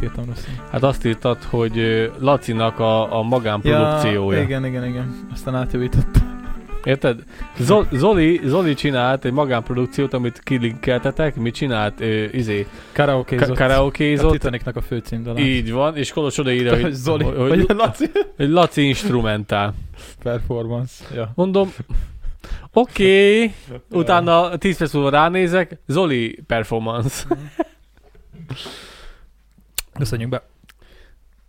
milyeneket írtam rosszul. Hát azt írtad, hogy Lacinak a, a magánprodukciója. Ja, igen, igen, igen. Aztán átjavítottam. Érted? Zol, Zoli, Zoli csinált egy magánprodukciót, amit kilinkeltetek. Mit csinált? Ö, izé, Karaokézott. ka- A karaokézott. Titanicnak a főcímdala. Így van, és Kolos odaírja, hogy, Zoli, hogy, vagy hogy, Laci. hogy Laci instrumentál. Performance. Ja. Mondom, oké, okay. utána 10 perc múlva ránézek, Zoli performance. Köszönjük be.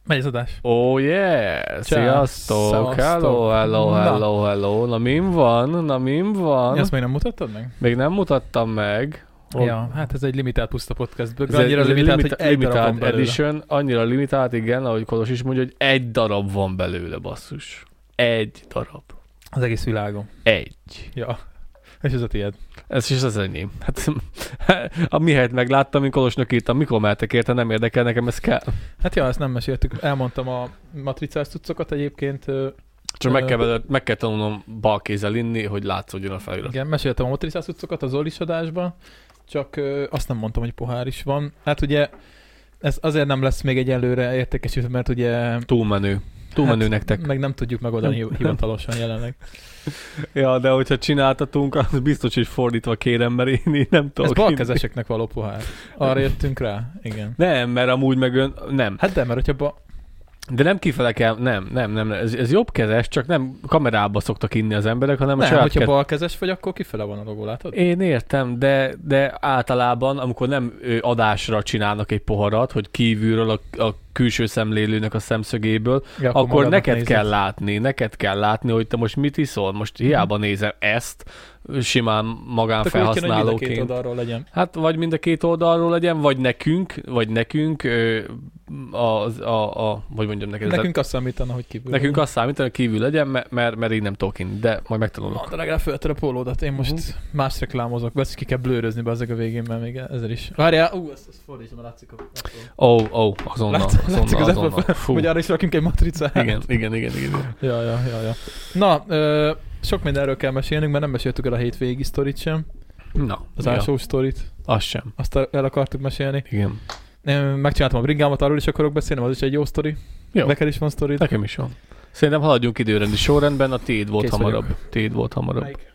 Megy az adás. Oh yeah! Sziasztok! Hello, hello, hello, hello. Na min van? Na min van? Ezt még nem mutattad meg? Még nem mutattam meg. Hol- Ja, hát ez egy limitált puszta podcast. Ez annyira limitált, limita- hogy egy darab limitált belőle. edition, annyira limitált, igen, ahogy Kolos is mondja, hogy egy darab van belőle, basszus. Egy darab. Az egész világon. Egy. Ja. És ez a tiéd. Ez is az enyém. Hát a mihelyt megláttam, mint Kolosnak írtam, mikor mehetek érte, nem érdekel, nekem ez kell. Hát ja, ezt nem meséltük. Elmondtam a matricás cuccokat egyébként. Csak meg kell, meg kell tanulnom bal kézzel inni, hogy látszódjon a felirat. Igen, meséltem a matricás cuccokat az adásban, csak azt nem mondtam, hogy pohár is van. Hát ugye ez azért nem lesz még egyelőre értékesítve, mert ugye Túlmenő. Túlmenő hát, nektek. meg nem tudjuk megoldani Nem. hivatalosan jelenleg. Ja, de hogyha csináltatunk, az biztos, hogy fordítva kérem, mert én így nem Ez tudok. inni. balkezeseknek való pohár. Arra jöttünk rá? Igen. Nem, mert amúgy meg ön, nem. Hát de, mert hogyha ba... De nem kifele kell, nem, nem, nem, ez, ez jobb kezes, csak nem kamerába szoktak inni az emberek, hanem a Nem, saját hogyha kez... balkezes vagy, akkor kifele van a logó, látod? Én értem, de, de általában, amikor nem adásra csinálnak egy poharat, hogy kívülről a, a külső szemlélőnek a szemszögéből, Ja, akkor, akkor neked nézed. kell látni, neked kell látni, hogy te most mit iszol. Most hiába nézem ezt, simán hogy mind a két magánfelhasználóként. oldalról legyen. Hát vagy mind a két oldalról legyen, vagy nekünk, vagy nekünk, az, a, a, hogy mondjam neked, Nekünk azt számítana, hogy kívül. nekünk azt számít, hogy kívül legyen, mert, mert, mert így nem tudok de majd megtanulok. Na, de legalább fölted a pólódat. Én most Mhm. más reklámozok, ezt ki kell blőrözni be ezek a végén, mert még ezzel is. Várjál, ú, ezt, ezt fordítsam, mert látszik a... Ó, oh, ó, oh, azonnal, Látszik, azonnal, látszik az azonnal. Apple, Fú. hogy arra is rakjunk egy matricát. Igen, igen, igen, igen. Ja, ja, ja, ja. Na, ö, sok mindenről kell mesélnünk, mert nem meséltük el a hétvégi sztorit sem, Na, az ja, ásós sztorit. az sem. Azt el akartuk mesélni. Igen. Én megcsináltam a bringámat, arról is akarok beszélni, az is egy jó sztori. Jó. Neked is van sztorid. Nekem is van. Szerintem haladjunk időrendi sorrendben, a tiéd volt Kész hamarabb. vagyok. Tiéd volt hamarabb. Melyik?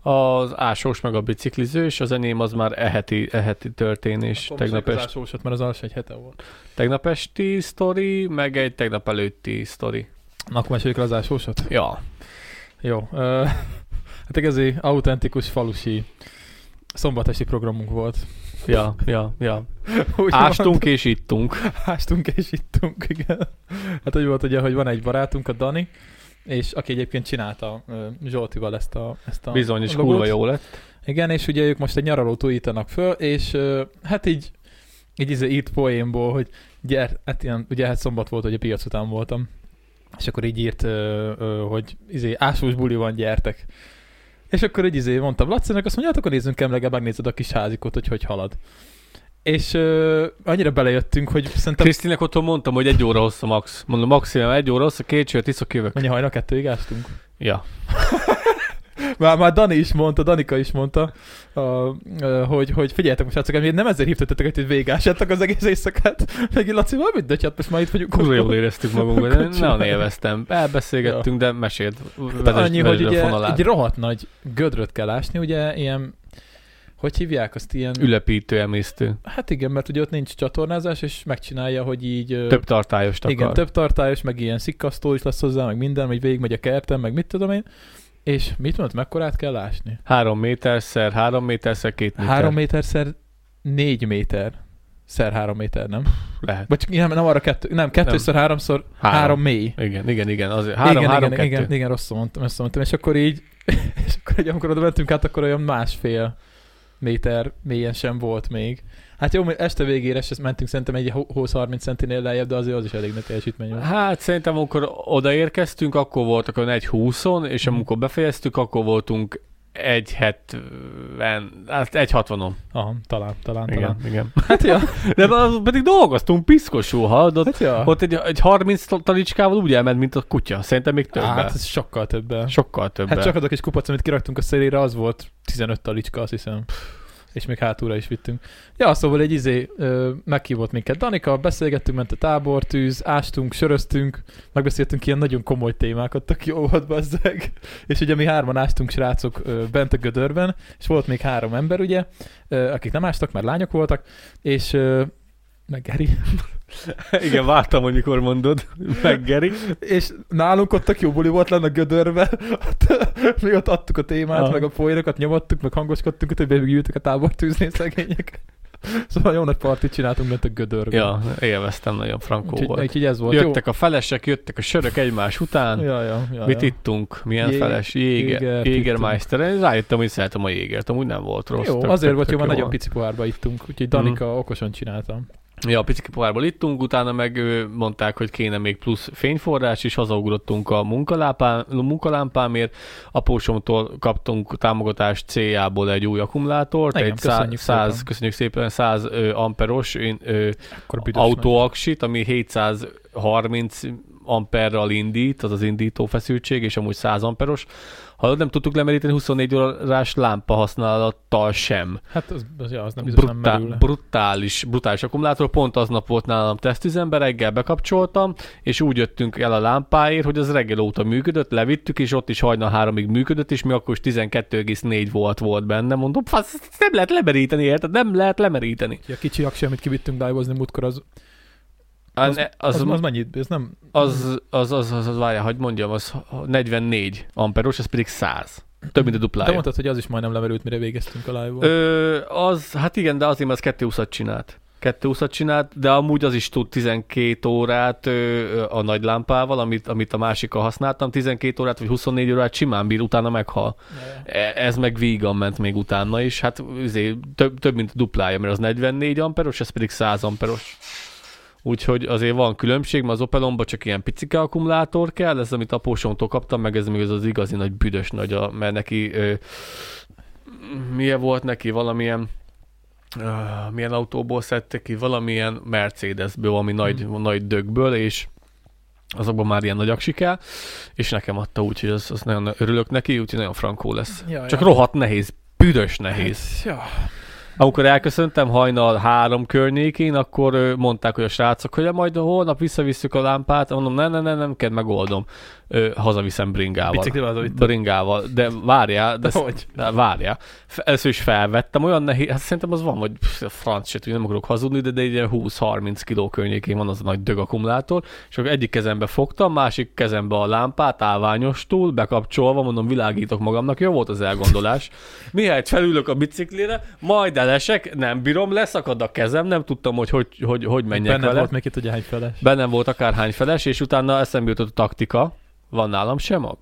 Az ásós meg a bicikliző, és az enyém az már eheti, eheti történés. Akkor Tegnap, est, az ásósat, mert az alsó egy hete volt. tegnap esti sztori, meg egy tegnap előtti sztori. Na, akkor meséljük az ásósat. Ja. Jó. Ö, hát igazi, autentikus falusi szombatesti programunk volt. Ja, ja, ja. Úgy Ástunk és ittunk. Ástunk és ittunk, igen. Hát úgy volt ugye, hogy van egy barátunk, a Dani, és aki egyébként csinálta Zsoltival ezt a, ezt a Bizony, és kurva jó lett. Igen, és ugye ők most egy nyaralót újítanak föl, és hát így, így izé írt poénból, hogy gyere, hát ilyen, ugye hát szombat volt, hogy a piac után voltam, és akkor így írt, ö, ö, hogy izé, ásós buli van, gyertek. És akkor egy izé mondtam Lacinak, azt mondja, hát akkor nézzünk el, legalább megnézed a kis házikot, hogy hogy halad. És ö, annyira belejöttünk, hogy szerintem Krisztinek otthon mondtam, hogy egy óra hossza max. Mondom, maximum egy óra hossza, két sört iszok, jövök. mennyi hajnal kettőig ástunk. Ja. Már, már Dani is mondta, Danika is mondta, uh, uh, hogy, hogy figyeljetek most, srácok, hogy nem ezért hívtatok, hogy végássátok az egész éjszakát. Meg Laci, van mindegy, hát most már itt vagyunk. Kurva jól éreztük magunkat, nagyon élveztem. Elbeszélgettünk, de mesélt. De annyi, hogy ugye egy rohadt nagy gödröt kell ásni, ugye ilyen, hogy hívják azt ilyen... Ülepítő, emésztő. Hát igen, mert ugye ott nincs csatornázás, és megcsinálja, hogy így... Több tartályost akar. Igen, több tartályos, meg ilyen szikkasztó is lesz hozzá, meg minden, hogy végigmegy a kerten, meg mit tudom én. És mit mondod, mekkorát kell ásni? Három méterszer, három méterszer, két méter. Három méterszer négy méter. Szer három méter, nem? Lehet. Vagy nem, nem arra kettő, nem, kettőször háromszor három, Három. három mély. Igen, igen, igen. Azért három, igen, három, igen, kettő. igen, igen, rosszul mondtam, rosszul mondtam. És akkor így, és akkor így, amikor oda mentünk át, akkor olyan másfél méter mélyen sem volt még. Hát jó, este végére se mentünk szerintem egy 20-30 centinél lejjebb, de azért az is elég nagy teljesítmény volt. Hát szerintem, amikor odaérkeztünk, akkor voltak olyan egy 20 és Mhm. amikor befejeztük, akkor voltunk egy 70, hát egy 60-on. Aha, talán, talán, Igen, talán. igen. Hát ja, De pedig dolgoztunk piszkosul, hallod? hát ja. Ott egy, egy 30 talicskával úgy elment, mint a kutya. Szerintem még többel. Hát ez sokkal többen. Sokkal többel. Hát csak az a kis kupac, amit kiraktunk a szélére, az volt 15 talicska, azt hiszem. És még hátulra is vittünk. Ja, szóval egy izé ö, meghívott minket Danika, beszélgettünk, ment a tábortűz, ástunk, söröztünk, megbeszéltünk ilyen nagyon komoly témákat, tök jó volt bazzeg. És ugye mi hárman ástunk srácok ö, bent a gödörben, és volt még három ember ugye, ö, akik nem ástak, mert lányok voltak, és ö, meg Geri. Igen, vártam, hogy mikor mondod. Meg Geri. És nálunk ott tök jó buli volt lenne a gödörbe, mi ott adtuk a témát, Aha. meg a poénokat nyomottuk, meg hangoskodtunk, a többiek meg ültek a tábortűznél szegények. Szóval jó nagy partit csináltunk bent a gödörbe. Ja, élveztem, nagyon frankó úgyhogy, volt. úgyhogy ez volt Jöttek a felesek, jöttek a sörök egymás után. jó. Ja, ja, ja, Mit ja. ittunk? Milyen Jé- feles? Jéger, Jégert Jégermeister. Én rájöttem, hogy szeretem a Jégert. Amúgy nem volt rossz. Jó, tök- azért tök- volt jó, tök mert nagyon pici pohárba ittunk, úgyhogy Danika okosan csináltam. Ja, a picike pohárból ittunk, utána meg mondták, hogy kéne még plusz fényforrás, és hazaugrottunk a munkalámpám, munkalámpámért. Apósomtól kaptunk támogatást céljából egy új akkumulátort, Igen, egy köszönjük 100, szépen. köszönjük szépen, 100 ö, amperos én, ö, autóaksit, ami 730 amperral indít, az az indító feszültség, és amúgy 100 amperos. Ha nem tudtuk lemeríteni 24 órás lámpa használattal sem. Hát az, az, ja, az nem biztos nem Brutál, merül. le. brutális, brutális akkumulátor. Pont aznap volt nálam tesztüzemben, reggel bekapcsoltam, és úgy jöttünk el a lámpáért, hogy az reggel óta működött, levittük, és ott is hajnal háromig működött, és mi akkor is 12,4 volt volt benne. Mondom, fasz, nem lehet lemeríteni, érted? Nem lehet lemeríteni. A kicsi aksi, amit kivittünk dive múltkor, az, Az, az, az, az, az, mennyit? Ez nem... az, az, az, az, az várjál, hogy mondjam, az 44 amperos, ez pedig 100. Több, mint a De duplája. mondtad, hogy az is majdnem lemerült, mire végeztünk a live-ból. Ö, az, hát igen, de azért, mert az 220 csinált. 220 csinált, de amúgy az is tud 12 órát ö, a nagy lámpával, amit, amit a másikkal használtam, 12 órát vagy 24 órát simán bír, utána meghal. E- Ez meg vígan ment még utána is, hát azért, több, több mint a duplája, mert az 44 amperos, ez pedig 100 amperos. Úgyhogy azért van különbség, mert az Opelomba csak ilyen picike akkumulátor kell, ez amit apósomtól kaptam, meg ez még az, az igazi nagy büdös nagy, a, mert neki ö, milyen volt neki valamilyen uh, milyen autóból szedtek ki, valamilyen Mercedesből, valami nagy, nagy dögből, és azokban már ilyen nagy aksi kell, és nekem adta úgy, hogy az, az nagyon örülök neki, úgyhogy nagyon frankó lesz. Ja, Csak ja. rohadt nehéz, büdös nehéz. Ja. Amikor elköszöntem hajnal három környékén, akkor mondták, hogy a srácok, hogy majd holnap visszavisszük a lámpát, mondom, nem, nem, nem, nem kell, megoldom. Ö, hazaviszem bringával. Bringával, de várjál, de, De hogy? várjál. Először is felvettem, olyan nehéz, hát szerintem az van, vagy pff, a franc se nem akarok hazudni, de, de egy ilyen 20-30 kiló környékén van az a nagy dög akkumulátor, és akkor egyik kezembe fogtam, másik kezembe a lámpát, állványostul, bekapcsolva, mondom, világítok magamnak, jó volt az elgondolás. Mihelyt felülök a biciklire, majd elesek, nem bírom, leszakad a kezem, nem tudtam, hogy hogy, hogy, hogy menjek Benne vele. volt még itt ugye hány feles. Bennem volt akárhány feles, és utána eszembe jutott a taktika, van nálam semag.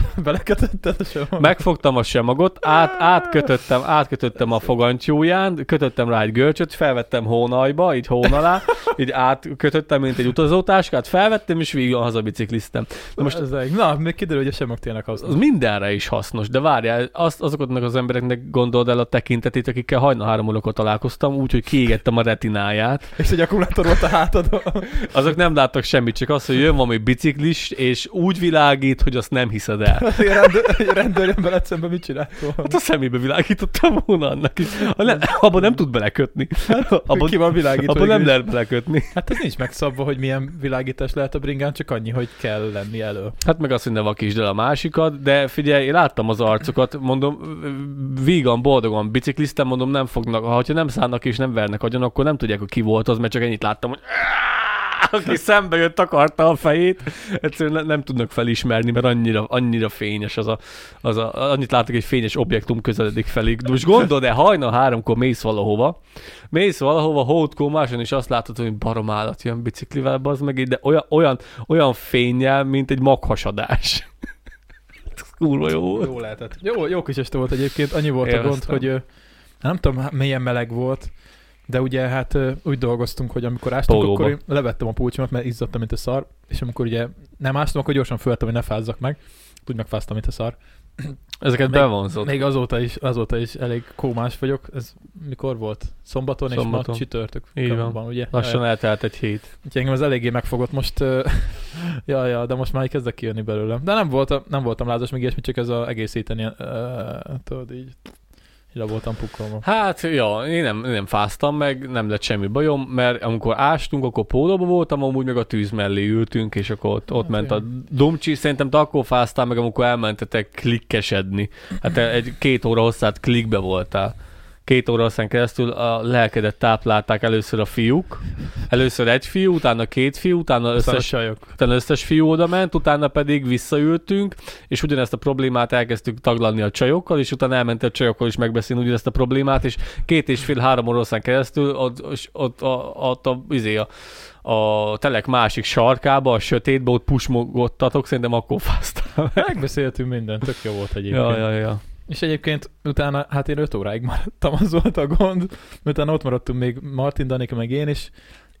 Belekötötted sem? Megfogtam a semagot, át, átkötöttem, átkötöttem a fogantyúján, kötöttem rá egy görcsöt, felvettem hónajba, így hón alá, így átkötöttem, mint egy utazótáskát, felvettem, és végig hazabicikliztem. De most Most... Na, még kiderül, hogy a semok tényleg az hasznos. mindenre is hasznos, de várjál, azt, azoknak az embereknek gondold el a tekintetét, akikkel hajnal három órakor találkoztam, úgyhogy kiégettem a retináját. És egy akkumulátor volt a hátadon. Azok nem láttak semmit, csak azt, hogy jön valami biciklis, és úgy világít, hogy azt nem hiszed el. Egy rendőr, jön veled szembe, mit csinált volna? Hát a szemébe világítottam volna annak is. Abban nem tud belekötni. Abban, Ki van világítva? abban nem lehet belekötni. Hát ez nincs megszabva, hogy milyen világítás lehet a bringán, csak annyi, hogy kell lenni elő. Hát meg azt, hogy ne vakítsd el a másikat, de figyelj, én láttam az arcokat, mondom, vígan, boldogan bicikliztem, mondom, nem fognak, ha nem szállnak és nem vernek agyon, akkor nem tudják, hogy ki volt az, mert csak ennyit láttam, hogy aki szembe jött, takarta a fejét, egyszerűen ne- nem tudnak felismerni, mert annyira, annyira fényes az a, az a, annyit látok, egy fényes objektum közeledik felé. De most gondold el, hajnal háromkor mész valahova, mész valahova, hótkómáson, és azt látod, hogy barom állat jön biciklivel, az meg, de olyan, olyan, olyan fényjel, mint egy maghasadás. Kurva jó volt. Jó lehetett. Jó, jó kis este volt egyébként. Annyi volt a gond, Élveztem. hogy nem tudom, milyen meleg volt, de ugye hát úgy dolgoztunk, hogy amikor ástunk, Pólóba. akkor én levettem a pulcsomat, mert izzadtam, mint a szar, és amikor ugye nem ástam, akkor gyorsan föltem, hogy ne fázzak meg. Úgy megfáztam, mint a szar. Ezeket Még- bevonzott. Még azóta is, azóta is elég kómás vagyok. Ez mikor volt? Szombaton, és Szombaton. ma csütörtök. Így van. Van, ugye? Lassan eltelt egy hét. Úgyhogy engem az eléggé megfogott most. ja, ja, de most már kezdek kijönni belőle. De nem voltam, nem voltam lázas, még ilyesmi, csak ez a egész héten ilyen, uh, tudod így, Le voltam pukkolva. Hát, ja, én nem, én nem fáztam meg, nem lett semmi bajom, mert amikor ástunk, akkor pólóba voltam, amúgy meg a tűz mellé ültünk, és akkor ott, ott Hát ment a igen. dumcsi, szerintem te akkor fáztál meg, amikor elmentetek klikkesedni. Hát egy két óra hosszát klikbe voltál. Két óra hosszán keresztül a lelkedet táplálták először a fiúk, először egy fiú, utána két fiú, utána Összes utána összes fiú oda ment, utána pedig visszaültünk, és ugyanezt a problémát elkezdtük taglalni a csajokkal, és utána elment a csajokkal is megbeszélni ugyanezt a problémát, és két és fél három oroszán keresztül ott, ott, ott, a, ott a, izé, a, a telek másik sarkába, a sötétbe, ott pusmogottatok, szerintem akkor fáztam. Megbeszéltünk mindent, tök jó volt egyébként. ja, ja, ja. És egyébként utána, hát én 5 óráig maradtam, az volt a gond, utána ott maradtunk még Martin, Danika, meg én is,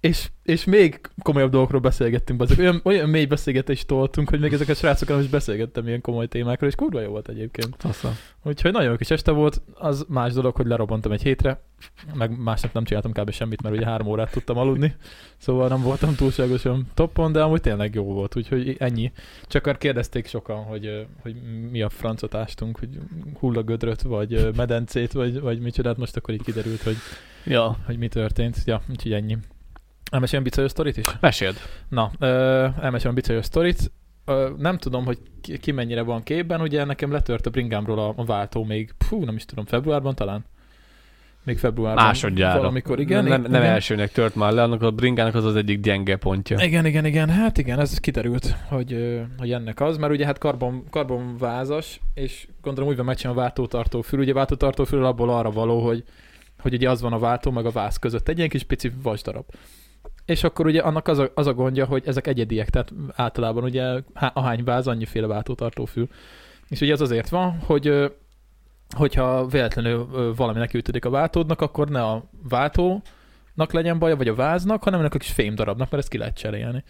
és, és még komolyabb dolgokról beszélgettünk, azok olyan, olyan mély beszélgetést toltunk, hogy még ezek a srácokkal is beszélgettem ilyen komoly témákról, és kurva jó volt egyébként. Aztán. Úgyhogy nagyon jó kis este volt, az más dolog, hogy lerobbantam egy hétre, meg másnap nem csináltam kb. semmit, mert ugye három órát tudtam aludni, szóval nem voltam túlságosan toppon, de amúgy tényleg jó volt, úgyhogy ennyi. Csak akkor kérdezték sokan, hogy, hogy mi a francot ástunk, hogy hullagödröt, vagy medencét, vagy, vagy micsodát, most akkor így kiderült, hogy, Ja, hogy mi történt. Ja, úgyhogy ennyi. Elmesélem bicajos sztorit is? meséld. Na, ö, elmesélem a bicajos sztorit. Ö, nem tudom, hogy ki, ki mennyire van képben, ugye nekem letört a bringámról a, a váltó még, fú, nem is tudom, februárban talán? Még februárban. Másodjára. Valamikor, igen. nem, nem, nem elsőnek tört már le, annak a bringának az az egyik gyenge pontja. Igen, igen, igen, hát igen, ez kiderült, hogy, hogy ennek az, mert ugye hát karbon, karbonvázas, és gondolom úgy van megcsinálva a váltótartó fül, ugye váltótartó fül abból arra való, hogy, hogy ugye az van a váltó meg a váz között, egy ilyen kis pici vasdarab. És akkor ugye annak az a, az a gondja, hogy ezek egyediek, tehát általában ugye há- ahány váz, annyiféle váltótartó fül. És ugye az azért van, hogy hogyha véletlenül ö, valami nekiütődik a váltódnak, akkor ne a váltónak legyen baja, vagy a váznak, hanem ennek a kis fém darabnak, mert ezt ki lehet cserélni.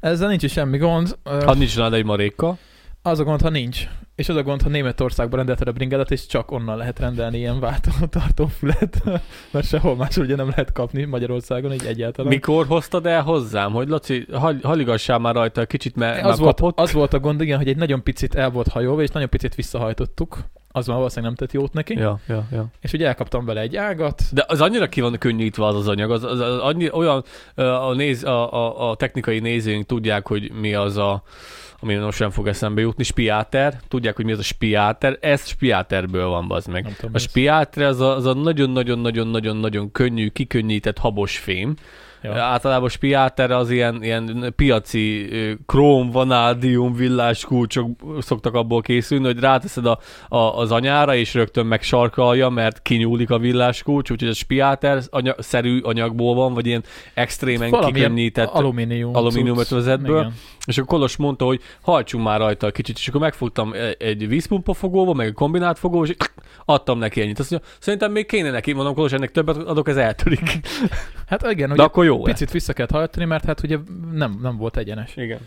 Ezzel nincs is semmi gond. Ha nincs nálad egy maréka, az a gond, ha nincs. És az a gond, ha Németországban rendelted a bringádat, és csak onnan lehet rendelni ilyen váltótartó fület, mert sehol máshol ugye nem lehet kapni Magyarországon, így egyáltalán. mikor hoztad el hozzám, hogy Laci, hal- haligassál már rajta kicsit, mert már az, volt, kapott? az volt a gond, igen, hogy egy nagyon picit el volt hajolva, és nagyon picit visszahajtottuk. Az már valószínűleg nem tett jót neki. Ja, ja, ja. És ugye elkaptam vele egy ágat. De az annyira ki van könnyítve az az anyag, az, az, az annyi, olyan a, néz, a, a, a, technikai nézőink tudják, hogy mi az a ami most nem fog eszembe jutni, spiáter. Tudják, hogy mi az a spiáter. Ez spiáterből van, bazd meg. Tudom, A spiáter az a, az a nagyon-nagyon-nagyon-nagyon-nagyon könnyű, kikönnyített habos fém. Ja. Általában spiáter az ilyen, ilyen piaci króm, vanádium, villás kulcsok szoktak abból készülni, hogy ráteszed a, a, az anyára, és rögtön megsarkalja, mert kinyúlik a villás kulcs, úgyhogy a spiáter anya, szerű anyagból van, vagy ilyen extrémen Valamilyen kikönnyített alumínium. alumínium. Igen. és akkor Kolos mondta, hogy hajtsunk már rajta egy kicsit, és akkor megfogtam e- egy vízpumpa fogóval, meg egy kombinált fogóval, és adtam neki ennyit. Azt mondja, szerintem még kéne neki, mondom, Kolos, ennek többet adok, ez eltörik. Hát igen, De ugye akkor jó picit vissza kellett hajtani, mert hát ugye nem, nem volt egyenes. Igen.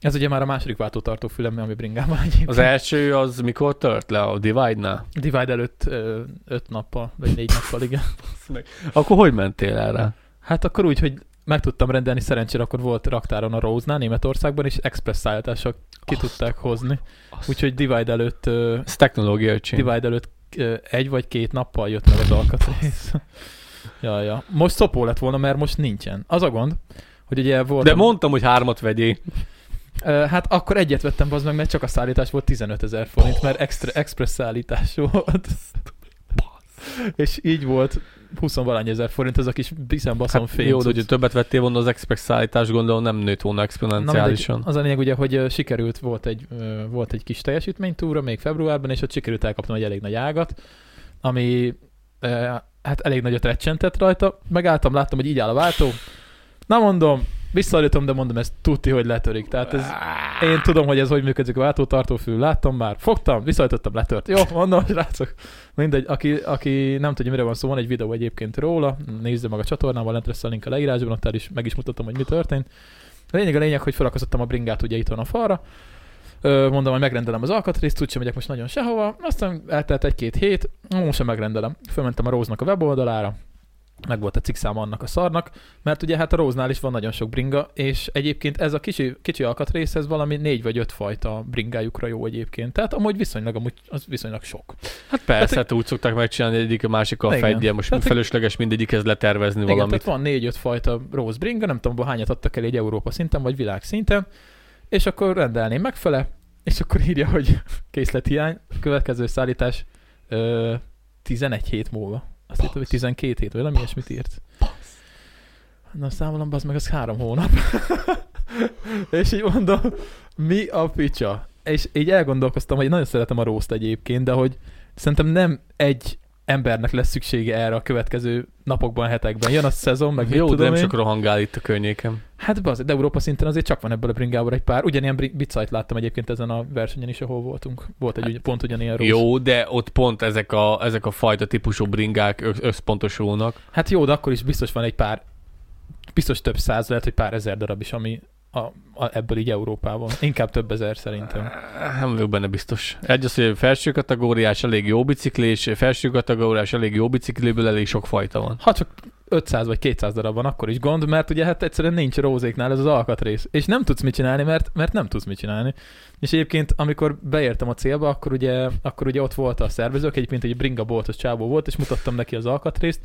Ez ugye már a második váltótartó fülem, ami bringában egyébként. Az első az mikor tört le a Divide-nál? Divide előtt ö, öt nappal, vagy négy nappal, igen. Akkor hogy mentél erre? Hát akkor úgy, hogy meg tudtam rendelni, szerencsére akkor volt raktáron a Rose-nál Németországban, és express szállítással ki Azt- tudták hozni. Úgyhogy Divide előtt, Ez technológia. Divide előtt ö, egy vagy két nappal jött meg az alkatrész. Ja, ja. Most szopó lett volna, mert most nincsen. Az a gond, hogy ugye volt... De mondtam, hogy hármat vegyél. Hát akkor egyet vettem az meg, mert csak a szállítás volt 15 ezer forint, mert extra, express szállítás volt. És így volt 20 valány ezer forint ez a kis biszem baszom Hát, fém. jó, de hogy többet vettél volna az express szállítás, gondolom nem nőtt volna Na exponenciálisan. az a lényeg ugye, hogy sikerült, volt egy, volt egy kis teljesítménytúra még februárban, és ott sikerült elkapnom egy elég nagy ágat, ami hát elég nagyot recsentett rajta. Megálltam, láttam, hogy így áll a váltó. Na mondom, visszaállítom, de mondom, ez tuti, hogy letörik. Tehát ez, én tudom, hogy ez hogy működik a váltótartófül, láttam már, fogtam, visszaállítottam, letört. Jó, mondom, srácok. Mindegy, aki, aki nem tudja, mire van szó, van egy videó egyébként róla, nézze meg a csatornával, lent lesz a link a leírásban, ott is, meg is mutatom, hogy mi történt. A lényeg a lényeg, hogy felakasztottam a bringát ugye itt van a falra, mondom, hogy megrendelem az alkatrészt, úgyse megyek most nagyon sehova, aztán eltelt egy-két hét, most sem megrendelem. Fölmentem a Róznak a weboldalára, meg volt a cikszám annak a szarnak, mert ugye hát a Róznál is van nagyon sok bringa, és egyébként ez a kicsi, kicsi alkatrész, ez valami négy vagy öt fajta bringájukra jó egyébként. Tehát amúgy viszonylag, amúgy az viszonylag sok. Hát persze, hát, úgy szokták megcsinálni egyik a másik a fedje, most tehát, felesleges mindegyikhez letervezni igen, valamit. Tehát van négy-öt fajta rose bringa, nem tudom, hányat adtak el egy Európa szinten, vagy világ szinten, és akkor rendelném megfele, és akkor írja, hogy készlethiány, következő szállítás ö, 11 hét múlva. Azt hittem, hogy 12 hét, vagy nem ilyesmit írt. Na számolom, az meg az három hónap. és így mondom, mi a picsa? És így elgondolkoztam, hogy nagyon szeretem a rószt egyébként, de hogy szerintem nem egy embernek lesz szüksége erre a következő napokban, hetekben. Jön a szezon, meg Jó, de nem én. sok rohangál itt a környékem. Hát az, de Európa szinten azért csak van ebből a bringából egy pár. Ugyanilyen bicajt láttam egyébként ezen a versenyen is, ahol voltunk. Volt egy hát, pont ugyanilyen rossz. Jó, de ott pont ezek a, ezek a fajta típusú bringák összpontosulnak. Hát jó, de akkor is biztos van egy pár, biztos több száz, lehet, hogy pár ezer darab is, ami, a, a, ebből így Európában. Inkább több ezer szerintem. Nem vagyok benne biztos. Egy az, hogy felső kategóriás elég jó biciklés, felső kategóriás elég jó bicikléből elég sok fajta van. Ha csak 500 vagy 200 darab van, akkor is gond, mert ugye hát egyszerűen nincs rózéknál ez az alkatrész. És nem tudsz mit csinálni, mert, mert nem tudsz mit csinálni. És egyébként, amikor beértem a célba, akkor ugye, akkor ugye ott volt a szervezők, egyébként egy bringa boltos csávó volt, és mutattam neki az alkatrészt,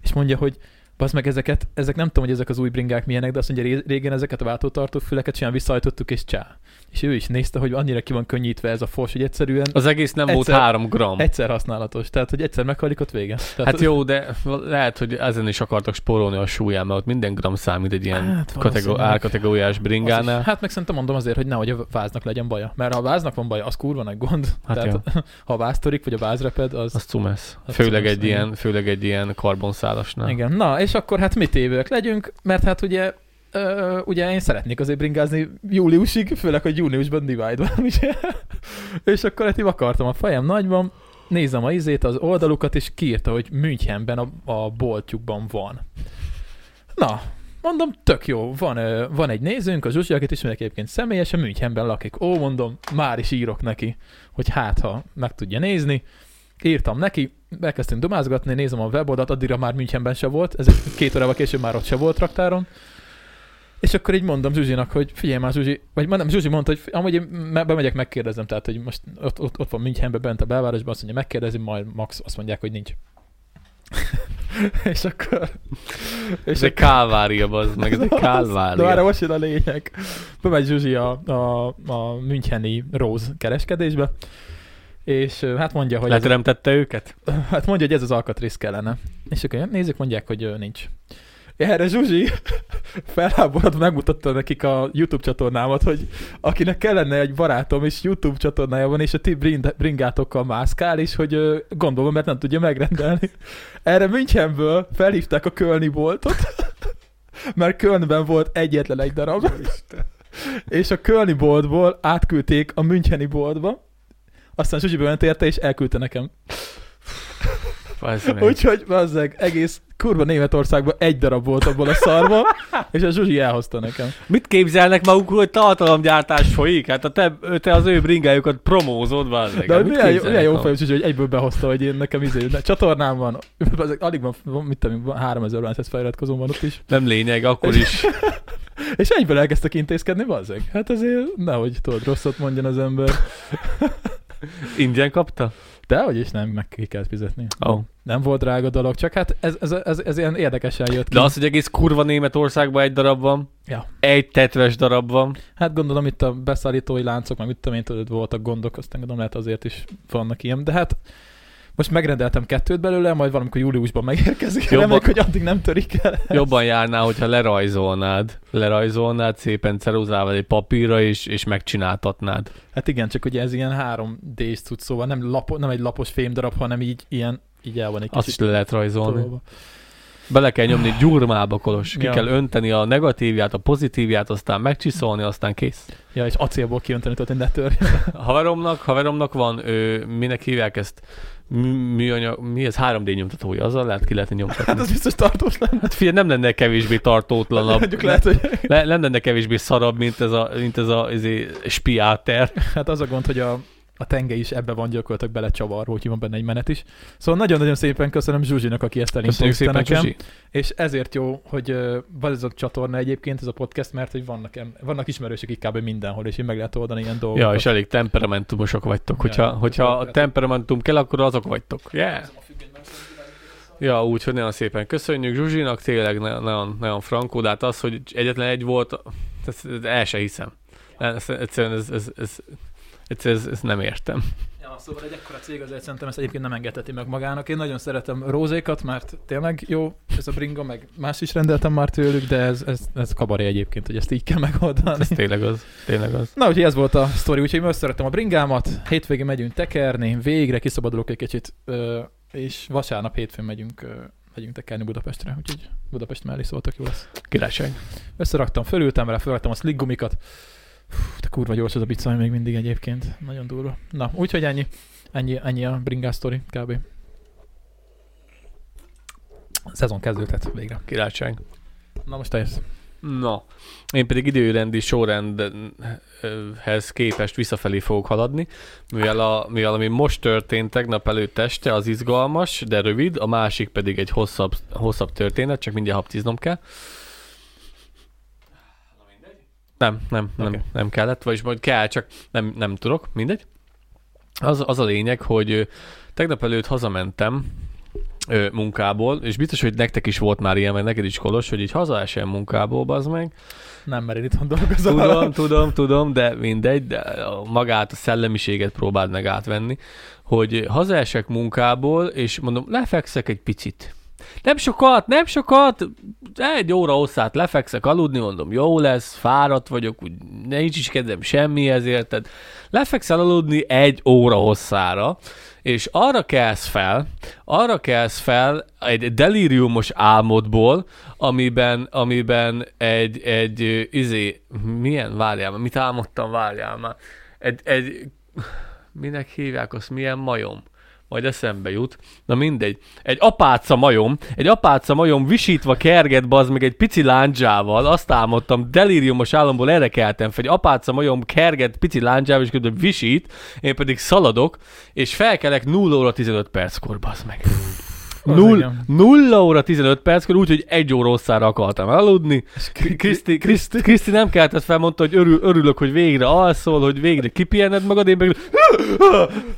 és mondja, hogy Basz meg ezeket, ezek nem tudom, hogy ezek az új bringák milyenek, de azt mondja, régen ezeket a váltótartó füleket sem visszahajtottuk, és csá. És ő is nézte, hogy annyira ki van könnyítve ez a fos, hogy egyszerűen... Az egész nem egyszer, volt három gram. Egyszer használatos, tehát hogy egyszer meghalik, ott vége. Tehát, hát jó, de lehet, hogy ezen is akartak spórolni a súlyán, mert ott minden gram számít egy ilyen hát, kategó- árkategóriás bringánál. Is, hát meg szerintem mondom azért, hogy nehogy a váznak legyen baja. Mert ha a váznak van baja, az kurva nagy gond. Hát tehát, ha a váztorik, vagy a vázreped, az... Az cumesz. Főleg, egy ilyen, főleg egy ilyen karbonszálasnál. Igen. Na, és akkor hát mit évők legyünk, mert hát ugye Ö, ugye én szeretnék azért bringázni júliusig, főleg, hogy júniusban Divide van, ugye? és akkor hát akartam a fejem nagyban, nézem a izét, az oldalukat, és kiírta, hogy Münchenben a, a boltjukban van. Na, mondom, tök jó, van, van egy nézőnk, a Zsuzsi, akit ismerek egyébként személyesen, Münchenben lakik. Ó, mondom, már is írok neki, hogy hát, ha meg tudja nézni. Írtam neki, elkezdtünk domázgatni, nézem a weboldalt, addigra már Münchenben se volt, ez két órával később már ott se volt raktáron. És akkor így mondom Zsuzsinak, hogy figyelj már Zsuzsi, vagy nem, Zsuzsi mondta, hogy amúgy én bemegyek, megkérdezem, tehát hogy most ott, ott, ott van Münchenben bent a belvárosban, azt mondja, megkérdezem, majd Max azt mondják, hogy nincs. és akkor... És ez egy kálvária, az meg, ez egy kálvária. De már most jön a lényeg. Bemegy Zsuzsi a, a, a Müncheni Rose kereskedésbe, és hát mondja, hogy... Leteremtette őket? Hát mondja, hogy ez az alkatrész kellene. És akkor nézzük, mondják, hogy nincs. Erre Zsuzsi felháborodva megmutatta nekik a YouTube csatornámat, hogy akinek kellene egy barátom, és YouTube csatornája van, és a ti bringátokkal mászkál, és hogy gondolom, mert nem tudja megrendelni. Erre Münchenből felhívták a Kölni boltot, mert Kölnben volt egyetlen egy darab. és a Kölni boltból átküldték a Müncheni boltba, aztán Zsuzsi bement érte, és elküldte nekem. Úgyhogy bazzeg, egész kurva Németországban egy darab volt abból a szarba, és a Zsuzsi elhozta nekem. Mit képzelnek magukról, hogy tartalomgyártás folyik? Hát a te, te az ő bringájukat promózod, bazzeg. De milyen, jó, milyen jó Zsuzsi, hogy egyből behozta, hogy én nekem izé, csatornám van, bazzeg, alig van, mit tudom, 3000 ez feliratkozom van ott is. Nem lényeg, akkor is. és egyből elkezdtek intézkedni, bazzeg. Hát azért nehogy tudod, rosszat mondjon az ember. Ingyen kapta? De hogy is nem, meg ki kell fizetni. Oh. Nem volt drága dolog, csak hát ez, ez, ez, ez ilyen érdekesen jött ki. De az, hogy egész kurva Németországban egy darab van, ja. egy tetves darab van. Hát gondolom itt a beszállítói láncok, meg mit tudom én, tudod, voltak gondok, aztán gondolom lehet azért is vannak ilyen, de hát most megrendeltem kettőt belőle, majd valamikor júliusban megérkezik. Jobban, Reméljük, hogy addig nem törik el. Jobban járná, hogyha lerajzolnád. Lerajzolnád szépen ceruzával egy papírra, és, és megcsináltatnád. Hát igen, csak ugye ez ilyen 3D-s cucc, szóval nem, lapo, nem egy lapos fémdarab, hanem így ilyen, így el van egy Azt is le lehet rajzolni. Tolva. Bele kell nyomni gyurmába, Kolos. Ki ja. kell önteni a negatívját, a pozitívját, aztán megcsiszolni, aztán kész. Ja, és acélból kiönteni, tehát ne törjön. haveromnak, haveromnak van, ő, minek hívják ezt, műanyag, mi ez 3D nyomtatója, azzal lehet ki lehetne nyomtatni. Hát az biztos tartós lenne. Hát figyelj, nem lenne kevésbé tartótlanabb. Mondjuk lehet, hogy... Le, nem lenne kevésbé szarabb, mint ez a, mint ez a ez spiáter. Hát az a gond, hogy a, a tenge is ebbe van gyakorlatilag belecsavarva, úgyhogy van benne egy menet is. Szóval nagyon-nagyon szépen köszönöm Zsuzsinak, aki ezt elintézte nekem. Zsuzsi. És ezért jó, hogy ö, van ez a csatorna egyébként, ez a podcast, mert hogy vannak, vannak ismerősök kb. mindenhol, és így meg lehet oldani ilyen dolgokat. Ja, és elég temperamentumosak vagytok. Hogyha, Ja, hogyha a tökéletes. temperamentum kell, akkor azok vagytok. Yeah. Ja, úgyhogy nagyon szépen köszönjük Zsuzsinak, tényleg na- nagyon, nagyon frankó, de hát az, hogy egyetlen egy volt, ezt el se hiszem. Ez, egyszerűen ez, ez, ez, egyszerűen ez, ez nem értem. Ja, szóval egy ekkora cég azért szerintem ezt egyébként nem engedheti meg magának. Én nagyon szeretem rózékat, mert tényleg jó ez a bringa, meg más is rendeltem már tőlük, de ez, ez, ez kabaré egyébként, hogy ezt így kell megoldani. Ez tényleg az. Tényleg az. Na, úgyhogy ez volt a sztori, úgyhogy most szeretem a bringámat, hétvégén megyünk tekerni, végre kiszabadulok egy kicsit, és vasárnap hétfőn megyünk, megyünk tekerni Budapestre, úgyhogy Budapest mellé szóltak jó lesz. Királyság. Összeraktam, fölültem vele, fölraktam a sliggumikat. Fú, de kurva gyors az a bicaj még mindig egyébként. Nagyon durva. Na, úgyhogy ennyi. Ennyi, ennyi a bringás sztori, kb. A szezon kezdődhet végre. Királyság. Na most te jössz. Na, én pedig időrendi sorrendhez képest visszafelé fogok haladni, mivel, a, mivel ami most történt tegnap előtt este, az izgalmas, de rövid, a másik pedig egy hosszabb, hosszabb történet, csak mindjárt haptiznom kell. Nem, nem, nem, okay. nem kellett, vagyis majd kell, csak nem, nem tudok, mindegy. Az, az a lényeg, hogy tegnap előtt hazamentem ö, munkából, és biztos, hogy nektek is volt már ilyen, meg neked is kolos, hogy így hazaesel munkából, az meg, Nem, mert én itthon dolgozom. Tudom, tudom, tudom, de mindegy, de magát, a szellemiséget próbáld meg átvenni, hogy hazaesek munkából, és mondom, lefekszek egy picit. Nem sokat, nem sokat, egy óra hosszát lefekszek aludni, mondom, jó lesz, fáradt vagyok, úgy nincs is kedvem ezért, tehát lefekszel aludni egy óra hosszára, és arra kelsz fel, arra kelsz fel egy delíriumos álmodból, amiben, amiben egy, egy izé, milyen, várjál mit álmodtam, várjál már, egy, egy, minek hívják azt, milyen majom? Majd eszembe jut. Na mindegy. Egy apáca majom, egy apáca majom visítva kerget bazd meg egy pici lándzsával, azt álmodtam, delíriumos álomból erre keltem fel, egy apáca majom kerget pici lándzsával, és közben visít, én pedig szaladok, és felkelek 0 óra 15 perckor, bazd meg. Null. 0 óra 15 perckor, úgyhogy egy óra hosszára akartam aludni. Kriszti, Kriszti, Kriszti nem keltett fel, mondta, hogy örül, örülök, hogy végre alszol, hogy végre kipihened magad, én meg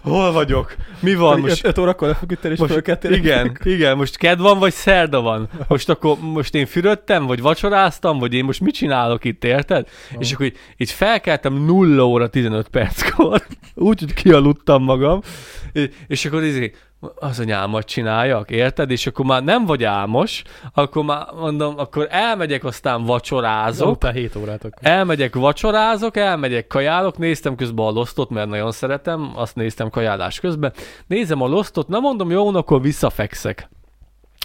hol vagyok? Mi van most? 5 órakor lefeküdtél és Most, igen, igen, most ked van, vagy szerda van? Most akkor most én fürödtem, vagy vacsoráztam, vagy én most mit csinálok itt, érted? Ó. És akkor így, így felkeltem 0 óra 15 perckor, úgy, hogy kialudtam magam, és, és akkor izé, az a nyálmat csináljak, érted? És akkor már nem vagy álmos, akkor már mondom, akkor elmegyek, aztán vacsorázok, Azok. 7 órát akkor. Elmegyek, vacsorázok, elmegyek, kajálok, néztem közben a losztot, mert nagyon szeretem, azt néztem kajálás közben. Nézem a losztot, na mondom, jó, akkor visszafekszek.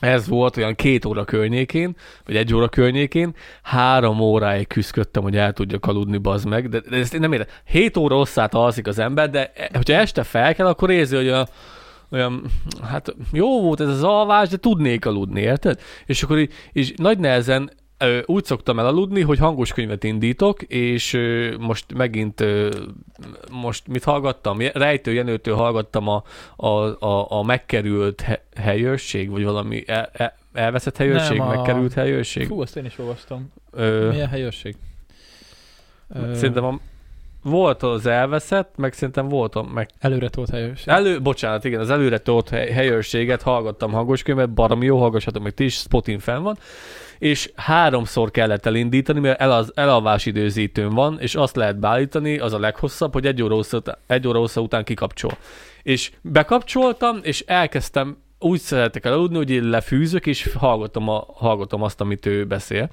Ez volt olyan két óra környékén, vagy egy óra környékén, három óráig küzdöttem, hogy el tudjak aludni, bazd meg, de, de ezt én nem értem. Hét óra hosszát alszik az ember, de e- hogyha este fel kell, akkor érzi, hogy olyan, olyan, hát jó volt ez az alvás, de tudnék aludni, érted? És akkor így, és nagy nehezen úgy szoktam elaludni, hogy hangos könyvet indítok, és most megint most mit hallgattam? Rejtő Jenőtől hallgattam a, a, a, a megkerült he, helyőrség, vagy valami el, el, elveszett helyőrség, Nem, a- megkerült helyőrség. Fú, azt én is olvastam. Ö, Milyen helyőrség? Szerintem a, volt az elveszett, meg szerintem volt meg Előre tolt helyőrség. Elő, bocsánat, igen, az előre tolt hely, helyőrséget hallgattam hangos könyvet, baromi jó, hallgassatok meg ti is, Spotin fenn van, és háromszor kellett elindítani, mert el az, elalvás időzítőn van, és azt lehet beállítani, az a leghosszabb, hogy egy óra, hossza, után- egy óra hossza után kikapcsol. És bekapcsoltam, és elkezdtem úgy szeretek elaludni, hogy én lefűzök, és hallgatom, a, hallgatom azt, amit ő beszél.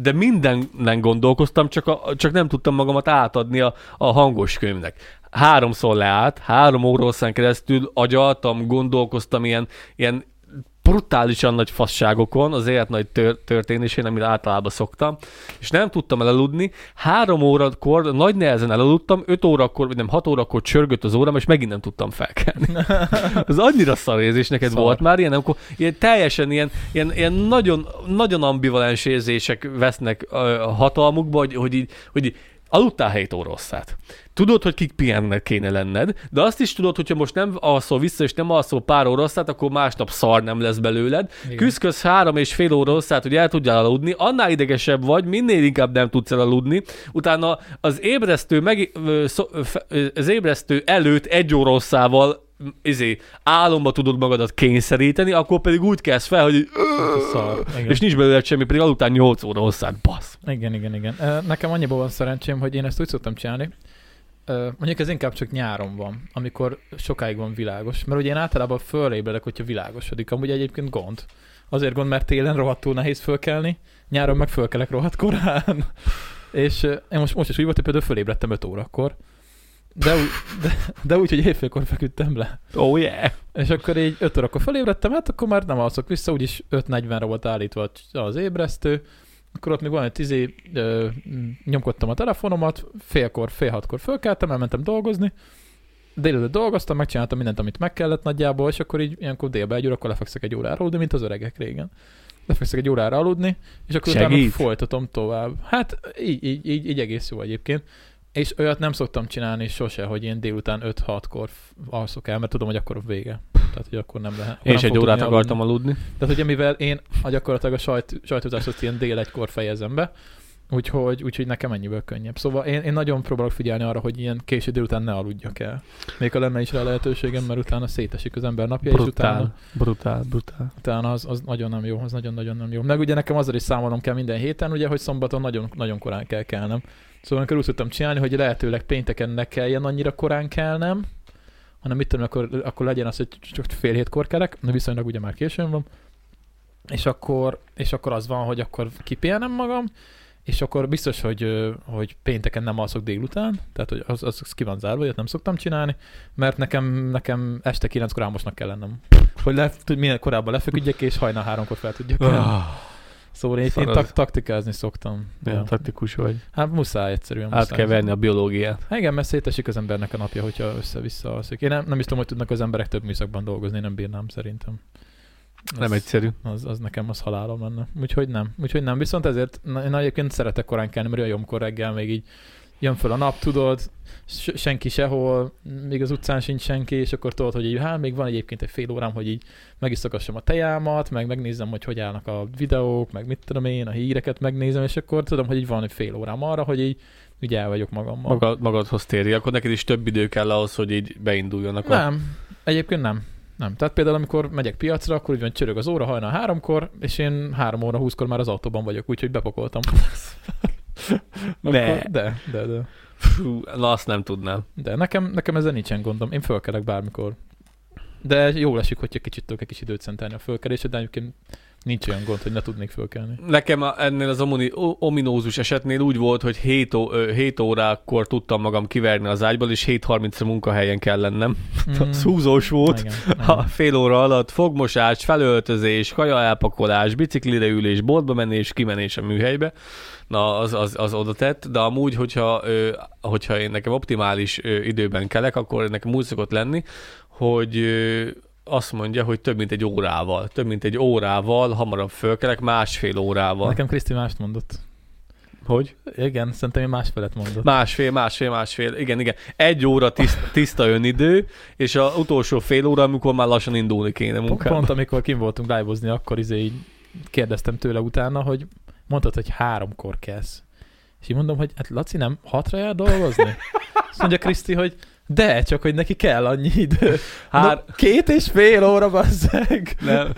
De mindennen gondolkoztam, csak, a, csak nem tudtam magamat átadni a, a hangos könyvnek. Háromszor leállt, három óra keresztül agyaltam, gondolkoztam ilyen, ilyen brutálisan nagy fasságokon, az élet nagy tör- történésén, amire általában szoktam, és nem tudtam elaludni. Három órakor nagy nehezen elaludtam, öt órakor, vagy nem hat órakor csörgött az órám, és megint nem tudtam felkelni. Az annyira szar érzés, neked Szar. volt már ilyen, amikor ilyen teljesen ilyen, ilyen, ilyen nagyon, nagyon ambivalens érzések vesznek ö, hatalmukba, hogy, hogy így, hogy így Aludtál 7 óra hosszát. Tudod, hogy kik pihennek kéne lenned, de azt is tudod, hogyha most nem alszol vissza, és nem alszol pár óra hosszát, akkor másnap szar nem lesz belőled. Igen. Három és fél óra hosszát, hogy el tudjál aludni, annál idegesebb vagy, minél inkább nem tudsz elaludni. Utána az ébresztő, meg, az ébresztő előtt egy óra hosszával izé, álomba tudod magadat kényszeríteni, akkor pedig úgy kezd fel, hogy Szar. Igen. és nincs belőle semmi, pedig aludtál 8 óra hosszát, basz. Igen, igen, igen. Nekem annyiból van szerencsém, hogy én ezt úgy szoktam csinálni, mondjuk ez inkább csak nyáron van, amikor sokáig van világos. Mert ugye én általában fölébredek, hogyha világosodik. Amúgy egyébként gond. Azért gond, mert télen rohadtul nehéz fölkelni, nyáron meg fölkelek rohadt korán. És én most, most is úgy volt, hogy például fölébredtem 5 órakor. De, úgy, de, de úgy, hogy éjfélkor feküdtem le. Oh yeah. És akkor így 5 órakor felébredtem, hát akkor már nem alszok vissza, úgyis 5.40-re volt állítva az ébresztő, akkor ott még van egy tizé, ö, nyomkodtam a telefonomat, félkor, fél hatkor fölkeltem, elmentem dolgozni, délelőtt dolgoztam, megcsináltam mindent, amit meg kellett nagyjából, és akkor így ilyenkor délbe egy óra, akkor lefekszek egy órára aludni, mint az öregek régen. Lefekszek egy órára aludni, és akkor utána Segít? folytatom tovább. Hát így, így, így, így egész jó egyébként. És olyat nem szoktam csinálni sose, hogy én délután 5-6-kor alszok el, mert tudom, hogy akkor vége. Tehát, hogy akkor nem lehet. Én is egy órát akartam aludni. tehát ugye mivel én a gyakorlatilag a sajt, sajtózást azt ilyen dél egykor fejezem be, úgyhogy, úgyhogy nekem ennyiből könnyebb. Szóval én, én nagyon próbálok figyelni arra, hogy ilyen késő délután ne aludjak el. Még ha lenne is rá lehetőségem, mert utána szétesik az ember napja, és utána, Brutál, brutál, brutál. utána az, az nagyon nem jó, az nagyon-nagyon nem jó. Meg ugye nekem azzal is számolnom kell minden héten, ugye, hogy szombaton nagyon, nagyon korán kell kelnem. Szóval amikor úgy tudtam csinálni, hogy lehetőleg pénteken ne kelljen annyira korán kelnem, hanem mit tudom, akkor, akkor legyen az, hogy csak fél hétkor kelek, de viszonylag ugye már későn van, és akkor, és akkor az van, hogy akkor kipihenem magam, és akkor biztos, hogy, hogy pénteken nem alszok délután, tehát hogy az, az ki van zárva, nem szoktam csinálni, mert nekem, nekem este kilenckor álmosnak kell lennem. Hogy le, tud, minél korábban lefeküdjek, és hajnal háromkor fel tudjak kelni. Szóval én, én szarad. tak- taktikázni szoktam. Milyen taktikus vagy. Hát muszáj egyszerűen. Át muszáj. kell venni a biológiát. Hát Igen, mert szétesik az embernek a napja, hogyha össze-vissza alszik. Én nem, nem is tudom, hogy tudnak az emberek több műszakban dolgozni, én nem bírnám szerintem. Az, Nem egyszerű. az, az, nekem az halálom lenne. Úgyhogy nem. Úgyhogy nem. Viszont ezért na, én egyébként szeretek korán kelni, mert olyan jobbkor reggel még így jön föl a nap, tudod, senki sehol, még az utcán sincs senki, és akkor tudod, hogy így, hát még van egyébként egy fél órám, hogy így megisztogassam a tejámat, meg megnézem, hogy hogy állnak a videók, meg mit tudom én, a híreket megnézem, és akkor tudom, hogy így van egy fél órám arra, hogy így így el vagyok magammal. Magad, magadhoz térj, akkor neked is több idő kell ahhoz, hogy így beinduljanak. a- Nem, egyébként nem. Nem. Tehát például, amikor megyek piacra, akkor úgy van, csörög az óra hajnal háromkor, és én három óra húszkor már az autóban vagyok, úgyhogy bepakoltam. Akkor, de, de, de. Fú, na azt nem tudnám. De nekem, nekem ezzel nincsen gondom. Én fölkelek bármikor. De jó esik, hogyha kicsit tudok egy kis időt szentelni a fölkelésre, de egyébként nincs olyan gond, hogy ne tudnék fölkelni. Nekem a, ennél az ominózus esetnél úgy volt, hogy 7, ó, ö, 7 órakor tudtam magam kiverni az ágyból, és 7.30-ra munkahelyen kell lennem. Mm. Az húzós volt. Igen, igen. fél óra alatt fogmosás, felöltözés, kaja elpakolás, biciklire ülés, boltba menés, kimenés a műhelybe, na az, az, az oda tett, de amúgy, hogyha, hogyha én nekem optimális időben kelek, akkor nekem úgy szokott lenni, hogy azt mondja, hogy több mint egy órával, több mint egy órával hamarabb fölkelek, másfél órával. Nekem Kriszti mást mondott. Hogy? Igen, szerintem én másfelet mondott. Másfél, másfél, másfél. Igen, igen. Egy óra tiszta, tiszta önidő, és a utolsó fél óra, amikor már lassan indulni kéne munkába. pont amikor kim voltunk live akkor izé így kérdeztem tőle utána, hogy mondtad, hogy háromkor kezd. És így mondom, hogy hát Laci nem hatra jár dolgozni? Azt mondja Kriszti, hogy de, csak hogy neki kell annyi idő. Hár... No, két és fél óra, bazzeg. Nem.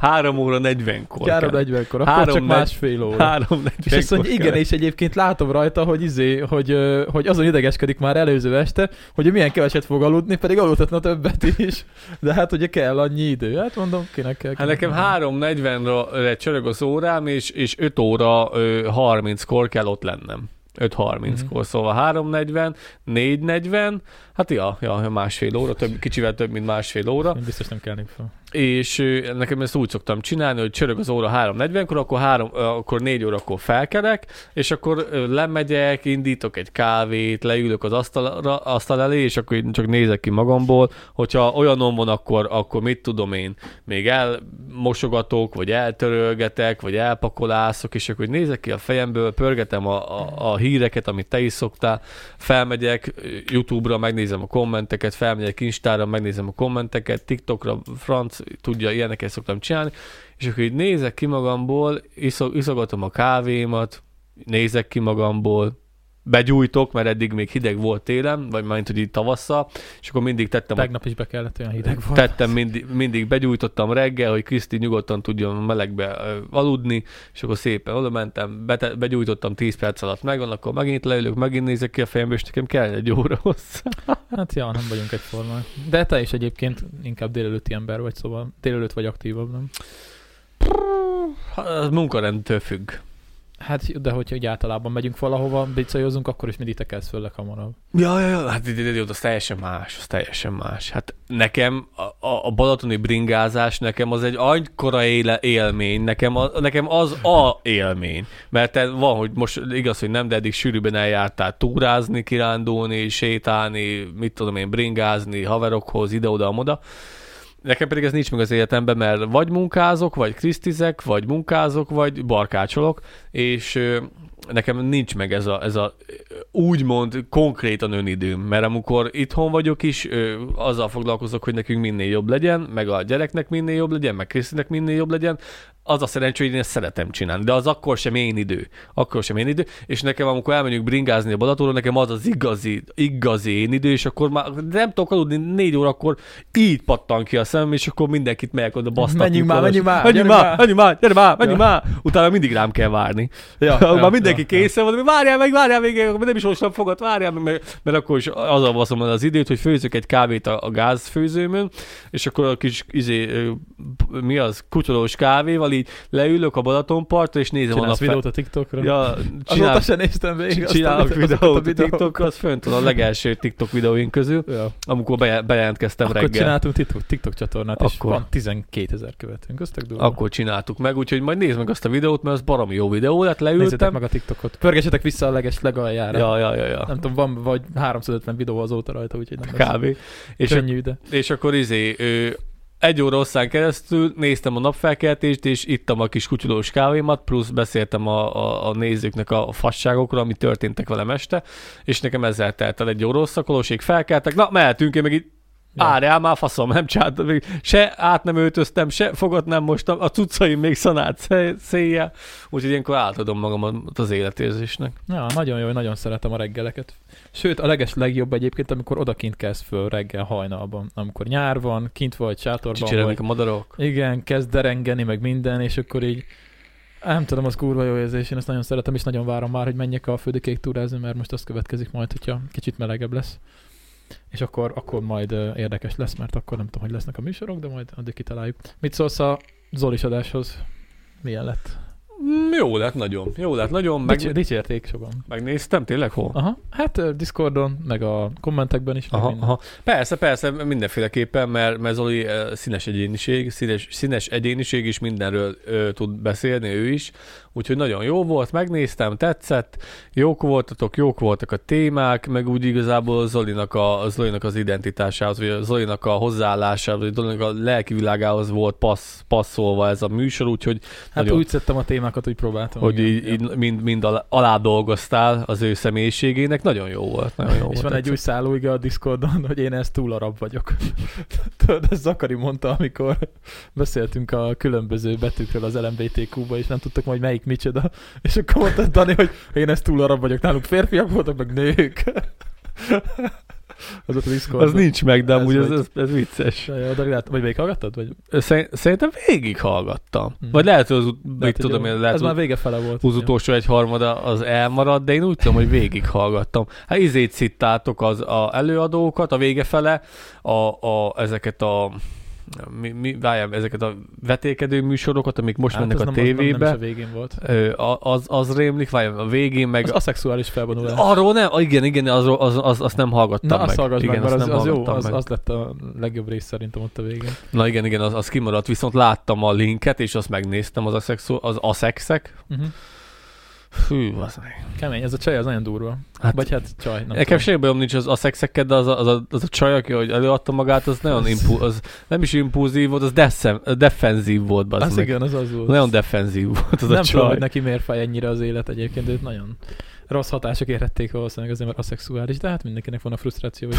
Három óra negyvenkor. Három kell. negyvenkor, akkor Három csak negy- másfél óra. Három És azt mondja, igen, kell. és egyébként látom rajta, hogy izé, hogy, hogy azon idegeskedik már előző este, hogy milyen keveset fog aludni, pedig aludhatna többet is. De hát ugye kell annyi idő. Hát mondom, kinek kell. Hát nekem nem. 3.40-re csörög az órám, és, és 5 óra ö, 30-kor kell ott lennem. 5.30-kor, Mhm. szóval 3.40, 4.40, hát ja, ja, másfél óra, több, kicsivel több, mint másfél óra. Én biztos nem kelnék fel. és nekem ezt úgy szoktam csinálni, hogy csörög az óra 3.40-kor, akkor, 3, ö, akkor 4 órakor felkerek, és akkor lemegyek, indítok egy kávét, leülök az asztalra, asztal elé, és akkor csak nézek ki magamból, hogyha olyanom van, akkor, akkor mit tudom én, még elmosogatok, vagy eltörölgetek, vagy elpakolászok, és akkor nézek ki a fejemből, pörgetem a, a, a híreket, amit te is szoktál, felmegyek YouTube-ra, megnézem a kommenteket, felmegyek Instára, megnézem a kommenteket, TikTokra, franc, tudja, ilyeneket szoktam csinálni, és akkor így nézek ki magamból, iszog, iszogatom a kávémat, nézek ki magamból, begyújtok, mert eddig még hideg volt télen, vagy majd, hogy így tavasszal, és akkor mindig tettem a Tegnap is be kellett, olyan hideg volt. Tettem, mindig, mindig begyújtottam reggel, hogy Kriszti nyugodtan tudjon melegbe aludni, és akkor szépen oda mentem, bete, begyújtottam 10 perc alatt megvan, akkor megint leülök, megint nézek ki a fejembe, és nekem kell egy óra hozzá. Hát ja, nem vagyunk egyformák. De te is egyébként inkább délelőtti ember vagy, szóval délelőtt vagy aktívabb, nem? Az munkarendtől függ. Hát, de hogyha úgy általában megyünk valahova, bicajozunk, akkor is mindig te kezd föl leghamarabb. Ja, ja, ja, hát ide- az teljesen más, az teljesen más. Hát nekem a, a a balatoni bringázás, nekem az egy anykora éle, élmény, nekem, a, nekem az a élmény. Mert te van, hogy most igaz, hogy nem, de eddig sűrűben eljártál túrázni, kirándulni, sétálni, mit tudom én, bringázni, haverokhoz, ide-oda, amoda. Nekem pedig ez nincs meg az életemben, mert vagy munkázok, vagy krisztizek, vagy munkázok, vagy barkácsolok, és nekem nincs meg ez a, ez a úgymond konkrétan önidőm, mert amikor itthon vagyok is, ö, azzal foglalkozok, hogy nekünk minél jobb legyen, meg a gyereknek minél jobb legyen, meg Krisztinek minél jobb legyen, az a szerencsé, hogy én ezt szeretem csinálni, de az akkor sem én idő. Akkor sem én idő, és nekem amikor elmegyünk bringázni a Balatonra, nekem az az igazi, igazi én idő, és akkor már nem tudok aludni négy órakor, így pattan ki a szemem, és akkor mindenkit megyek oda basztatni. Menjünk már, menjünk már, menjünk már, menjünk már, gyere már, menjünk Ja. már. Utána mindig rám kell várni. Ja, Ja, ja, már mindenki ja, ja, készen van, hogy várjál meg, várjál még, nem is most fogad, várjál meg, mert, mert akkor is azzal baszom el az időt, hogy főzök egy kávét a, a gázfőzőmön, és akkor a kis izé, mi az, kutyolós kávéval így leülök a Balatonpartra, és nézem a Csinálsz videót a TikTokra? Ja, Azóta csinál, sem néztem végig. csinálok a- azokat videót a TikTokra, az fönt a legelső TikTok videóink közül, Ja. amikor beje- bejelentkeztem Akkor reggel. csináltunk TikTok, TikTok csatornát, és Akkor. van 12 ezer követőnk. Akkor csináltuk meg, úgyhogy majd nézd meg azt a videót, mert az baromi jó videó lett, Nézzétek leültem. meg a TikTokot. Pörgessetek vissza a leges legaljára. Ja, ja, ja, ja. Nem tudom, van vagy 350 videó azóta rajta, úgyhogy nem Kb. És, könnyű, de... és akkor izé, ő, egy óra hosszán keresztül néztem a napfelkeltést, és ittam a kis kutyulós kávémat, plusz beszéltem a, a, a nézőknek a fasságokról, ami történtek velem este, és nekem ezzel telt el egy óra hosszakolóség, felkeltek, na mehetünk, én meg így Ja. Árjál már faszom, nem még se át nem öltöztem, se fogat nem mostam, a cuccaim még szanált szé- széjjel, úgyhogy ilyenkor átadom magam az életérzésnek. Ja, nagyon jó, nagyon szeretem a reggeleket. Sőt, a leges legjobb egyébként, amikor odakint kezd föl reggel hajnalban. Amikor nyár van, kint vagy, sátorban. Csicserelnek a madarak. Igen, kezd derengeni, meg minden, és akkor így nem tudom, az kurva jó érzés, én ezt nagyon szeretem, és nagyon várom már, hogy menjek a földikék túrázni, mert most az következik majd, hogyha kicsit melegebb lesz. És akkor, akkor majd érdekes lesz, mert akkor nem tudom, hogy lesznek a műsorok, de majd addig kitaláljuk. Mit szólsz a Zolis adáshoz? Milyen lett? Mm, Jó lett nagyon, jó lett nagyon, Meg... Dicsérték sokan. megnéztem, tényleg hol? Aha, hát Discordon, meg a kommentekben is. Aha, aha. Persze, persze, mindenféleképpen, mert, mert Zoli színes egyéniség, színes, színes egyéniség is mindenről ö, tud beszélni, ő is. Úgyhogy nagyon jó volt, megnéztem, tetszett, jók voltatok, jók voltak a témák, meg úgy igazából Zolinak, a, Zolinak az identitásához, vagy Zolinak a hozzáállásához, vagy Zolinak a lelki világához volt passz, passzolva ez a műsor, úgyhogy Hát nagyon- úgy szedtem a témákat, úgy próbáltam. hogy igen. így, így mind, mind alá, alá dolgoztál az ő személyiségének, nagyon jó volt. Nagyon jó És volt van egy új szállóiga a Discordon, hogy én ezt túl arab vagyok. Tudod, ezt Zakari mondta, amikor beszéltünk a különböző betűkről az LMBTQ-ba, és nem tudtak majd melyik micsoda. És akkor mondta Dani, hogy én ezt túl arab vagyok. Nálunk férfiak voltak, meg nők. Az ott a Discordon. Az nincs meg, de amúgy ez, ez, ez vicces. Ja, ja, Dani, lát, vagy végig hallgattad? Vagy, Szerint- Szerintem végighallgattam. Hm. Vagy lehet, hogy az, lehet, tudom én, lehet, Ez már vége fele volt. az utolsó egy harmada az elmaradt, de én úgy tudom, hogy végighallgattam. Hát izét cittátok az a előadókat, a vége fele, a, a, ezeket a mi, mi, várjál, ezeket a vetékedő műsorokat, amik most mennek az a nem, az nem, nem tévébe, a végén volt. ö, a- az, az rémlik, várjál, a végén meg... Az aszexuális felvonulás. Arról nem, igen, igen, az, az, az, azt nem hallgattam Na, meg. azt hallgass igen, meg, mert az, az jó, az, meg. az lett a legjobb rész szerintem ott a végén. Na igen, igen, az, az kimaradt, viszont láttam a linket, és azt megnéztem, az, aszexu, az aszexek. Uh-huh. Hű, az. Kemény, ez a csaj az nagyon durva. Hát, Vagy hát csaj, nem Nekem tudom. semmi bajom nincs az aszexekkel, de az a, az, a, az a csaj, aki hogy előadta magát, az nagyon impu, az nem is impulzív volt, az deszem, defenzív volt. Az, Az igen, az az volt. Nagyon defenzív volt az nem a tudom, csaj. hogy neki miért fáj ennyire az élet egyébként, de nagyon rossz hatások érhették valószínűleg azért, mert aszexuális, de hát mindenkinek van a frusztráció, hogy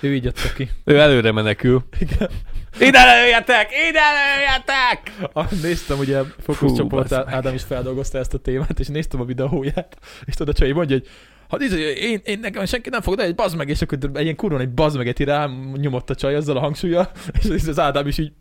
ő így jött ki. Ő előre menekül. Igen. Ide lőjetek! Ide lőjetek! Ah, néztem ugye fókuszcsoport. Ádám is feldolgozta ezt a témát, és néztem a videóját, és tudod, csaj mondja, hogy Hát izé, én, én nekem senki nem fog, de egy bazd meg, és akkor egy ilyen kurva egy bazd meget rám nyomott a csaj azzal a hangsúlya, és az Ádám is így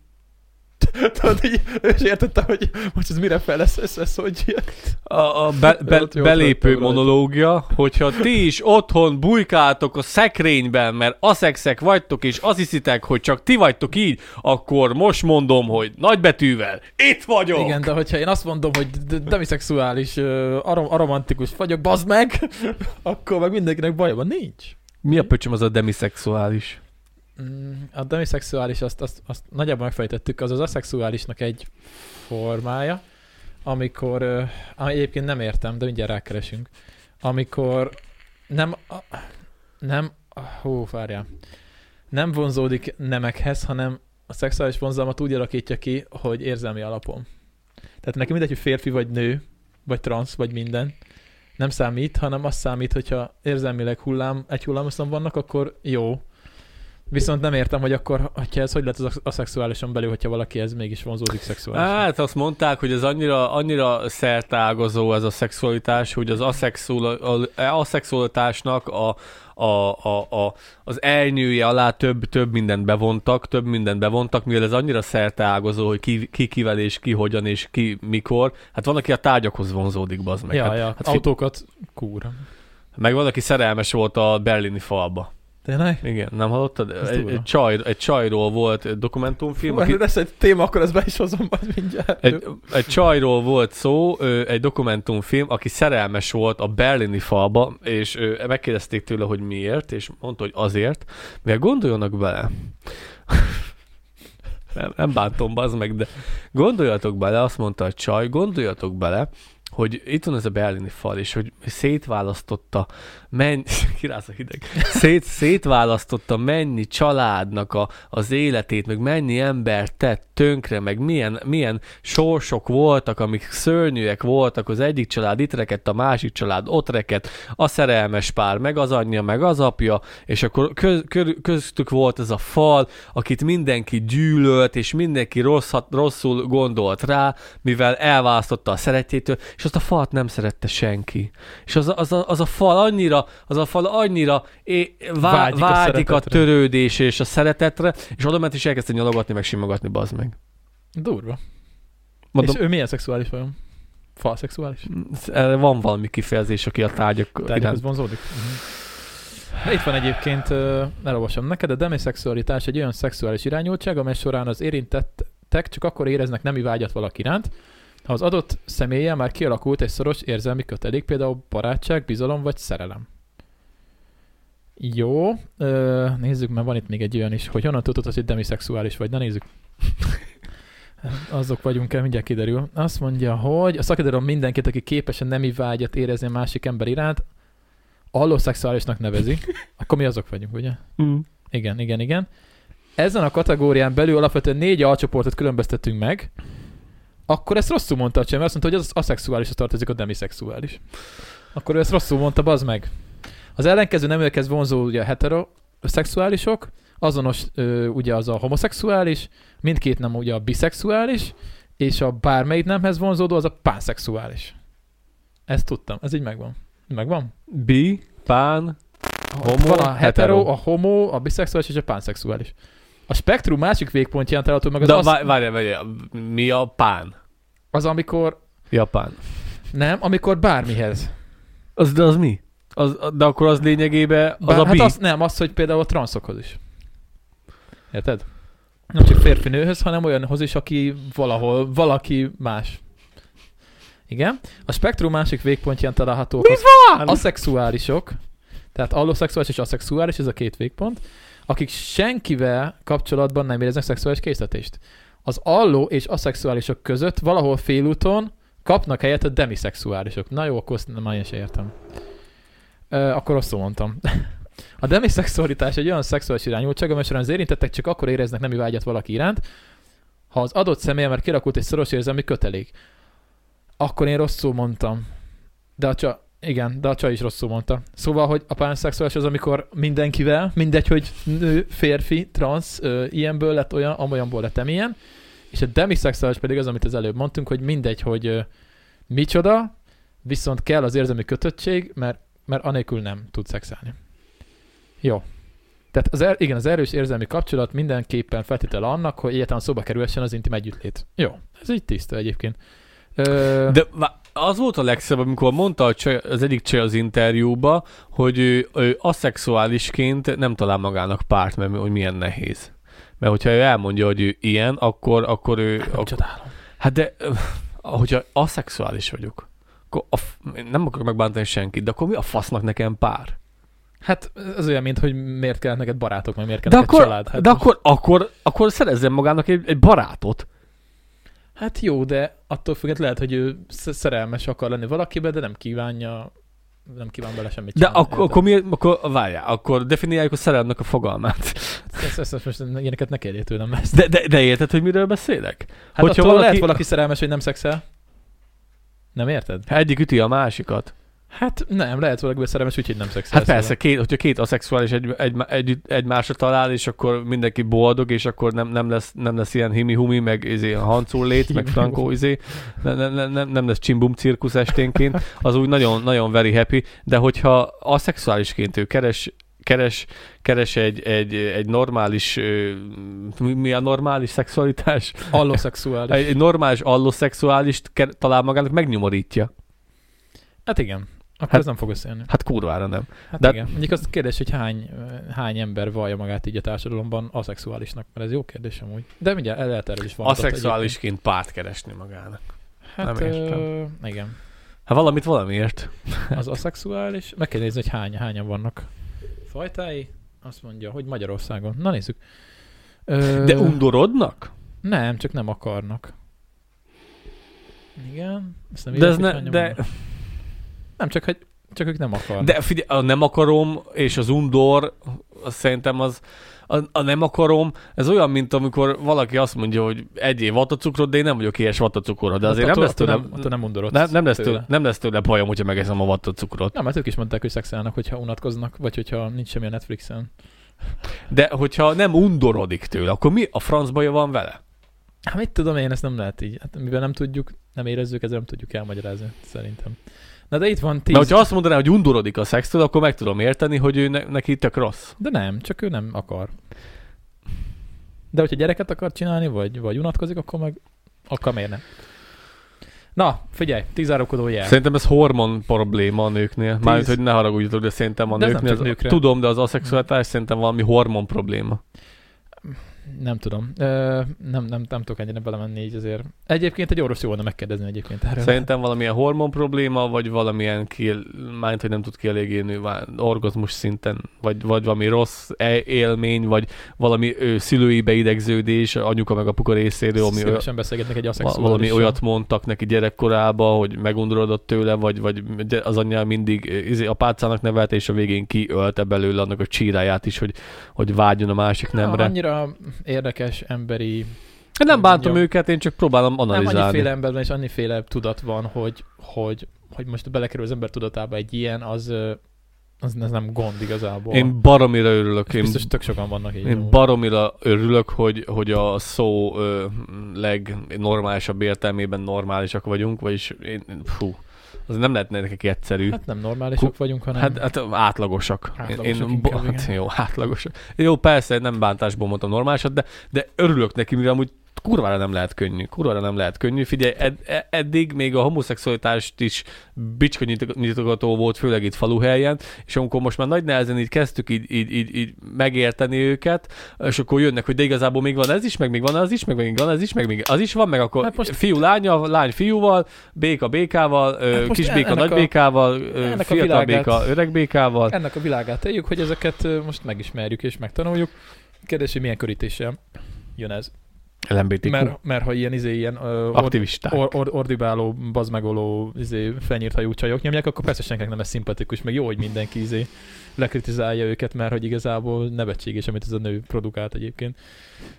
Tudod, így, ő is értette, hogy most ez mire fel lesz, ez, ez hogy jött. A, a be, be, belépő monológia, hogyha ti is otthon bujkáltok a szekrényben, mert aszexek vagytok, és azt hiszitek, hogy csak ti vagytok így, akkor most mondom, hogy nagybetűvel, itt vagyok! Igen, de hogyha én azt mondom, hogy demiszexuális, arom, aromantikus vagyok, bazd meg, akkor meg mindenkinek baja van. Nincs. Mi a pöcsöm az a demiszexuális? Mm, A demiszexuális, azt, azt, azt nagyjából megfejtettük, az az aszexuálisnak egy formája, amikor, ami egyébként nem értem, de mindjárt rákeresünk, amikor nem, nem, hú, várjál, nem vonzódik nemekhez, hanem a szexuális vonzalmat úgy alakítja ki, hogy érzelmi alapon. Tehát neki mindegy, hogy férfi vagy nő, vagy transz, vagy minden, nem számít, hanem az számít, hogyha érzelmileg hullám, egy hullámoszon vannak, akkor jó. Viszont nem értem, hogy akkor, hogyha ez hogy lehet az aszexuálisan belül, hogyha valaki ez mégis vonzódik szexuálisan. Hát azt mondták, hogy ez annyira, annyira szertágazó ez a szexualitás, hogy az aszexual, a- aszexualitásnak a, a, a, a, az elnyője alá több, több mindent bevontak, több mindent bevontak, mivel ez annyira szertágazó, hogy ki, ki kivel és ki hogyan és ki mikor. Hát van, aki a tárgyakhoz vonzódik, bazd meg. ja, hát, ja, hát fi- autókat, kúra. meg van, aki szerelmes volt a berlini falba. Tényleg? Igen, nem hallottad? Egy, egy, csaj, egy csajról volt dokumentumfilm, aki, Aki... Ez egy téma, akkor ezt be is hozom majd mindjárt. Egy, egy csajról volt szó, egy dokumentumfilm, aki szerelmes volt a berlini falba, és megkérdezték tőle, hogy miért, és mondta, hogy azért, mert gondoljanak bele. nem, nem bántom, bazd meg, de gondoljatok bele, azt mondta a csaj, gondoljatok bele, hogy itt van ez a berlini fal, és hogy szétválasztotta, mennyi, kirász a hideg, Szét, szétválasztotta mennyi családnak a, az életét, meg mennyi ember tett tönkre, meg milyen, milyen sorsok voltak, amik szörnyűek voltak, az egyik család itt rekedt, a másik család ott rekedt, a szerelmes pár, meg az anyja, meg az apja, és akkor köz, kö, köztük volt ez a fal, akit mindenki gyűlölt, és mindenki rosszat, rosszul gondolt rá, mivel elválasztotta a szeretjétől, azt a falat nem szerette senki. És az a, az a, az a fal annyira, az a fal annyira é, vá, Vágyik vágyik, a a, törődés és a szeretetre, és oda ment és elkezdte nyalogatni, meg simogatni, bazd meg. Durva. Mondom, És ő milyen szexuális vajon? Fal szexuális? erre van valami kifejezés, aki a tárgyak Tárgyakhoz vonzódik? Uh-huh. Itt van egyébként, elolvasom neked, a demiszexualitás egy olyan szexuális irányultság, amely során az érintettek csak akkor éreznek nemi vágyat valaki iránt, ha az adott személye már kialakult egy szoros érzelmi kötelék, például barátság, bizalom vagy szerelem. Jó, nézzük, mert van itt még egy olyan is, hogy honnan tudod, hogy demiszexuális vagy. Na nézzük. Azok vagyunk el, mindjárt kiderül. Azt mondja, hogy a szakirodalom mindenkit, aki képes a nemi vágyat érezni a másik ember iránt, alloszexuálisnak nevezi. Akkor mi azok vagyunk, ugye? Mm. Igen, igen, igen. Ezen a kategórián belül alapvetően négy alcsoportot különböztetünk meg, akkor ezt rosszul mondta a csaj, mert azt mondta, hogy az aszexuálishoz tartozik a demiszexuális. Akkor ő ezt rosszul mondta, bazd meg. Az ellenkező neműekhez vonzó ugye a heteroszexuálisok, azonos ö, ugye az a homoszexuális, mindkét nem ugye a biszexuális, és a bármelyik nemhez vonzódó az a pánszexuális. Ezt tudtam, ez így megvan. Megvan? Bi, pán, Homo, van a hetero, hetero. a homo, a biszexuális és a pánszexuális. A spektrum másik végpontján található meg az, de az, várj, várj, várj, mi a pán? az, amikor Japán. nem, amikor bármihez. Az, de az mi? Az, de akkor az lényegében az Bár, a hát bi. az, nem, az, hogy például a transzokhoz is. Érted? Nem csak férfi nőhöz, hanem olyanhoz is, aki valahol, valaki más. Igen. A spektrum másik végpontján találhatók Mi az van? aszexuálisok, tehát alloszexuális és aszexuális, ez a két végpont, akik senkivel kapcsolatban nem éreznek szexuális készletést. Az alló és aszexuálisok között valahol félúton kapnak helyet a demiszexuálisok. Na jó, akkor azt már én sem értem. Ö, akkor rosszul mondtam. A demiszexualitás egy olyan szexuális irányultság, amely során az érintettek csak akkor éreznek nemi vágyat valaki iránt, ha az adott személy már kialakult egy szoros érzelmi kötelék. Akkor én rosszul mondtam. De a csa... Igen, de a csaj is rosszul mondta. Szóval, hogy a pánszexuális az, amikor mindenkivel, mindegy, hogy nő, férfi, trans, ö, ilyenből lett olyan, amolyanból lett emilyen, és a demiszexuális pedig az, amit az előbb mondtunk, hogy mindegy, hogy ö, micsoda, viszont kell az érzelmi kötöttség, mert, mert anélkül nem tud szexelni. Jó. Tehát az er, igen, az erős érzelmi kapcsolat mindenképpen feltétele annak, hogy egyáltalán szóba kerülhessen az intim együttlét. Jó, ez így tiszta egyébként. Ö, De az volt a legszebb, amikor mondta a csaj, az egyik csaj az interjúba, hogy ő, ő aszexuálisként nem talál magának párt, mert hogy milyen nehéz. Mert hogyha ő elmondja, hogy ő ilyen, akkor, akkor ő... nem Ak- csodálom. hát de, öh, hogyha aszexuális vagyok, akkor a nem akarok megbántani senkit, de akkor mi a fasznak nekem pár? Hát ez olyan, mint hogy miért kell neked barátok, meg miért kell De neked akkor, család. Hát, de most- akkor, akkor, akkor szerezzen magának egy, egy barátot. hát jó, de attól függetlenül lehet, hogy ő sz- szerelmes akar lenni valakibe, de nem kívánja, nem kíván bele semmit De csinálni. akkor, mi, akkor várjál, akkor definiáljuk a szerelemnek a fogalmát. Ezt, ezt, ezt most ilyeneket ne kérjél tőlem. Ezt. De, de, de érted, hogy miről beszélek? Hát Hogyha valaki- lehet valaki szerelmes, hogy nem szexel. Nem érted? Egyik üti a másikat. Hát nem, lehet valaki szerelmes, úgyhogy nem szexel. Hát persze, két, hogyha két aszexuális egy, egy, egy, egymásra talál, és akkor mindenki boldog, és akkor nem, nem, lesz, nem lesz ilyen himi-humi, meg izé, hancó lét, meg frankó izé, nem, nem, nem, nem lesz csimbum cirkusz esténként, az úgy nagyon, nagyon very happy, de hogyha aszexuálisként ő keres, keres, keres egy, egy, egy normális, mi, mi a normális szexualitás? Alloszexuális. Egy, normális alloszexuálist talál magának, megnyomorítja. Hát igen. Akkor Hát- ez nem fog összejönni. Hát kurvára nem. Hát de- igen. Mondjuk azt kérdés, hogy hány, hány ember vallja magát így a társadalomban aszexuálisnak, mert ez jó kérdés amúgy. De mindjárt el lehet erről is van. Aszexuálisként párt keresni magának. egyébként. nem Hát, értem. Ö, igen. Hát valamit valamiért. Az aszexuális. Meg kell nézni, hogy hány, hányan vannak fajtái. Azt mondja, hogy Magyarországon. Na nézzük. Ö, De undorodnak? Nem, csak nem akarnak. Igen. Ezt nem De ez ne, de. Nem, csak, hogy, csak ők nem akarnak. de figyelj, a nem akarom és az undor, az szerintem az, a, a nem akarom, ez olyan, mint amikor valaki azt mondja, hogy egyél vatacukrot, de én nem vagyok ilyes vatacukorra, de azért nem attól, lesz tőle, nem, nem undorodsz nem, nem, lesz tőle. tőle, nem lesz tőle bajom, hogyha megeszem a vatacukrot. Nem, mert ők is mondták, hogy szexelnek, hogyha unatkoznak, vagy hogyha nincs semmi a Netflixen. De hogyha nem undorodik tőle, akkor mi a franc baja van vele? Hát mit tudom én, ezt nem lehet így. Hát, mivel nem tudjuk, nem érezzük, ezért nem tudjuk elmagyarázni, szerintem. Na de itt van tíz. Mert hogyha azt mondaná, hogy undorodik a szextől, akkor meg tudom érteni, hogy ő ne, neki tök rossz. De nem, csak ő nem akar. De hogyha gyereket akar csinálni, vagy, vagy unatkozik, akkor meg akkor miért nem? Na, figyelj, tíz árulkodó jel. Szerintem ez hormon probléma a nőknél. Tíz. Mármint, hogy ne haragudjatok, de szerintem a De nőknél. az- nőkre. Tudom, de az aszexualitás szerintem valami hormon probléma. Nem tudom. Ö, nem, nem, nem tudok ennyire belemenni így azért. Egyébként egy orvos jó volna megkérdezni egyébként erről. Szerintem valamilyen hormon probléma, vagy valamilyen kiel, mármint, hogy nem tud kielégülni vá- orgazmus szinten, vagy, vagy valami rossz e- élmény, vagy valami ő, szülői beidegződés, anyuka meg apuka részéről, ami oly, Szívesen beszélgetnek egy valami olyat mondtak neki gyerekkorában, hogy megundorodott tőle, vagy, vagy gy- az anyja mindig izé, a pálcának nevelte, és a végén kiölte belőle annak a csíráját is, hogy, hogy vágyon a másik nemre. Ja, annyira érdekes emberi... Én nem bántom Jó. őket, én csak próbálom Nem, analizálni. annyiféle ember van, és annyiféle tudat van, hogy, hogy, hogy most belekerül az ember tudatába egy ilyen, az, az, az nem gond igazából. Én baromira örülök. És Én, biztos tök sokan vannak így. én amúgy. baromira örülök, hogy, hogy a szó ö, legnormálisabb értelmében normálisak vagyunk, vagyis én, fú, az nem lehetne nekik egyszerű. Hát nem normálisok vagyunk, hanem... Hát, hát átlagosak. Átlagosak én, én, bo- hát jó, átlagosak. Jó, persze, nem bántásból mondtam normálisat, de, de örülök neki, mivel amúgy kurvára nem lehet könnyű. Kurvára nem lehet könnyű. Figyelj, ed, ed, eddig még a homoszexualitást is bicska nyitog- nyitogató volt, főleg itt faluhelyen, és amikor most már nagy nehezen így kezdtük így, így, így, így megérteni őket, és akkor jönnek, hogy de igazából még van ez is, meg még van az is, meg még van ez is, meg még az is van, meg akkor Hát most fiú lánya, lány fiúval, béka békával, Hát kis béka nagy békával, a fiatal világát- béka öreg békával. Ennek a világát éljük, hogy ezeket most megismerjük és megtanuljuk. Kérdés, hogy milyen körítéssel jön ez. LMBTQ. Mert, mert ha ilyen, izé, ilyen ö, Aktivisták. or, or, ordibáló, bazmegoló, izé, fenyírt hajú csajok nyomják, akkor persze senkinek nem lesz szimpatikus, meg jó, hogy mindenki izé lekritizálja őket, mert hogy igazából nevetséges, amit ez a nő produkált egyébként.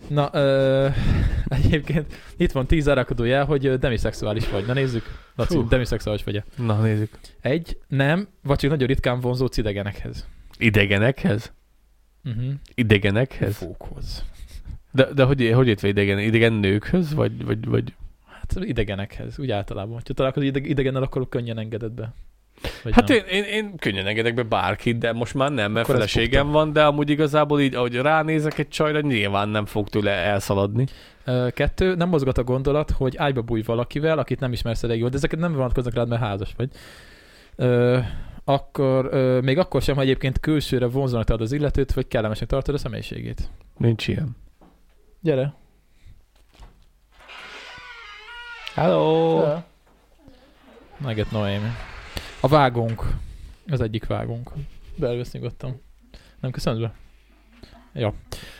Na, ö, egyébként itt van tíz árakodó jel, hogy demiszexuális vagy. Na nézzük, Laci, Hú. demiszexuális vagy-e? Na nézzük. Egy, nem, vagy csak nagyon ritkán vonzódsz idegenekhez. Idegenekhez? Uh-huh. Idegenekhez? Fókhoz. De, de hogy, hogy értve idegen? Idegen nőkhöz? Vagy, vagy, vagy... Hát idegenekhez, úgy általában. Ha találkozol ide- idegennel, akkor könnyen engeded be. Vagy Hát nem? én, én, én könnyen engedek be bárkit, de most már nem, mert Akkor feleségem van, de amúgy igazából így, ahogy ránézek egy csajra, nyilván nem fog tőle elszaladni. Kettő, nem mozgat a gondolat, hogy ágyba bújj valakivel, akit nem ismersz elég jól, de ezeket nem vonatkoznak rád, mert házas vagy. Ö, akkor, ö, még akkor sem, ha egyébként külsőre vonzónak ad az illetőt, vagy kellemesnek tartod a személyiségét. Nincs ilyen. Gyere. Hello! Meget Noémi. A vágónk. Az egyik vágónk. Belvesz nyugodtan. Nem köszönöd be? Jó.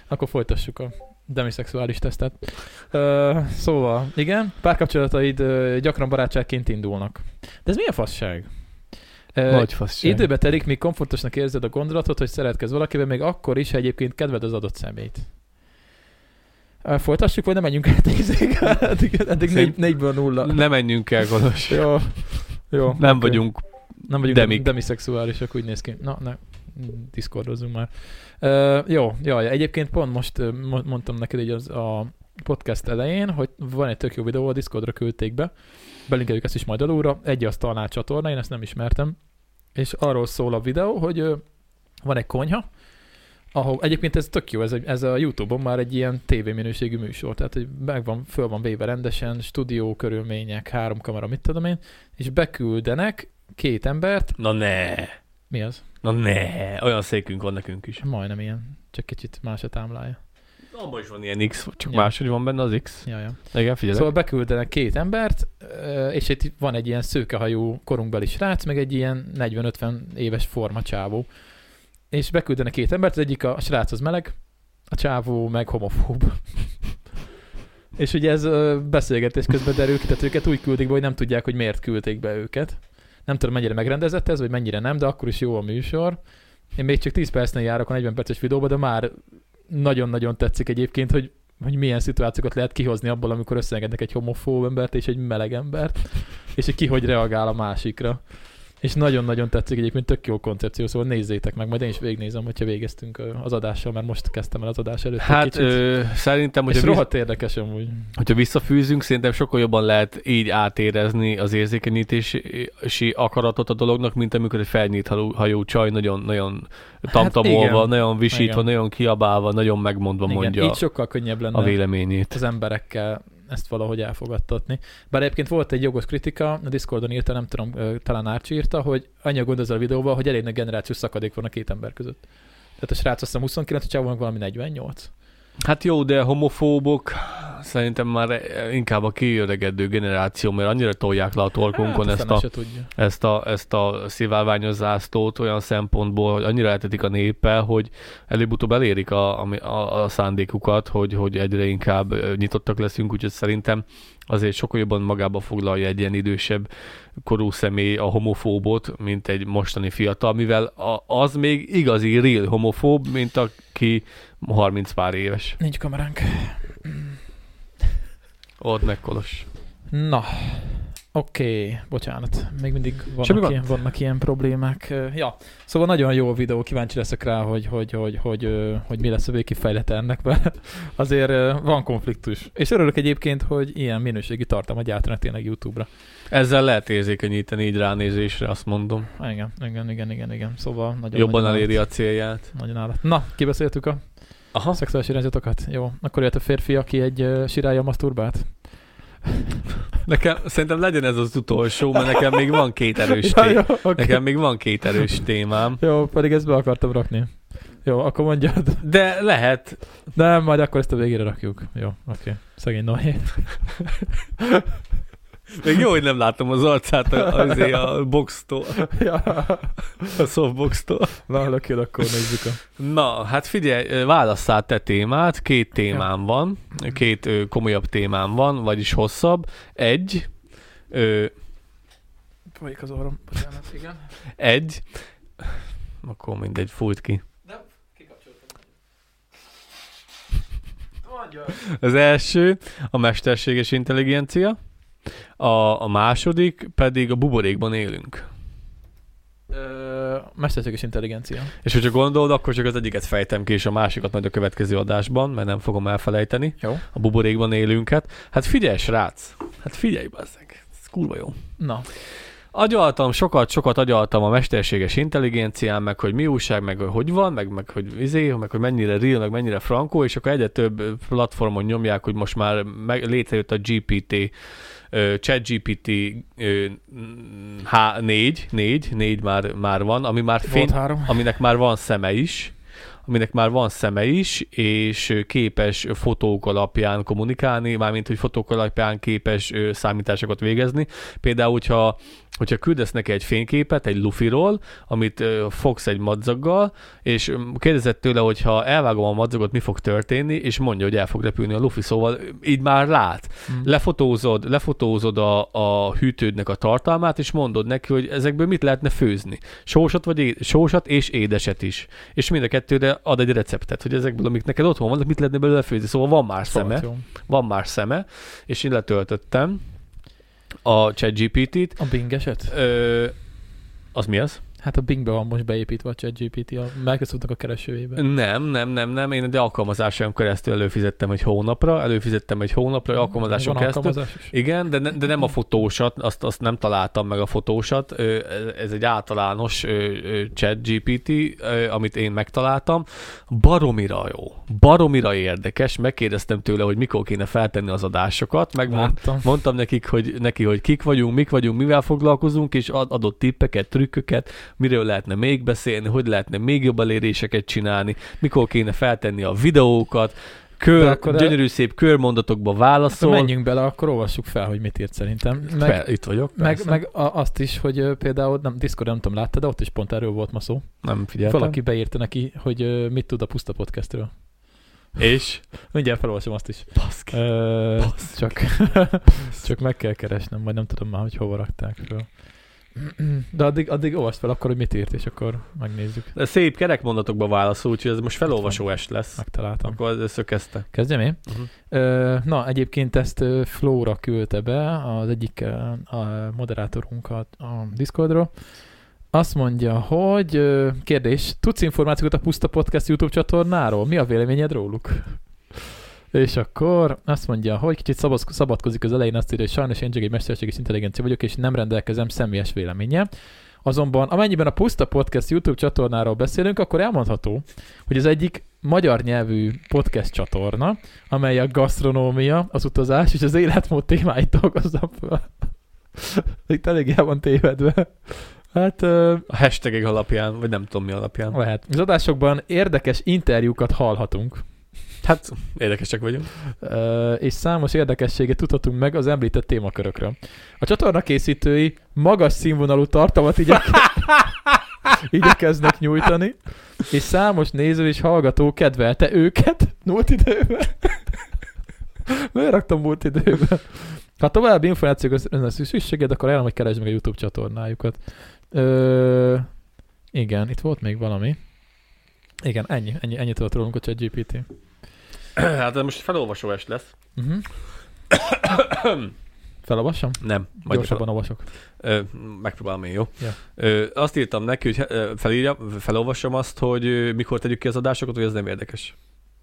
Akkor folytassuk a demiszexuális tesztet. Ö, szóval, igen, párkapcsolataid ö, gyakran barátságként indulnak. De ez milyen fasság? Ö, Nagy fasság. Időbe telik, míg komfortosnak érzed a gondolatot, hogy szeretkezz valakivel, még akkor is, ha egyébként kedved az adott szemét. Folytassuk, vagy nem menjünk át tízig? eddig eddig négy, négyből nulla. Ne menjünk el, Golos. Jó. Jó. Nem oké. vagyunk. Nem vagyunk demik. demiszexuálisak, úgy néz ki. Na, ne, diszkordozzunk már. Uh, jó, jaj, egyébként pont most mo- mondtam neked így az a podcast elején, hogy van egy tök jó videó, a Discordra küldték be, belinkeljük ezt is majd alulra, egy asztalnál csatorna, én ezt nem ismertem, és arról szól a videó, hogy uh, van egy konyha, ahol egyébként ez tök jó, ez, egy- ez a Youtube-on már egy ilyen tévéminőségű műsor, tehát hogy meg van, föl van véve rendesen, stúdió körülmények, három kamera, mit tudom én, és beküldenek két embert, Na ne! mi az? Na ne! Olyan székünk van nekünk is. Majdnem ilyen, csak kicsit más a támlája. Abban is van ilyen X, csak Ja. máshogy van benne az X. Ja, ja. Igen, figyelj. Szóval beküldenek két embert, és itt van egy ilyen szőkehajú korunkbeli srác, meg egy ilyen 40-50 éves forma csávó. És beküldenek két embert, az egyik a, srác az meleg, a csávó meg homofób. és ugye ez beszélgetés közben derül ki, tehát őket úgy küldik be, hogy nem tudják, hogy miért küldték be őket. Nem tudom, mennyire megrendezett ez, vagy mennyire nem, de akkor is jó a műsor. Én még csak 10 percnél járok a 40 perces videóba, de már nagyon-nagyon tetszik egyébként, hogy hogy milyen szituációkat lehet kihozni abból, amikor összeengednek egy homofób embert és egy meleg embert, és hogy ki hogy reagál a másikra. És nagyon-nagyon tetszik egyébként, tök jó koncepció, szóval nézzétek meg, majd én is végignézem, hogyha végeztünk az adással, mert most kezdtem el az adás előtt. Hát ö, szerintem, és hogyha, visz, rohadt érdekes amúgy. hogyha visszafűzünk, szerintem sokkal jobban lehet így átérezni az érzékenyítési akaratot a dolognak, mint amikor egy felnyit hajó, csaj nagyon, nagyon tamtamolva, Hát nagyon visítva, Igen. nagyon kiabálva, nagyon megmondva Igen, mondja így sokkal könnyebb lenne a véleményét. az emberekkel ezt valahogy elfogadtatni. Bár egyébként volt egy jogos kritika, a Discordon írta, nem tudom, talán Árcsi írta, hogy annyi a gond ezzel a videóval, hogy elég nagy generációs szakadék van a két ember között. Tehát a srác azt hiszem 29, a csávónak valami 48. Hát jó, de homofóbok szerintem már inkább a kiöregedő generáció, mert annyira tolják le a torkunkon hát, ezt, a... ezt, a, ezt a szivárványos zászlót olyan szempontból, hogy annyira eltetik a néppel, hogy előbb-utóbb elérik a, a, a, a szándékukat, hogy, hogy egyre inkább nyitottak leszünk, úgyhogy szerintem azért sokkal jobban magába foglalja egy ilyen idősebb korú személy a homofóbot, mint egy mostani fiatal, mivel a, az még igazi real homofób, mint aki 30 pár éves. Nincs kameránk. Ott meg Kolos. Na, oké, okay, bocsánat, még mindig vannak ilyen, vannak ilyen problémák. Ja, szóval nagyon jó a videó, kíváncsi leszek rá, hogy, hogy, hogy, hogy, hogy, hogy mi lesz a végkifejlete ennek, mert azért van konfliktus. És örülök egyébként, hogy ilyen minőségi tartalmat gyártanak tényleg YouTube-ra. Ezzel lehet érzékenyíteni így ránézésre, azt mondom. Igen, igen, igen, igen, igen. Szóval nagyon Jobban nagyon eléri állat. a célját. Nagyon állat. Na, kibeszéltük a Aha. Szexuális irányzatokat? Jó. Akkor jött a férfi, aki egy uh, sirálja masturbát? Nekem szerintem legyen ez az utolsó, mert nekem még van két erős Ja, jó, okay. Nekem még van két erős témám. Jó, pedig ezt be akartam rakni. Jó, akkor mondjad. De lehet, Nem, majd akkor ezt a végére rakjuk. Jó, oké. Okay. Szegény Noé. Még jó, hogy nem látom az arcát a, azért a boxtól, ja. a softboxtól. Na, lökjön, akkor nézzük a... Na, hát figyelj, válasszál te témát, két témám van, két ö, komolyabb témám van, vagyis hosszabb. Egy, ö, Folyik az orrom. Bocsánat, igen. egy, akkor mindegy, fújt ki. Az első a mesterséges intelligencia, a, a második pedig a buborékban élünk. Ö, mesterséges intelligencia. És hogyha gondolod, akkor csak az egyiket fejtem ki, és a másikat majd a következő adásban, mert nem fogom elfelejteni, Jó. a buborékban élünket. Hát figyelj, srác! Hát figyelj, bazzeg! Ez kurva jó. Na, Agyaltam, sokat, sokat agyaltam a mesterséges intelligencián, meg hogy mi újság, meg hogy van, meg, meg hogy izé, meg hogy mennyire real, meg mennyire frankó, és akkor egyre több platformon nyomják, hogy most már meg, létrejött a GPT, ChatGPT ö, H4, 4, 4 már, már van, ami már fény, aminek már van szeme is, aminek már van szeme is, és képes fotók alapján kommunikálni, mármint, hogy fotók alapján képes számításokat végezni. Például, hogyha, hogyha küldesz neki egy fényképet egy lufiról, amit ö, fogsz egy madzaggal, és kérdezett tőle, hogy ha elvágom a madzagot, mi fog történni, és mondja, hogy el fog repülni a lufi, szóval így már lát. Mm. Lefotózod, lefotózod a, a hűtődnek a tartalmát, és mondod neki, hogy ezekből mit lehetne főzni. Sósat, vagy é- sósat és édeset is. És mind a kettőre ad egy receptet, hogy ezekből, amik neked otthon vannak, mit lehetne belőle főzni. Szóval van már szeme, van már szeme, és én letöltöttem a ChatGPT-t. A Bing eset? Ö, az mi az? Hát a Bingbe van most beépítve a ChatGPT, a Microsoftnak a keresőjébe. Nem, nem, nem, nem. Én de alkalmazáson keresztül előfizettem egy hónapra, előfizettem egy hónapra, alkalmazáson Van keresztül. alkalmazás is? Igen, de, ne, de nem a fotósat, azt, azt nem találtam meg a fotósat. Ez egy általános ö, ö, chat GPT, ö, amit én megtaláltam. Baromira jó, baromira érdekes. Megkérdeztem tőle, hogy mikor kéne feltenni az adásokat. Megmond, Láttam. mondtam nekik, hogy neki, hogy kik vagyunk, mik vagyunk, mivel foglalkozunk, és ad- adott tippeket, trükköket, miről lehetne még beszélni, hogy lehetne még jobb eléréseket csinálni, mikor kéne feltenni a videókat, De kör, akkor- gyönyörű szép körmondatokba válaszol. menjünk bele, akkor olvassuk fel, hogy mit írt szerintem. Meg, Fel, itt vagyok. meg, persze. meg a, azt is, hogy például, nem, Discord nem tudom, láttad, de ott is pont erről volt ma szó. Nem figyeltem. Valaki beírta neki, hogy mit tud a Puszta Podcastről. És? Mindjárt felolvasom azt is. Baszki. Ö, csak, csak meg kell keresnem, majd nem tudom már, hogy hova rakták föl. De addig, addig olvasd fel akkor, hogy mit írt, és akkor megnézzük. De szép kerek mondatokba válaszol, úgyhogy ez most felolvasó est lesz. Megtaláltam. Akkor először kezdte. Kezdjem én? Uh-huh. Na, egyébként ezt Flóra küldte be, az egyik a moderátorunkat a Discordról. Azt mondja, hogy kérdés, tudsz információkat a Puszta Podcast YouTube csatornáról? Mi a véleményed róluk? És akkor azt mondja, hogy kicsit szabad, szabadkozik az elején, azt írja, hogy sajnos én csak egy mesterséges intelligencia vagyok, és nem rendelkezem személyes véleménye. Azonban amennyiben a Puszta Podcast YouTube csatornáról beszélünk, akkor elmondható, hogy az egyik magyar nyelvű podcast csatorna, amely a gasztronómia, az utazás és az életmód témáit dolgozza föl. Itt elég el van tévedve. Hát ö, A hashtagek alapján, vagy nem tudom mi alapján. lehet. Az adásokban érdekes interjúkat hallhatunk, Hát érdekesek vagyunk. és számos érdekességet tudhatunk meg az említett témakörökről. A csatorna készítői magas színvonalú tartalmat igyek... igyekeznek nyújtani, és számos néző és hallgató kedvelte őket múlt időben. Miért raktam múlt időben? Ha további információk lenne szükséged, akkor ajánlom, hogy keresd meg a YouTube csatornájukat. Ö, igen, itt volt még valami. Igen, ennyi, ennyi, ennyit tudott rólunk a ChatGPT. hát ez most felolvasó est lesz. Uh-huh. Felolvassam? Nem. Majd Gyorsabban olvasok. Ö, megpróbálom én, jó? Ja. Ö, azt írtam neki, hogy felírja, felolvassam azt, hogy mikor tegyük ki az adásokat, hogy ez nem érdekes.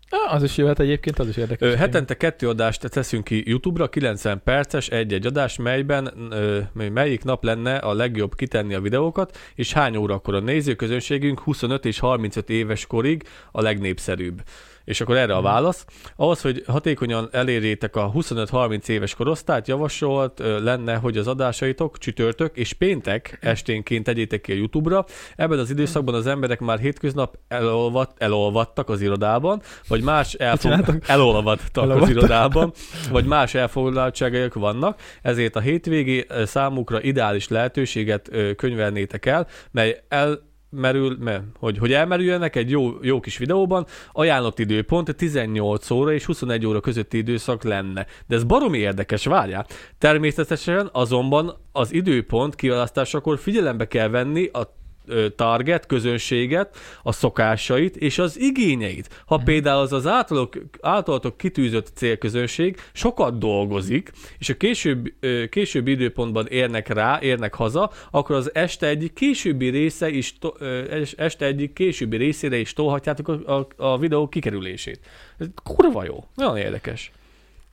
Ah, az is jöhet egyébként, az is érdekes. Ö, hetente kettő adást teszünk ki YouTube-ra, 90 perces, egy-egy adás, melyben ö, melyik nap lenne a legjobb kitenni a videókat, és hány órakor a nézőközönségünk 25 és 35 éves korig a legnépszerűbb. És akkor erre a válasz. Ahhoz, hogy hatékonyan elérjétek a 25-30 éves korosztályt, javasolt lenne, hogy az adásaitok csütörtök és péntek esténként tegyétek ki a YouTube-ra. Ebben az időszakban az emberek már hétköznap elolvad, elolvadtak az irodában, vagy más elfog, elolvadtak az irodában, vagy más elfoglaltságaik vannak, ezért a hétvégi számukra ideális lehetőséget könyvelnétek el, mely el merül, me, hogy, hogy elmerüljenek egy jó, jó kis videóban, ajánlott időpont 18 óra és 21 óra közötti időszak lenne. De ez baromi érdekes, várjál. Természetesen azonban az időpont kiválasztásakor figyelembe kell venni a target, közönséget, a szokásait és az igényeit. Ha például az az általok, általatok kitűzött célközönség sokat dolgozik, és a később, későbbi időpontban érnek rá, érnek haza, akkor az este egyik későbbi része is, este egyik későbbi részére is tolhatjátok a, a, a videó kikerülését. Ez kurva jó, nagyon érdekes.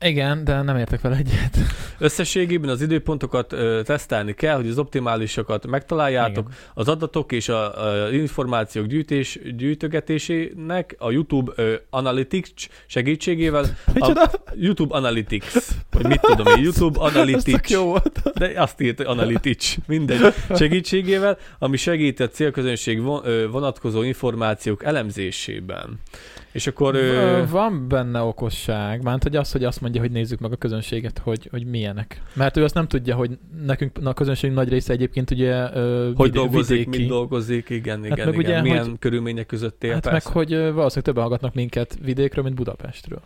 Igen, de nem értek vele egyet. Összességében az időpontokat ö, tesztelni kell, hogy az optimálisokat megtaláljátok. Igen. Az adatok és a, a információk gyűjtés, gyűjtögetésének a YouTube ö, Analytics segítségével, a YouTube Analytics, vagy mit tudom én, YouTube Analytics, jó volt. de azt írta Analytics, mindegy, segítségével, ami segít a célközönség vonatkozó információk elemzésében. És akkor... Ö, Van benne okosság, mert hogy az, hogy azt mondja, hogy nézzük meg a közönséget, hogy, hogy milyenek. Mert ő azt nem tudja, hogy nekünk a közönségünk nagy része egyébként ugye hogy vidé- dolgozik, vidéki. mit dolgozik, igen, igen, meg igen. ugye, milyen hogy- körülmények között él, Hát persze. meg, hogy valószínűleg többen hallgatnak minket vidékről, mint Budapestről.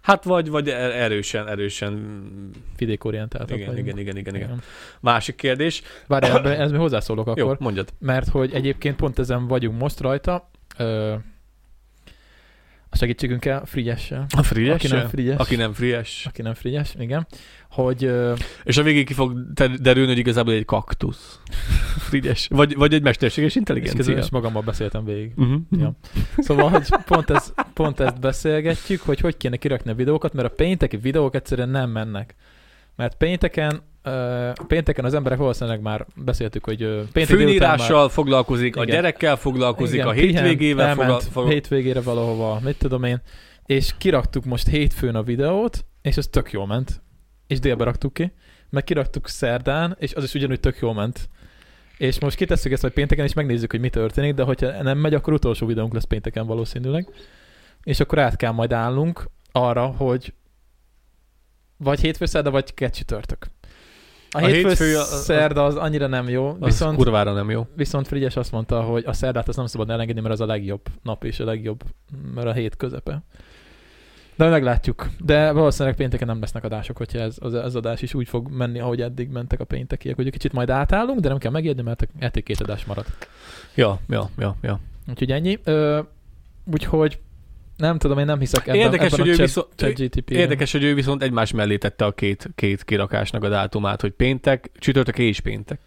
Hát vagy, vagy er- erősen, erősen. Vidékorientáltak Igen, vagyunk. igen, igen, igen, igen. Másik kérdés. Várjál, ez mi hozzászólok Jó, akkor, mondjad. mert hogy egyébként pont ezen vagyunk most rajta, ö, a segítségünkkel, Frigyessel. A frigyes? Aki nem frigyes. Aki nem frigyes. Aki nem frigyes, igen. Hogy És a végén ki fog derülni, hogy igazából egy kaktusz. frigyes. Vagy, vagy egy mesterséges és intelligencia. is magammal beszéltem végig. Uh-huh. Ja. Szóval, hogy pont, ez, pont ezt beszélgetjük, hogy hogy kéne kirakni a videókat, mert a pénteki videók egyszerűen nem mennek. Mert pénteken, pénteken az emberek valószínűleg már beszéltük, hogy péntek délután Főnírással foglalkozik, a Igen. gyerekkel foglalkozik, Igen, a hétvégével elment foglalkozik. hétvégére valahova, mit tudom én, és kiraktuk most hétfőn a videót, és az tök jól ment. És délbe raktuk ki, meg kiraktuk szerdán, és az is ugyanúgy tök jól ment. És most kitesszük ezt majd pénteken, és megnézzük, hogy mi történik, de hogyha nem megy, akkor utolsó videónk lesz pénteken valószínűleg. És akkor át kell majd állnunk arra, hogy vagy hétfő, szerda, vagy kett csütörtök. A, A a hétfő, hétfő- hétfő az- szerda az annyira nem jó, Az viszont kurvára nem jó. Viszont Frigyes azt mondta, hogy a szerdát azt nem szabad elengedni, mert az a legjobb nap és a legjobb, mert a hét közepe. De meglátjuk. De valószínűleg pénteken nem lesznek adások, hogyha ez az, az adás is úgy fog menni, ahogy eddig mentek a péntekiek, hogy egy kicsit majd átállunk, de nem kell megijedni, mert eddig két adás marad. Ja, ja, ja, ja. Úgyhogy ennyi. Ö, úgyhogy nem tudom, én nem hiszek ebben, Érdekes, ebben hogy ő a chat, viszont- GTP Érdekes, hogy ő viszont egymás mellé tette a két, két kirakásnak a dátumát, hogy péntek, csütörtök és péntek.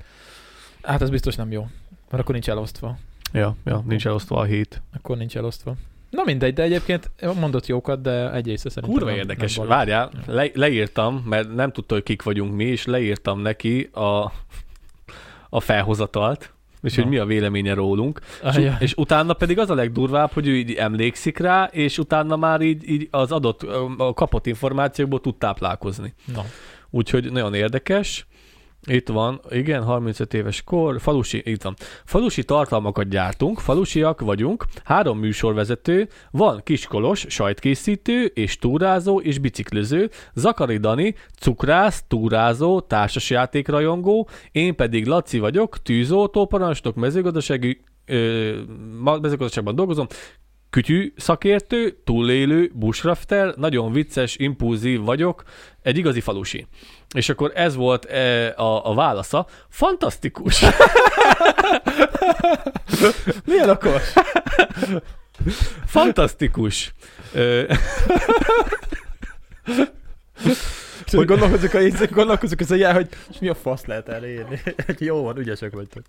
Hát ez biztos nem jó, mert akkor nincs elosztva. Ja, ja, nincs elosztva a hét. Akkor nincs elosztva. Na mindegy, de egyébként mondott jókat, de egy része szerintem Kurva nem, érdekes. Nem. Várjál, le, leírtam, mert nem tudta, hogy kik vagyunk mi, és leírtam neki a, a felhozatalt, és Na. hogy mi a véleménye rólunk. És, Ajaj. és utána pedig az a legdurvább, hogy ő így emlékszik rá, és utána már így, így az adott, a kapott információkból tud táplálkozni. Na. Úgyhogy nagyon érdekes. Itt van, igen, 35 éves kor, falusi, itt van. Falusi tartalmakat gyártunk, falusiak vagyunk, három műsorvezető, van kiskolos, sajtkészítő, és túrázó, és bicikliző, Zakari Dani, cukrász, túrázó, társasjátékrajongó, én pedig Laci vagyok, tűzoltó, parancsnok, mezőgazdasági, ö, mezőgazdaságban dolgozom, kütyű szakértő, túlélő, busrafter, nagyon vicces, impulzív vagyok, egy igazi falusi. És akkor ez volt e, a, a válasza. Fantasztikus! Milyen okos? Fantasztikus! Hogy gondolkozok a gondolkozok az jel, hogy és mi a fasz lehet elérni. Jó van, ügyesek vagytok.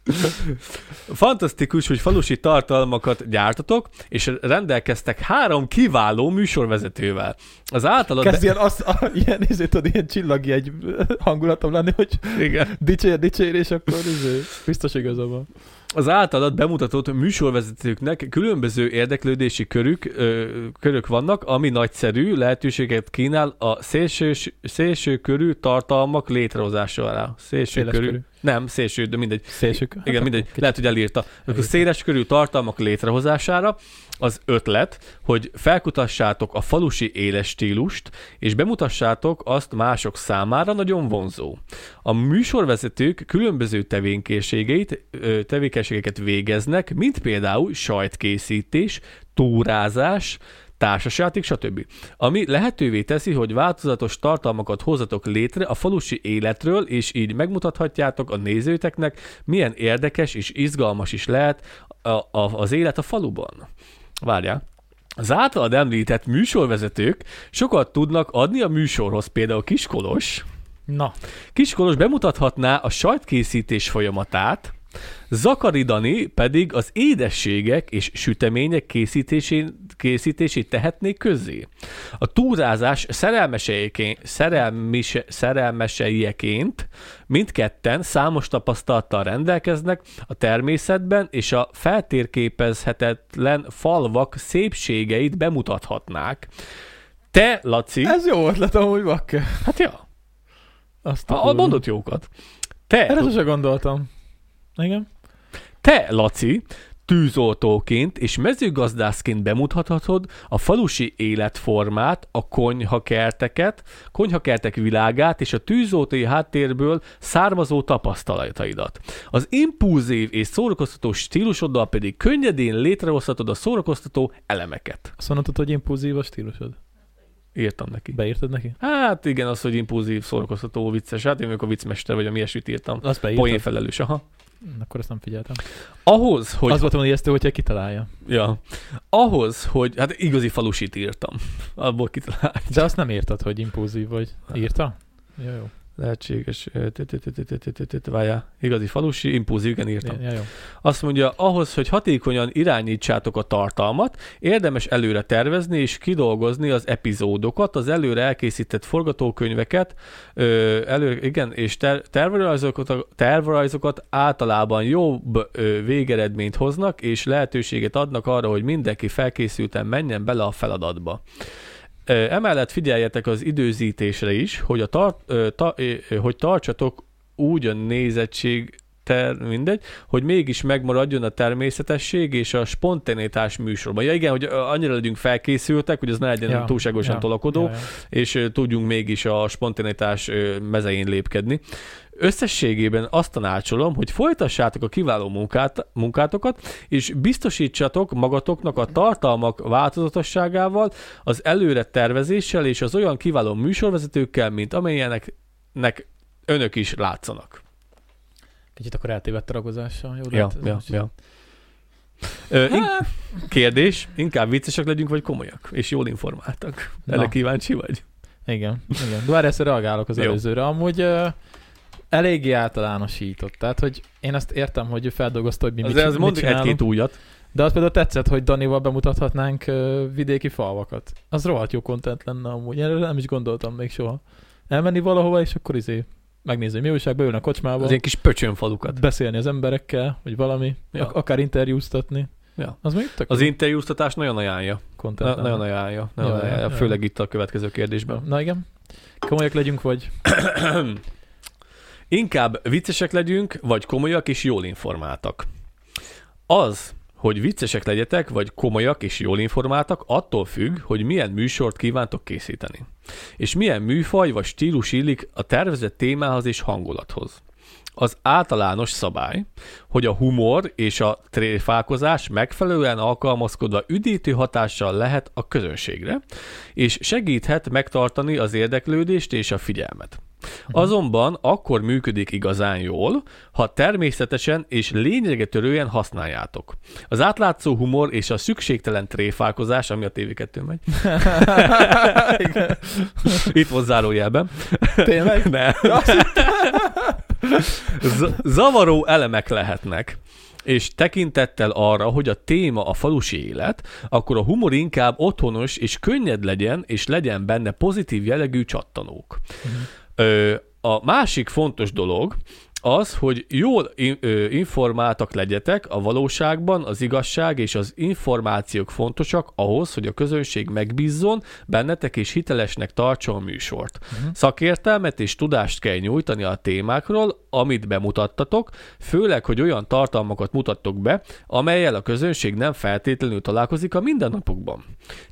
Fantasztikus, hogy falusi tartalmakat gyártatok, és rendelkeztek három kiváló műsorvezetővel. Az általad... Kezd ilyen, az, a, ilyen, izé, tudod, ilyen csillagi egy hangulatom lenni, hogy Igen. dicsér, dicsér, és akkor izé, biztos igaza van. Az általad bemutatott műsorvezetőknek különböző érdeklődési körük, ö, körök vannak, ami nagyszerű lehetőséget kínál a szélső, szélső körű tartalmak létrehozására. Szélső körű. körű. Nem, szélső, de mindegy. Szélsők. Igen, mindegy. Lehet, hogy elírta. Akkor széles körű tartalmak létrehozására az ötlet, hogy felkutassátok a falusi éles stílust, és bemutassátok azt mások számára nagyon vonzó. A műsorvezetők különböző tevékenységeit, tevékenységeket végeznek, mint például sajtkészítés, túrázás, társasjáték, stb. Ami lehetővé teszi, hogy változatos tartalmakat hozzatok létre a falusi életről, és így megmutathatjátok a nézőteknek, milyen érdekes és izgalmas is lehet a, a, az élet a faluban. Várjál. Az általad említett műsorvezetők sokat tudnak adni a műsorhoz, például Kiskolos. Na, Kiskolos bemutathatná a sajtkészítés folyamatát, Zakari Dani pedig az édességek és sütemények készítését tehetné közzé. A túrázás szerelmise, szerelmeseijeként mindketten számos tapasztalattal rendelkeznek a természetben, és a feltérképezhetetlen falvak szépségeit bemutathatnák. Te, Laci, ez jó ötlet amúgy, bakke. hát ja, Azt a, mondott jókat. Te, Erre sose gondoltam. Igen. Te, Laci, tűzoltóként és mezőgazdászként bemutathatod a falusi életformát, a konyhakerteket, konyhakertek világát és a tűzoltói háttérből származó tapasztalataidat. Az impulzív és szórakoztató stílusoddal pedig könnyedén létrehozhatod a szórakoztató elemeket. Azt mondtad, hogy impulzív a stílusod? Írtam neki. Beírtad neki? Hát igen, az, hogy impulzív, szórakoztató, vicces. Hát én a viccmester, vagy a ilyesmit írtam. Azt beírtad? Poén felelős, aha. Akkor ezt nem figyeltem. Ahhoz, hogy... Az volt volna ijesztő, hogyha kitalálja. Ja. Ahhoz, hogy... Hát igazi falusit írtam. Abból kitalál. De azt nem írtad, hogy impulzív vagy. Írta? Jó, jó. Lehetséges. Várjál. Igazi falusi, impulzív, igen írtam. Ja, jó. Azt mondja, ahhoz, hogy hatékonyan irányítsátok a tartalmat, érdemes előre tervezni és kidolgozni az epizódokat, az előre elkészített forgatókönyveket, ö, elő, igen, és ter, tervrajzokat, tervrajzokat általában jobb ö, végeredményt hoznak, és lehetőséget adnak arra, hogy mindenki felkészülten menjen bele a feladatba. Emellett figyeljetek az időzítésre is, hogy, a tar- ö, ta- hogy tartsatok úgy a nézettség ter, mindegy, hogy mégis megmaradjon a természetesség és a spontanitás műsorban. Ja igen, hogy annyira legyünk felkészültek, hogy az ne legyen ja, túlságosan ja, tolakodó, Ja, ja. és tudjunk mégis a spontanitás ö, mezején lépkedni. Összességében azt tanácsolom, hogy folytassátok a kiváló munkát, munkátokat, és biztosítsatok magatoknak a tartalmak változatosságával, az előre tervezéssel és az olyan kiváló műsorvezetőkkel, mint amilyenek nek önök is látszanak. Kicsit akkor eltévedt a ragozással. Jó, Ja, ez ja, most- ja. Ö, in- kérdés, inkább viccesek legyünk, vagy komolyak, és jól informáltak. Erre kíváncsi vagy? Igen, igen. Várj, ezt reagálok az Jó. előzőre. Amúgy uh, eléggé általánosított. Tehát, hogy én azt értem, hogy ő feldolgozta, hogy mi mit, Az, az mit mondjuk csinálunk. egy-két újat. De az például tetszett, hogy Danival bemutathatnánk vidéki falvakat. Az rohadt jó content lenne amúgy. Erre nem is gondoltam még soha. Elmenni valahova, és akkor izé megnézni, mi újság, beülni a kocsmába, Az ilyen kis pöcsönfalukat. beszélni az emberekkel, vagy valami, Ja. ak- akár interjúztatni. Ja. Az még tök Az interjúztatás nagyon ajánlja. content Na, nagyon ajánlja. Nagyon Ja, ja, ajánlja. ja. Főleg itt a következő kérdésben. Na igen. Komolyak legyünk, vagy Inkább viccesek legyünk, vagy komolyak és jól informáltak. Az, hogy viccesek legyetek, vagy komolyak és jól informáltak, attól függ, hogy milyen műsort kívántok készíteni. És milyen műfaj vagy stílus illik a tervezett témához és hangulathoz. Az általános szabály, hogy a humor és a tréfálkozás megfelelően alkalmazkodva üdítő hatással lehet a közönségre, és segíthet megtartani az érdeklődést és a figyelmet. Azonban akkor működik igazán jól, ha természetesen és lényegetörően használjátok. Az átlátszó humor és a szükségtelen tréfálkozás, ami a TV2 megy, itt van zárójelben, tényleg? ne. Z- zavaró elemek lehetnek. És tekintettel arra, hogy a téma a falusi élet, akkor a humor inkább otthonos és könnyed legyen, és legyen benne pozitív jellegű csattanók. Ö, a másik fontos dolog, az, hogy jól informáltak legyetek a valóságban, az igazság és az információk fontosak ahhoz, hogy a közönség megbízzon bennetek és hitelesnek tartsa a műsort. Uh-huh. Szakértelmet és tudást kell nyújtani a témákról, amit bemutattatok, főleg, hogy olyan tartalmakat mutattok be, amelyel a közönség nem feltétlenül találkozik a mindennapokban.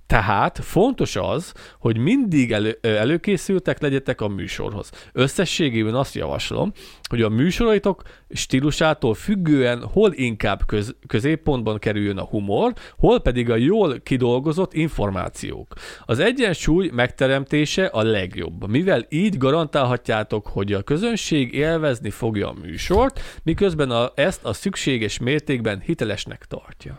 Tehát fontos az, hogy mindig elő, előkészültek legyetek a műsorhoz. Összességében azt javaslom, hogy a műsoraitok stílusától függően hol inkább köz, középpontban kerüljön a humor, hol pedig a jól kidolgozott információk. Az egyensúly megteremtése a legjobb, mivel így garantálhatjátok, hogy a közönség élvezni fogja a műsort, miközben a, ezt a szükséges mértékben hitelesnek tartja.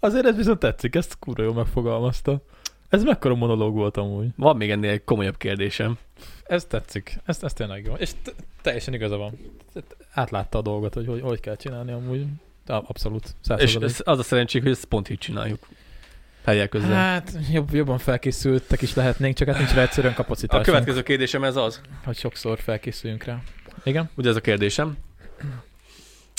Azért ez viszont tetszik, ezt kurva jól megfogalmazta. Ez mekkora monológ volt amúgy. Van még ennél egy komolyabb kérdésem. Ez tetszik, ez, ez tényleg jó. És teljesen igaza van. Átlátta a dolgot, hogy hogy, hogy kell csinálni amúgy. Abszolút. És az a szerencsénk, hogy ezt pont így csináljuk. Helyek közben. Hát jobb, jobban felkészültek is lehetnénk, csak hát nincs rá egyszerűen kapacitás. a következő kérdésem ez az. Hogy sokszor felkészüljünk rá. Igen? Ugye ez a kérdésem.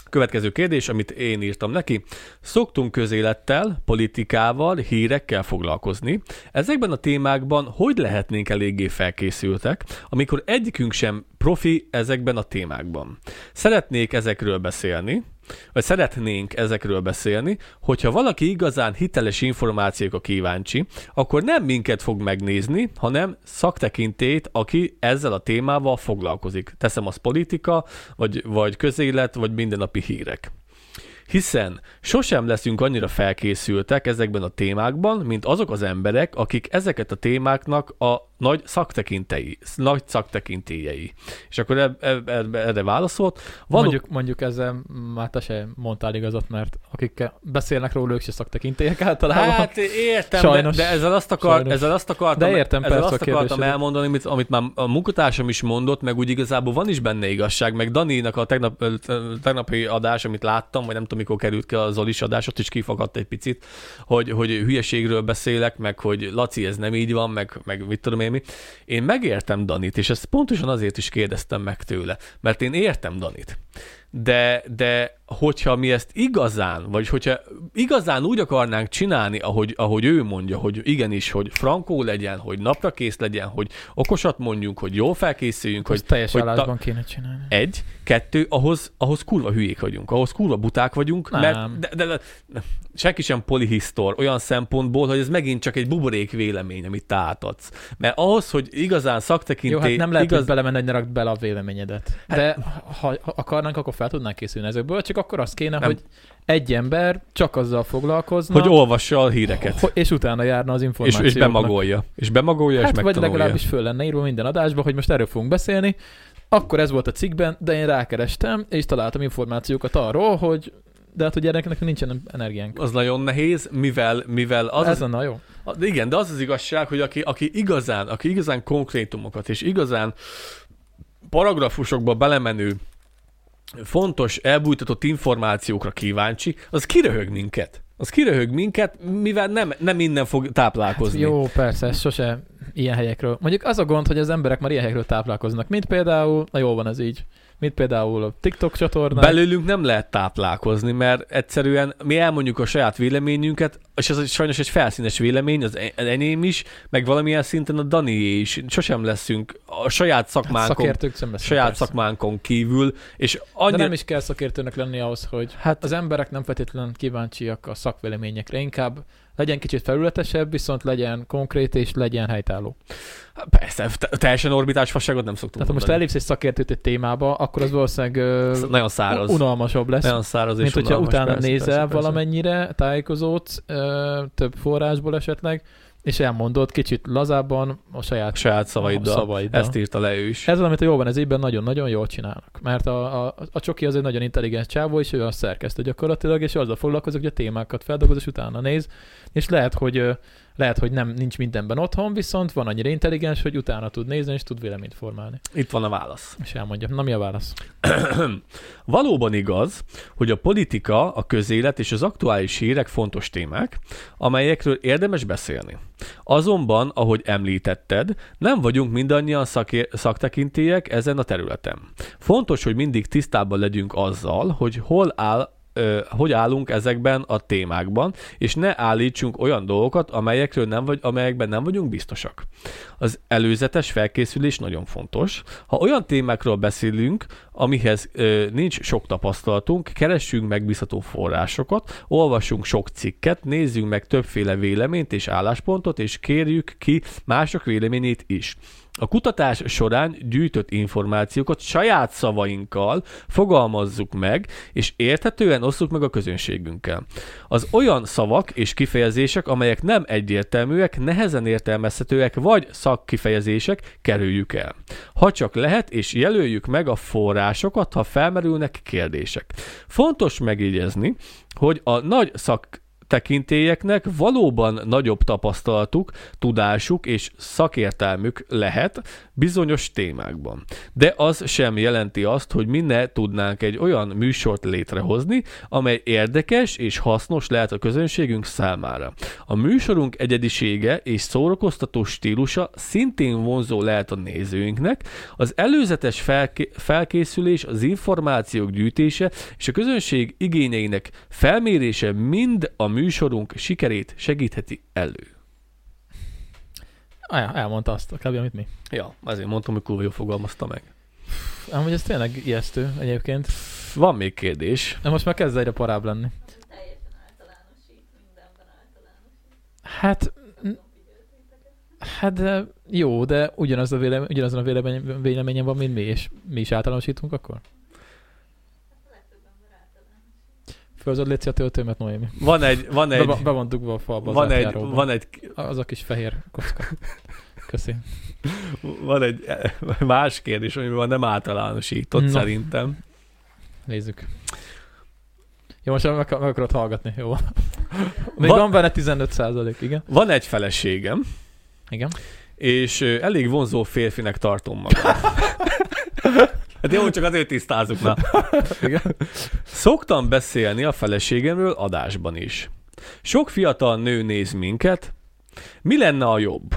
Következő kérdés, amit én írtam neki. Szoktunk közélettel, politikával, hírekkel foglalkozni. Ezekben a témákban hogy lehetnénk eléggé felkészültek, amikor egyikünk sem profi ezekben a témákban? Szeretnék ezekről beszélni, vagy szeretnénk ezekről beszélni, hogyha valaki igazán hiteles információkra kíváncsi, akkor nem minket fog megnézni, hanem szaktekintét, aki ezzel a témával foglalkozik. Teszem az politika, vagy, vagy közélet, vagy mindennapi hírek. Hiszen sosem leszünk annyira felkészültek ezekben a témákban, mint azok az emberek, akik ezeket a témáknak a nagy szaktekintei, nagy szaktekintélyei. És akkor eb- eb- eb- erre válaszolt. Való... Mondjuk, mondjuk ezzel már te se mondtál igazat, mert akik beszélnek róla, ők se szaktekintélyek általában. Hát értem, Sajnos. de, de ezzel, azt akar, Sajnos. ezzel azt akartam, De értem ezzel persze azt akartam elmondani, amit, amit már a munkatársam is mondott, meg úgy igazából van is benne igazság, meg Daninak a tegnap, tegnapi adás, amit láttam, vagy nem tudom, mikor került ki a Zolis adás, ott is kifakadt egy picit, hogy, hogy hülyeségről beszélek, meg hogy Laci, ez nem így van, meg, meg mit tudom én mi. Én megértem Danit, és ezt pontosan azért is kérdeztem meg tőle, mert én értem Danit. De, de hogyha mi ezt igazán, vagy hogyha igazán úgy akarnánk csinálni, ahogy, ahogy ő mondja, hogy igenis, hogy frankó legyen, hogy napra kész legyen, hogy okosat mondjunk, hogy jól felkészüljünk, hogy hogy teljes hogy állásban kéne csinálni. egy, kettő, ahhoz, ahhoz kurva hülyék vagyunk, ahhoz kurva buták vagyunk, Nem. mert de, de, de, de, senki sem polihisztor olyan szempontból, hogy ez megint csak egy buborék vélemény, amit te átadsz. Mert ahhoz, hogy igazán szaktekinté... Jó, hát nem lehet igaz... igaz... belemenni, hogy bele a véleményedet. De ha, ha akarnánk, akkor fel tudnánk készülni ezekből, csak akkor az kéne, Nem. hogy egy ember csak azzal foglalkozna, hogy olvassa a híreket. ho- és utána járna az És, információknak. és bemagolja. És bemagolja, Hát és vagy megtanulja. legalábbis föl lenne írva minden adásba, hogy most erről fogunk beszélni. Akkor ez volt a cikkben, de én rákerestem, és találtam információkat arról, hogy de hát ugye ennek nincsen energiánk. Az nagyon nehéz, mivel, mivel az, ez lenne jó. igen, de az az igazság, hogy aki, aki igazán, aki igazán konkrétumokat és igazán paragrafusokba belemenő fontos, elbújtatott információkra kíváncsi, az kiröhög minket. Az kiröhög minket, mivel nem, nem innen fog táplálkozni. Hát jó, persze, sose ilyen helyekről. Mondjuk az a gond, hogy az emberek már ilyen helyekről táplálkoznak, mint például, na jó van ez így, mint például a TikTok csatornán. Belőlünk nem lehet táplálkozni, mert egyszerűen mi elmondjuk a saját véleményünket, és ez sajnos egy felszínes vélemény, az e- enyém is, meg valamilyen szinten a Danié is. Sosem leszünk a saját hát szakmánkon, lesznek, saját persze. szakmánkon kívül, és De annyira... nem is kell szakértőnek lenni ahhoz, hogy Hát az emberek nem feltétlenül kíváncsiak a szakvéleményekre, inkább legyen kicsit felületesebb, viszont legyen konkrét és legyen helytálló. persze, te- teljesen orbitális fasságot nem szoktunk Tehát ha most mondani. elépsz egy szakértőt egy témába, akkor az valószínűleg ö, nagyon száraz. unalmasabb lesz. Nagyon száraz mint és hogyha utána persze, nézel persze, persze. valamennyire, tájékozódsz ö, több forrásból esetleg, és elmondod kicsit lazábban a saját saját szavaiddal. szavaiddal. Ezt írta le ő is. Ez az, amit a jóban ez évben nagyon-nagyon jól csinálnak. Mert a, a, a Csoki az egy nagyon intelligens csávó, és ő a szerkesztő gyakorlatilag, és azzal foglalkozik, hogy a témákat feldolgoz, és utána néz. És lehet, hogy lehet, hogy nem nincs mindenben otthon, viszont van annyira intelligens, hogy utána tud nézni, és tud véleményt formálni. Itt van a válasz. És elmondja. Na mi a válasz? Valóban igaz, hogy a politika, a közélet és az aktuális hírek fontos témák, amelyekről érdemes beszélni. Azonban, ahogy említetted, nem vagyunk mindannyian szaké- szaktekintélyek ezen a területen. Fontos, hogy mindig tisztában legyünk azzal, hogy hol áll hogy állunk ezekben a témákban, és ne állítsunk olyan dolgokat, amelyekről nem vagy, amelyekben nem vagyunk biztosak. Az előzetes felkészülés nagyon fontos. Ha olyan témákról beszélünk, amihez ö, nincs sok tapasztalatunk, keressünk megbízható forrásokat, olvassunk sok cikket, nézzünk meg többféle véleményt és álláspontot, és kérjük ki mások véleményét is. A kutatás során gyűjtött információkat saját szavainkkal fogalmazzuk meg, és érthetően osszuk meg a közönségünkkel. Az olyan szavak és kifejezések, amelyek nem egyértelműek, nehezen értelmezhetőek, vagy szakkifejezések, kerüljük el. Ha csak lehet, és jelöljük meg a forrásokat, ha felmerülnek kérdések. Fontos megjegyezni, hogy a nagy szak tekintélyeknek valóban nagyobb tapasztalatuk, tudásuk és szakértelmük lehet bizonyos témákban. De az sem jelenti azt, hogy mi ne tudnánk egy olyan műsort létrehozni, amely érdekes és hasznos lehet a közönségünk számára. A műsorunk egyedisége és szórakoztató stílusa szintén vonzó lehet a nézőinknek, az előzetes felké- felkészülés, az információk gyűjtése és a közönség igényeinek felmérése mind a műsorunk sikerét segítheti elő. Ah, elmondta azt, kb. amit mi. Ja, ezért mondtam, hogy kurva jól fogalmazta meg. Amúgy ez tényleg ijesztő egyébként. Van még kérdés. De most már kezd egyre parább lenni. Hát, hát de jó, de ugyanaz a vélemény, ugyanazon a vélemény, véleményen van, mint mi, és mi is általánosítunk akkor? A legtöbb ember Fölzod létszi a töltőmet, Noémi. Van egy, van egy, be van dugva a falba az van egy, átjáróba. van egy, Az a kis fehér kocka. Köszi. van egy más kérdés, amiben nem általánosított Na. szerintem. Nézzük. Jó, most meg, meg akarod hallgatni, jó. Még Va- van benne 15 százalék, igen. Van egy feleségem, Igen. és elég vonzó férfinek tartom magam. Hát jó, csak azért tisztázunk, na. Igen. Szoktam beszélni a feleségemről adásban is. Sok fiatal nő néz minket. Mi lenne a jobb?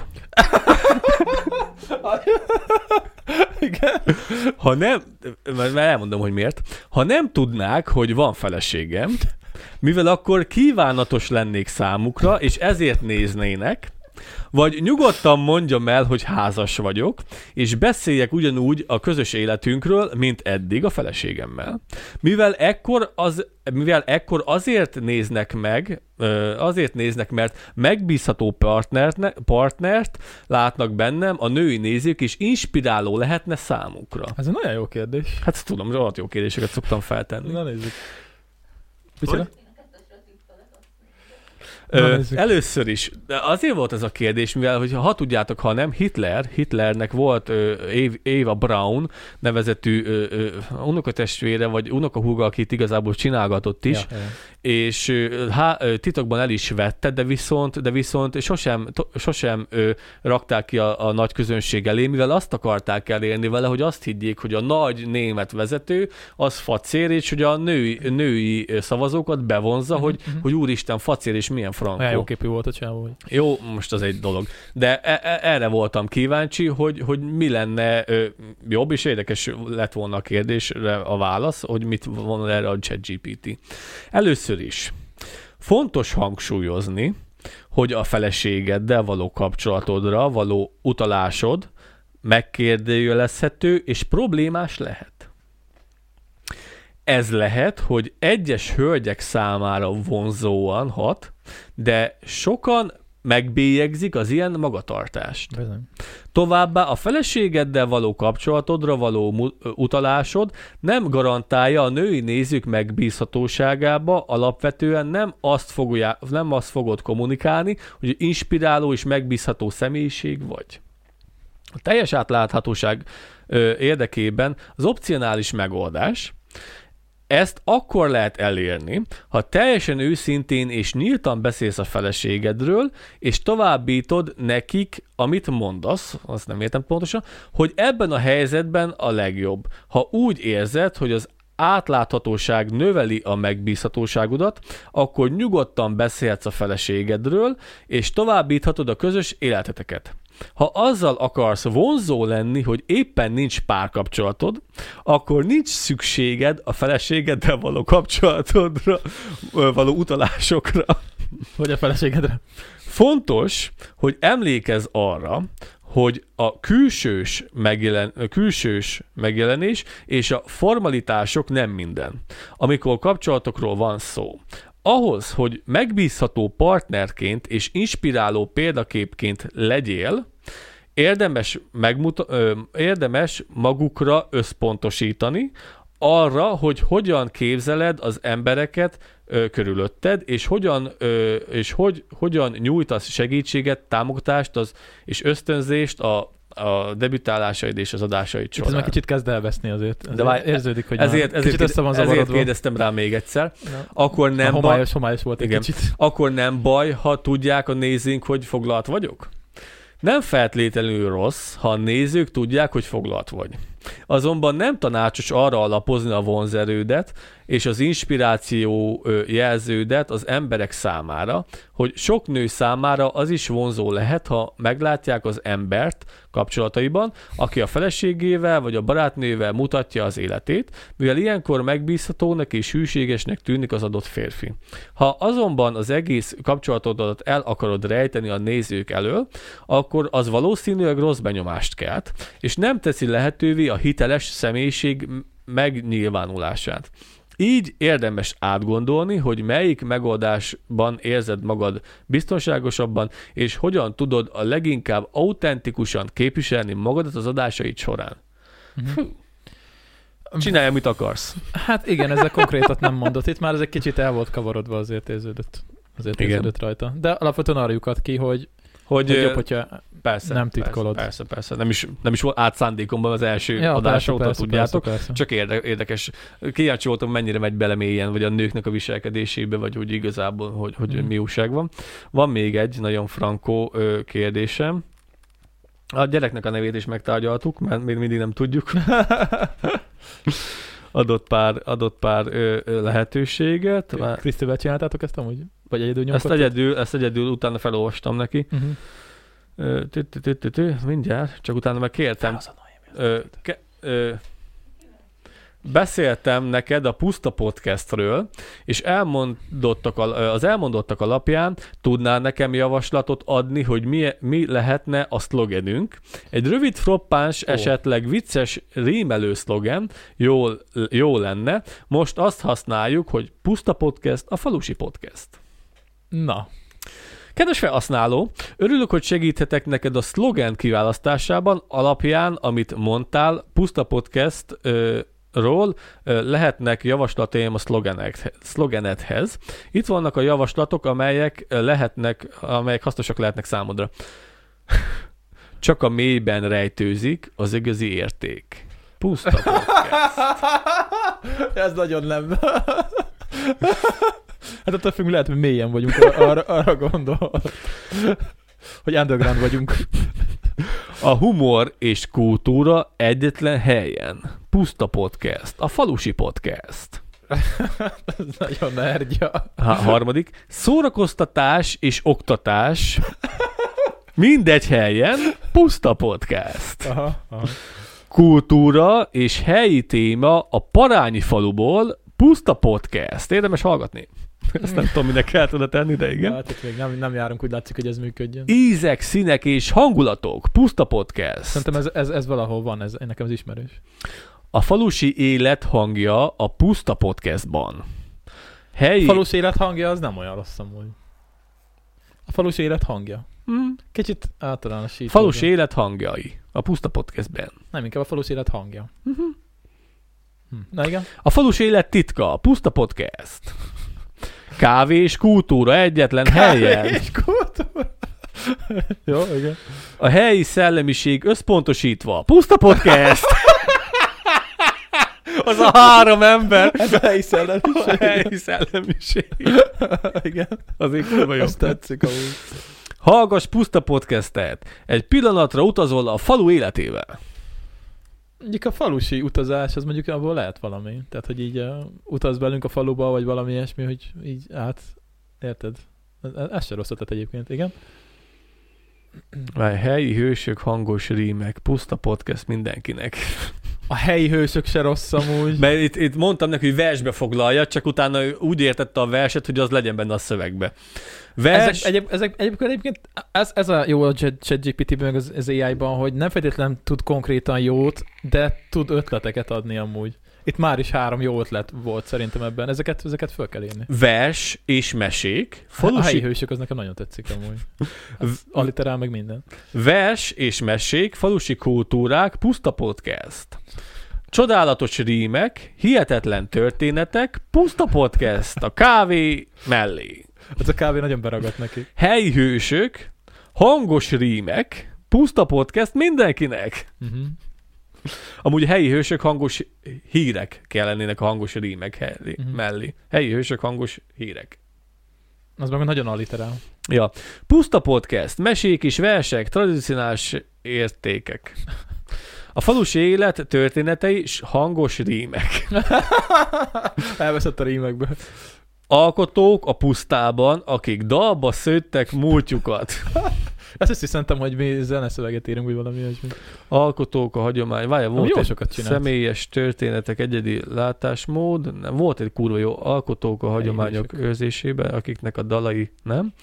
Igen. Ha nem, mert elmondom, hogy miért. Ha nem tudnák, hogy van feleségem, mivel akkor kívánatos lennék számukra, és ezért néznének, vagy nyugodtan mondjam el, hogy házas vagyok, és beszéljek ugyanúgy a közös életünkről, mint eddig a feleségemmel. Mivel ekkor, az, mivel ekkor azért néznek meg, azért néznek, mert megbízható partnert, partnert látnak bennem, a női nézők, és inspiráló lehetne számukra. Ez egy nagyon jó kérdés. Hát tudom, rohadt jó kérdéseket szoktam feltenni. Na nézzük. Micsoda? Én a kettesre tippelet azt Na, Ö, először is, de azért volt ez a kérdés, mivel, hogy ha tudjátok, ha nem, Hitler, Hitlernek volt ö, Eva Braun nevezetű ö, ö, unokatestvére, vagy unokahúga, akit igazából csinálgatott is, ja. És há, titokban el is vette, de viszont, de viszont sosem, sosem ö, rakták ki a, a nagy közönség elé, mivel azt akarták elérni vele, hogy azt higgyék, hogy a nagy német vezető az facér, és hogy a női, női szavazókat bevonza, Mhm, hogy, mhm. hogy úristen, facér, és milyen frankó. Olyan jó képű volt a csávó. hogy- Jó, most az egy dolog. De e- e- erre voltam kíváncsi, hogy, hogy mi lenne ö, jobb, és érdekes lett volna a kérdésre a válasz, hogy mit von erre a ChatGPT. Először is, fontos hangsúlyozni, hogy a feleségeddel való kapcsolatodra való utalásod megkérdőjelezhető és problémás lehet. Ez lehet, hogy egyes hölgyek számára vonzóan hat, de sokan megbélyegzik az ilyen magatartást. Bizony. Továbbá a feleségeddel való kapcsolatodra való utalásod nem garantálja a női nézők megbízhatóságába, alapvetően nem azt, fogja, nem azt fogod kommunikálni, hogy inspiráló és megbízható személyiség vagy. A teljes átláthatóság ö, érdekében az opcionális megoldás Ezt akkor lehet elérni, ha teljesen őszintén és nyíltan beszélsz a feleségedről, és továbbítod nekik, amit mondasz, azt nem értem pontosan, hogy ebben a helyzetben a legjobb. Ha úgy érzed, hogy az átláthatóság növeli a megbízhatóságodat, akkor nyugodtan beszélsz a feleségedről, és továbbíthatod a közös életeteket. Ha azzal akarsz vonzó lenni, hogy éppen nincs párkapcsolatod, akkor nincs szükséged a feleségeddel való kapcsolatodra, való utalásokra. Vagy a feleségedre. Fontos, hogy emlékezz arra, hogy a külsős, megjelen, a külsős megjelenés és a formalitások nem minden, amikor kapcsolatokról van szó. Ahhoz, hogy megbízható partnerként és inspiráló példaképként legyél, érdemes, megmuta- ö, érdemes magukra összpontosítani, arra, hogy hogyan képzeled az embereket ö, körülötted, és hogyan, ö, és hogy, hogyan nyújtasz segítséget, támogatást az, és ösztönzést a, a debütálásaid és az adásaid Itt ez során. már kicsit kezd elveszni azért. azért De várj, érződik, hogy ezért, már ezért, kicsit össze van ezért kérdeztem rá még egyszer. Na, Akkor a nem, baj, homályos, homályos volt Igen. kicsit. akkor nem baj, ha tudják a nézőink, hogy foglalt vagyok? Nem feltétlenül rossz, ha a nézők tudják, hogy foglalt vagy. Azonban nem tanácsos arra alapozni a vonzerődet és az inspiráció jelződet az emberek számára, hogy sok nő számára az is vonzó lehet, ha meglátják az embert kapcsolataiban, aki a feleségével vagy a barátnővel mutatja az életét, mivel ilyenkor megbízhatónak és hűségesnek tűnik az adott férfi. Ha azonban az egész kapcsolatodat el akarod rejteni a nézők elől, akkor az valószínűleg rossz benyomást kelt, és nem teszi lehetővé a hiteles személyiség megnyilvánulását. Így érdemes átgondolni, hogy melyik megoldásban érzed magad biztonságosabban, és hogyan tudod a leginkább autentikusan képviselni magadat az adásaid során. Mhm. Csinálj, amit akarsz. Hát igen, ezzel konkrétat nem mondott. Itt már ez egy kicsit el volt kavarodva, azért érződött, azért Igen. érződött rajta. De alapvetően arra lyukat ki, hogy, Hogy, hogy jobb, hogyha persze, nem titkolod. Persze, persze, persze. Nem, is, nem is volt átszándékomban az első ja, adás persze, óta, persze, tudjátok. Persze, persze. Csak érde, érdekes. Kíváncsi voltam, mennyire megy bele mélyen, vagy a nőknek a viselkedésébe, vagy úgy igazából, hogy, hogy Mhm. mi újság van. Van még egy nagyon frankó ö, kérdésem. A gyereknek a nevét is megtárgyaltuk, mert még mindig nem tudjuk. adott pár, adott pár ö, ö, lehetőséget. Krisztivel csináltátok ezt amúgy? Vagy egyedül Ezt nyomkodtad? egyedül, ezt egyedül utána felolvastam neki. Uh-huh. Mindjárt, csak utána meg kértem. Beszéltem neked a Puszta podcastről, és elmondottak ö, az elmondottak alapján tudnál nekem javaslatot adni, hogy mi, mi lehetne a szlogenünk. Egy rövid floppáns, Ó. esetleg vicces rímelő szlogen jó, jó lenne. Most azt használjuk, hogy Puszta podcast, a falusi podcast. Na, Kedves felhasználó, örülök, hogy segíthetek neked a szlogen kiválasztásában alapján, amit mondtál, Puszta Podcast ö, ról lehetnek javaslataim a szlogenedhez. Itt vannak a javaslatok, amelyek lehetnek, amelyek hasznosak lehetnek számodra. Csak a mélyben rejtőzik az igazi érték. Puszta Podcast. ez nagyon nem. hát attól függ, lehet, hogy mélyen vagyunk, arra, arra gondol. Hogy underground vagyunk. A humor és kultúra egyetlen helyen. Puszta Podcast. A falusi podcast. Ez nagyon nergya. Ha, harmadik, szórakoztatás és oktatás mindegy helyen, puszta podcast. Aha, aha. Kultúra és helyi téma a Parányi faluból, puszta podcast. Érdemes hallgatni. Ezt nem tudom, minek kell oda tenni, de igen. Hát itt még nem, nem járunk, úgy látszik, hogy ez működjön. Ízek, színek és hangulatok, puszta podcast. Szerintem ez, ez, ez valahol van, ez, nekem ez ismerős. A falusi élet hangja a puszta podcastban. Helyi... A falus élet hangja az nem olyan rossz amúgy. A falus élet hangja. Hmm. Kicsit általánosító. Falusi élet hangjai a puszta podcastben. Nem, inkább a falus élet hangja. Mhm. Hm. Na igen. A falus élet titka, a puszta podcast. Kávé és kultúra egyetlen helyen. És kultúra. Jó, igen. A helyi szellemiség összpontosítva. Puszta podcast. Az a három ember. Ez a helyi A szellemiség. helyi szellemiség. Igen. Azért kurva jó. Azt tetszik amúgy. Hallgass puszta podcastet. Egy pillanatra utazol a falu életével. Mondjuk a falusi utazás, az mondjuk abból lehet valami. Tehát, hogy így uh, utaz belünk a faluba, vagy valami ilyesmi, hogy így át, érted? Ez, ez se rossz ötlet egyébként, igen. Várj, helyi hősök, hangos rímek, puszta podcast mindenkinek. A helyi hősök se rossz amúgy. Mert itt, itt mondtam neki, hogy versbe foglalja, csak utána ő úgy értette a verset, hogy az legyen benne a szövegbe. Vers, Ezek, egyéb, ezek, egyébként, egyébként ez, ez a jó a ChatGPT-ben, az, az AI-ban, hogy nem feltétlenül tud konkrétan jót, de tud ötleteket adni amúgy. Itt már is három jó ötlet volt szerintem ebben. Ezeket, ezeket föl kell írni. vers és mesék, A helyi falusi, hősök az nekem nagyon tetszik amúgy. Az alliterál meg minden. vers és mesék, falusi kultúrák, puszta podcast. Csodálatos rímek, hihetetlen történetek, puszta podcast a kávé mellé. Az a kávé nagyon beragadt neki. Helyi hősök, hangos rímek, puszta podcast mindenkinek. Uh-huh. Amúgy helyi hősök hangos hírek kell lennének a hangos rímek helyi, Mhm. mellé. Helyi hősök hangos hírek. Az meg nagyon alliterál. Ja. Puszta podcast, mesék és versek, tradicionális értékek. A falusi élet történetei s hangos rímek. Elveszett a rímekből. Alkotók a pusztában, akik dalba szőttek múltjukat. Ezt is szerintem, hogy mi zeneszöveget írunk, vagy valami ilyesmi. Alkotók a hagyomány. Várja, volt jó egy sokat csinált. személyes történetek, egyedi látásmód. Nem, volt egy kurva jó alkotók a hagyományok hősök. őrzésében, akiknek a dalai nem.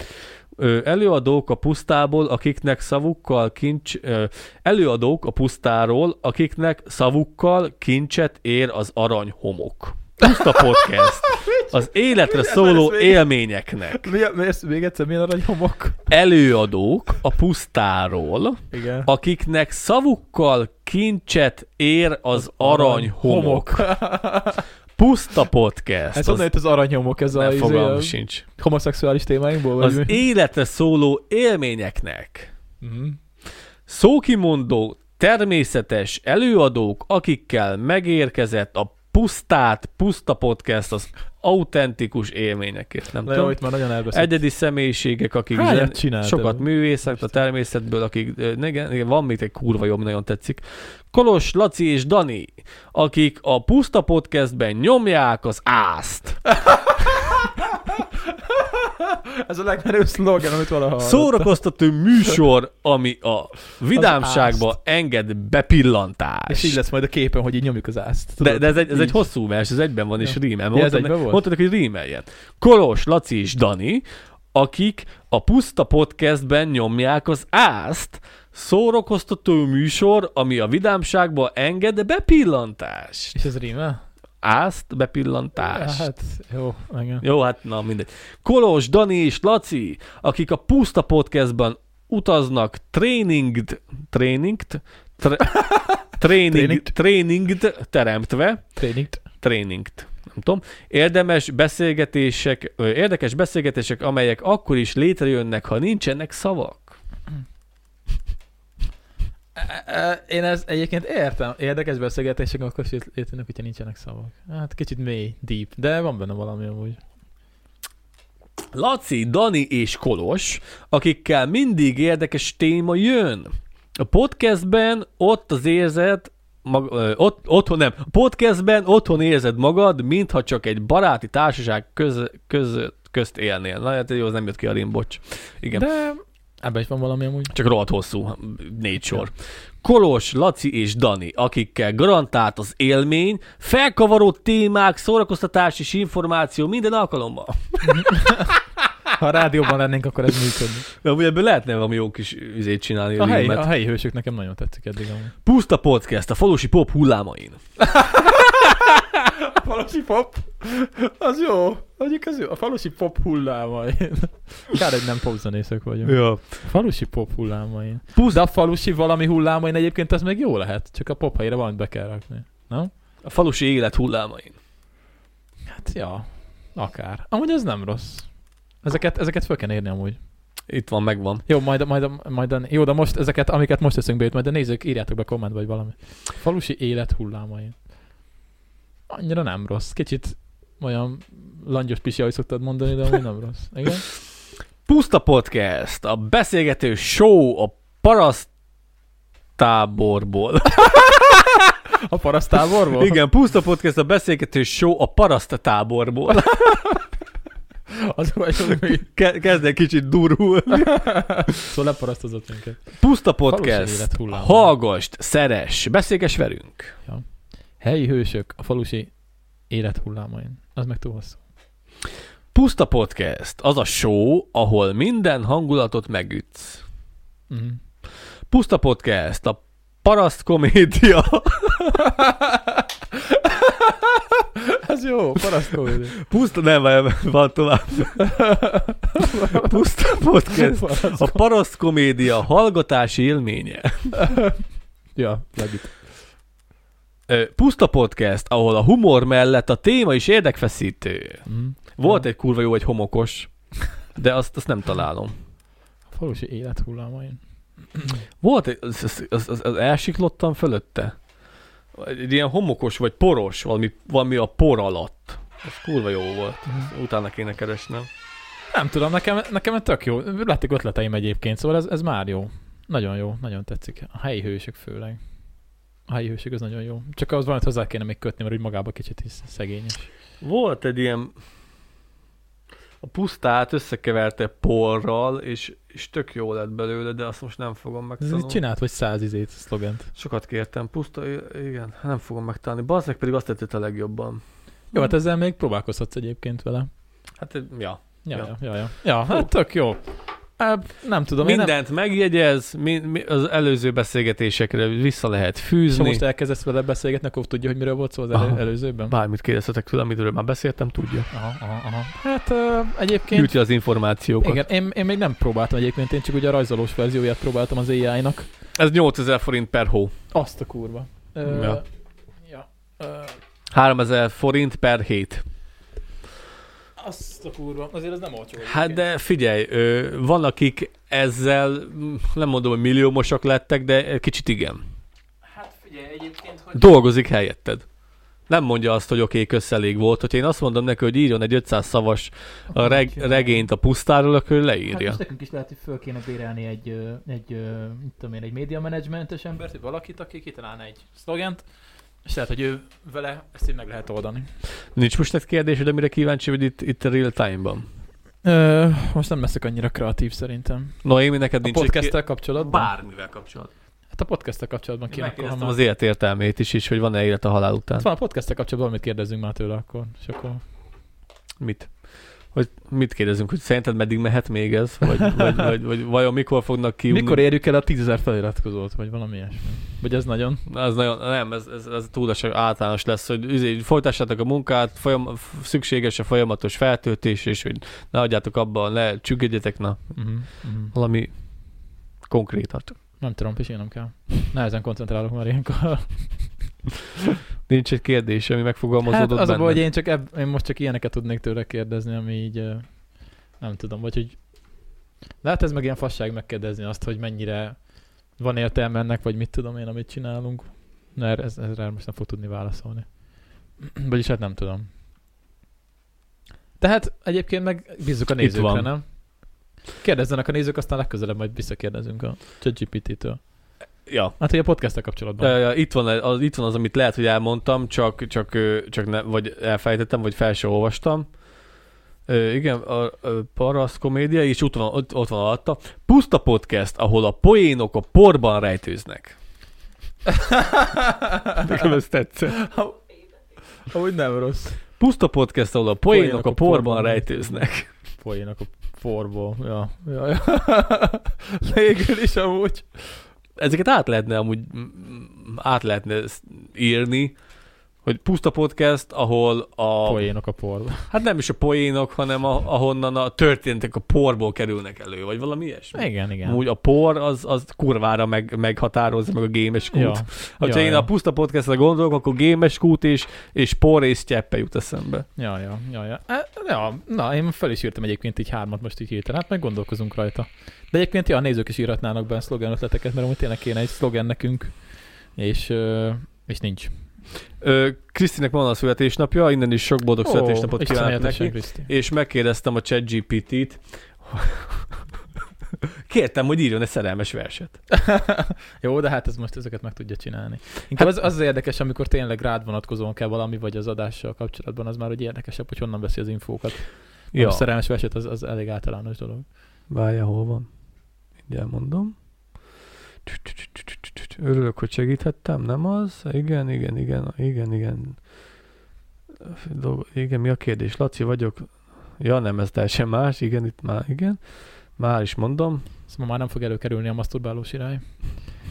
Ö, előadók a pusztából, akiknek szavukkal kincs... Ö, előadók a pusztáról, akiknek szavukkal kincset ér az arany homok. Puszta podcast. Az életre szóló élményeknek. Mi, mi, ezt még egyszer milyen arany homok? Előadók a pusztáról, Igen. akiknek szavukkal kincset ér az arany homok. Puszta podcast. Ez honnan jött az aranyhomok, ez a, nem izé, fogalmam a sincs. homoszexuális témáinkból? Vagy Az mi? életre szóló élményeknek Mhm. szókimondó, természetes előadók, akikkel megérkezett a pusztát, puszta podcast, az autentikus élményekért. Nem jó, tudom. itt már nagyon elbeszélt. Egyedi személyiségek, akik zen- sokat művészek a természetből, akik, igen, igen, van még egy kurva jó, ami nagyon tetszik. Kolos, Laci és Dani, akik a Puszta Podcastben nyomják az ászt. Ez a legmenőbb szlogen, amit valaha hallottam. Szórakoztató műsor, ami a vidámságba enged bepillantást. És így lesz majd a képen, hogy így nyomjuk az ászt. De, Tudod? de ez, egy, ez egy hosszú vers, ez egyben van, és Ja. rímel. Ja, ez egyben volt? Mondtad hogy rímeljen. Kolos, Laci és Dani, akik a Puszta Podcastben nyomják az ászt, szórakoztató műsor, ami a vidámságba enged bepillantást. És ez rímel? Ászt, bepillantást. Hát, jó, igen. Jó, hát na mindegy. Kolos, Dani és Laci, akik a Puszta Podcastban utaznak tréningt, tréningt, tre, tréning, tréningt teremtve, Tréningt. tréningt, nem tudom, érdemes beszélgetések, érdekes beszélgetések, amelyek akkor is létrejönnek, ha nincsenek szavak. Én ez egyébként értem. Érdekes beszélgetések, akkor is léteznek, hogyha nincsenek szavak. Hát kicsit mély, deep, de van benne valami amúgy. Laci, Dani és Kolos, akikkel mindig érdekes téma jön. A podcastben ott az érzet, mag, ö, ott, otthon nem, podcastben otthon érzed magad, mintha csak egy baráti társaság köz, köz, közt élnél. Na, hát jó, az nem jött ki a rim, bocs. Igen. De... De ebben is van valami amúgy. Csak rohadt hosszú, négy sor. Kolos, Laci és Dani, akikkel garantált az élmény, felkavaró témák, szórakoztatás és információ minden alkalommal. Ha a rádióban lennénk, akkor ez működne. De ugye ebből lehetne valami jó kis üzét csinálni. A helyi, a helyi hősök nekem nagyon tetszik eddig amúgy. Puszta podcast, a falusi pop hullámain. A falusi pop? Az jó. Mondjuk az jó. A falusi pop hullámain. Kár, hogy nem popzenészek vagyunk. Ja. A falusi pop hullámain. Pusz- De a falusi valami hullámain egyébként az meg jó lehet. Csak a pop helyére valamit be kell rakni. Nem? A falusi élet hullámain. Hát ja, akár. Amúgy ez nem rossz. Ezeket, ezeket fel kell érni amúgy. Itt van, megvan. Jó, majd, majd, majd, jó, de most ezeket, amiket most teszünk be, majd de nézzük, írjátok be kommentbe, vagy valami. Falusi élet hullámain. Annyira nem rossz. Kicsit olyan langyos pisi, ahogy szoktad mondani, de amúgy nem rossz. Igen? Puszta Podcast, a beszélgető show a paraszt táborból. A parasztáborból? Igen, Puszta Podcast, a beszélgető show a paraszt táborból. Az vagy, hogy Ke- kezd egy kicsit durulni. szóval leparasztozott minket. Puszta Podcast, hallgast, szeres, beszélges velünk. Helyi hősök a falusi élet hullámain. Az meg túl hosszú. Puszta Podcast, az a show, ahol minden hangulatot megütsz. Mhm. Puszta Podcast, a paraszt komédia. Ez jó, parasztkomédia. Puszta, nem, van, tovább. Puszta Podcast, a paraszt komédia hallgatási élménye. Ja, legit. Puszta Podcast, ahol a humor mellett a téma is érdekfeszítő. Mhm. Volt egy kurva jó, egy homokos, de azt, azt nem találom. A falusi élet hullámain. Volt az, az, az, az elsiklottam fölötte. Ilyen homokos, vagy poros, valami, valami a por alatt. Ez kurva jó volt. Utána kéne keresnem. Nem tudom, nekem, nekem tök jó. Lettek ötleteim egyébként, szóval ez, ez már jó. Nagyon jó, nagyon tetszik. A helyi hősök főleg. A helyi hősök az nagyon jó. Csak az valamit hozzá kéne még kötni, mert úgy magába kicsit is szegényes. Volt egy ilyen a pusztát összekeverte porral, és, és tök jó lett belőle, de azt most nem fogom Ez megtalálni. csinált vagy száz izét, szlogent. Sokat kértem, puszta, igen, nem fogom megtalálni. Bazzek pedig azt tetszett a legjobban. Jó, hát ezzel még próbálkozhatsz egyébként vele. Hát. Ja, Ja. ja, ja. Ja, ja hát tök jó. Á, Nem tudom, én nem... Mindent megjegyez, mi, mi, az előző beszélgetésekre vissza lehet fűzni. most elkezdesz vele beszélgetni, akkor tudja, hogy miről volt szó az elő, Aha. előzőben? Bármit kérdezhetek tőle, amiről már beszéltem, tudja. Aha, aha, aha. Hát uh, egyébként... Gyűjti az információkat. Igen, én, én még nem próbáltam egyébként, én csak ugye a rajzolós verzióját próbáltam az AI-nak. Ez 8000 forint per hó. Azt a kurva. Ö, Ja. ja. Ö, 3000 forint per hét. Azt a kurva. Azért ez nem olcsó. Hát de figyelj, ö, van akik ezzel, nem mondom, hogy milliómosak lettek, de kicsit igen. Hát figyelj, egyébként, hogy... Dolgozik helyetted. Nem mondja azt, hogy oké, okay, elég volt. Hogyha én azt mondom neki, hogy írjon egy 500 szavas a reg, regényt a pusztáról, akkor ő Hát leírja. most nekünk is lehet, hogy föl kéne bérelni egy, egy, mit tudom én, egy média menedzsmentes embert, vagy valakit, aki kitalálna egy szlogent, és lehet, hogy ő vele ezt így meg lehet oldani. Nincs most egy kérdés, de mire kíváncsi vagy itt, itt a real time-ban? Ö, most nem leszek annyira kreatív szerintem. Noémi, neked A nincs podcasttel kapcsolatban? Bármivel kapcsolatban. Hát a podcasttel kapcsolatban Én kéne akkor, ha megkérdeztem már... az élet értelmét is, és hogy van-e élet a halál után. Hát van a podcasttel kapcsolatban, amit kérdezzünk már tőle akkor. És akkor... Mit? Hogy mit kérdezünk, hogy szerinted meddig mehet még ez? Vagy, vagy, vagy, vagy vajon mikor fognak ki? Mikor érjük el a 10.000 feliratkozót, vagy valami ilyesmi? Vagy ez nagyon? Az nagyon, nem, ez, ez, ez túlságosan általános lesz, hogy üzé, folytassátok a munkát, folyam, szükséges a folyamatos feltöltés, és hogy ne hagyjátok abban, ne csüggedjetek, na, Uh-huh. Uh-huh. valami konkrétat. Nem tudom, pisilnem kell. Nehezen koncentrálok már ilyenkor. Nincs egy kérdés, ami Hát megfogalmazódott az a benne. baj, hogy én csak ebb, én most csak ilyeneket tudnék tőle kérdezni, ami így nem tudom, vagy hogy lehet ez meg ilyen fasság megkérdezni azt, hogy mennyire van értelme ennek, vagy mit tudom én, amit csinálunk. Mert ez, ezre most nem fog tudni válaszolni. Vagyis hát nem tudom. Tehát egyébként meg bízzuk a nézőkre, nem? Kérdezzenek a nézők, aztán legközelebb majd visszakérdezünk a ChatGPT-től. Ja. Hát, hogy a podcast kapcsolatban. Ja, ja, itt, van az, itt van az, amit lehet, hogy elmondtam, csak, csak, csak ne, vagy elfejtettem, vagy fel se olvastam. Ö, igen, a, a Parasz komédia, és ott van, ott, ott van alatta. Puszta podcast, ahol a poénok a porban rejtőznek. Nekem ez tetszett. Ahogy nem rossz. Puszta podcast, ahol a poénok a porban rejtőznek. Poénak a forból. Ja, ja, ja. Végül is amúgy. Ezeket át lehetne amúgy át lehetne írni, hogy puszta podcast, ahol a... Poénok a porba. Hát nem is a poénok, hanem a, ahonnan a történetek a porból kerülnek elő, vagy valami ilyesmi. Igen, igen. Úgy a por az, az kurvára meg, meghatározza meg a gémes kút. Ja. Ha Ja, én ja. a puszta podcastra gondolok, akkor gémes kút és, és por és cseppe jut eszembe. Ja, ja, ja, ja. E, ja. Na, én fel is írtam egyébként így hármat most így hirtelen, hát meg gondolkozunk rajta. De egyébként ja, a nézők is írhatnának be szlogen ötleteket, mert amúgy tényleg kéne egy szlogen nekünk, és, és nincs. Krisztinek van a születésnapja, innen is sok boldog születésnapot kívánok neki. Kriszti. És megkérdeztem a ChatGPT-t, kértem, hogy írjon egy szerelmes verset. Jó, de hát ez most ezeket meg tudja csinálni. Inkább az, az, az érdekes, amikor tényleg rád vonatkozóan kell valami, vagy az adással kapcsolatban, az már hogy érdekesebb, hogy honnan veszi az infókat. Ja, A szerelmes verset az, az elég általános dolog. várja, hol van? Mindjárt mondom. Örülök, hogy segíthettem, nem az? Igen, igen, igen, igen, igen. Igen, mi a kérdés? Laci vagyok. Ja, nem, ez teljesen más. Igen, itt már, igen. Már is mondom. Ezt ma már nem fog előkerülni a maszturbálós irány.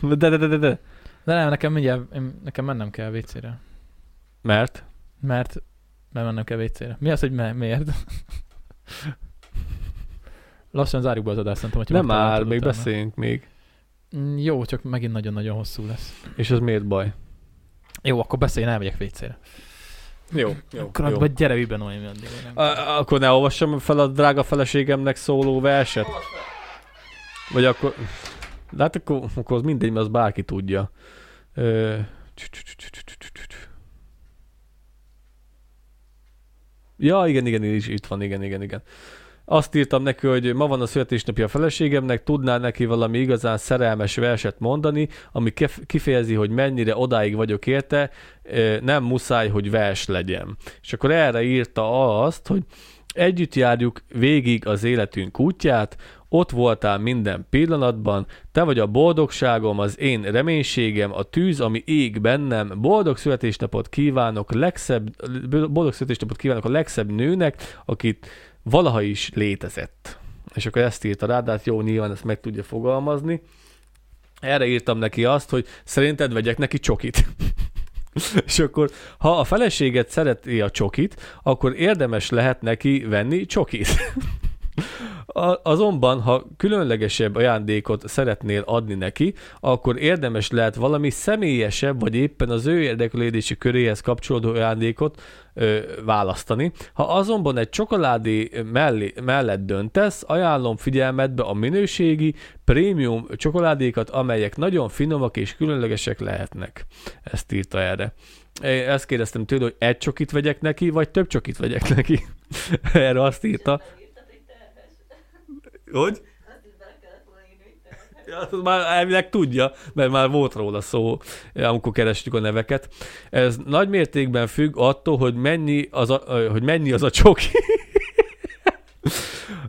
De, de, de, de, de. De nem, nekem mindjárt, nekem mennem kell WC-re. Mert? Mert, mert mennem kell WC-re. Mi az, hogy me- miért? Lassan zárjuk be az adást, szerintem, hogy Nem már, még utána. beszéljünk még. Mm, Jó, csak megint nagyon-nagyon hosszú lesz. És az miért baj? Jó, akkor beszélj, én elmegyek WC-re. Jó, Akkor jó. gyere viben olyan addig. nem- akkor ne olvassam fel a drága feleségemnek szóló verset? Vagy akkor... De hát akkor, akkor az mindegy, mert az bárki tudja. Ö... Ja, igen, igen, is itt van, igen, igen, igen. Azt írtam neki, hogy ma van a születésnapja a feleségemnek, tudnál neki valami igazán szerelmes verset mondani, ami kifejezi, hogy mennyire odáig vagyok érte, nem muszáj, hogy vers legyen. És akkor erre írta azt, hogy együtt járjuk végig az életünk útját, ott voltál minden pillanatban, te vagy a boldogságom, az én reménységem, a tűz, ami ég bennem, boldog születésnapot kívánok, legszebb, boldog születésnapot kívánok a legszebb nőnek, akit valaha is létezett. És akkor ezt írta rá, de hát jó, nyilván ezt meg tudja fogalmazni. Erre írtam neki azt, hogy szerinted vegyek neki csokit. És akkor, ha a feleséget szereti a csokit, akkor érdemes lehet neki venni csokit. Azonban, ha különlegesebb ajándékot szeretnél adni neki, akkor érdemes lehet valami személyesebb, vagy éppen az ő érdeklődési köréhez kapcsolódó ajándékot ö, választani. Ha azonban egy csokoládé mellé, mellett döntesz, ajánlom figyelmetbe a minőségi, prémium csokoládékat, amelyek nagyon finomak és különlegesek lehetnek. Ezt írta erre. Én Ezt kérdeztem tőle, hogy egy csokit vegyek neki, vagy több csokit vegyek neki. Erre azt írta. Írtad, hogy terhes. Hogy? Azt is bele kellett volna írni, hogy terhes. Ja, azt már elvileg tudja, mert már volt róla szó, amikor kerestük a neveket. Ez nagy mértékben függ attól, hogy mennyi az a, hogy mennyi az a csoki,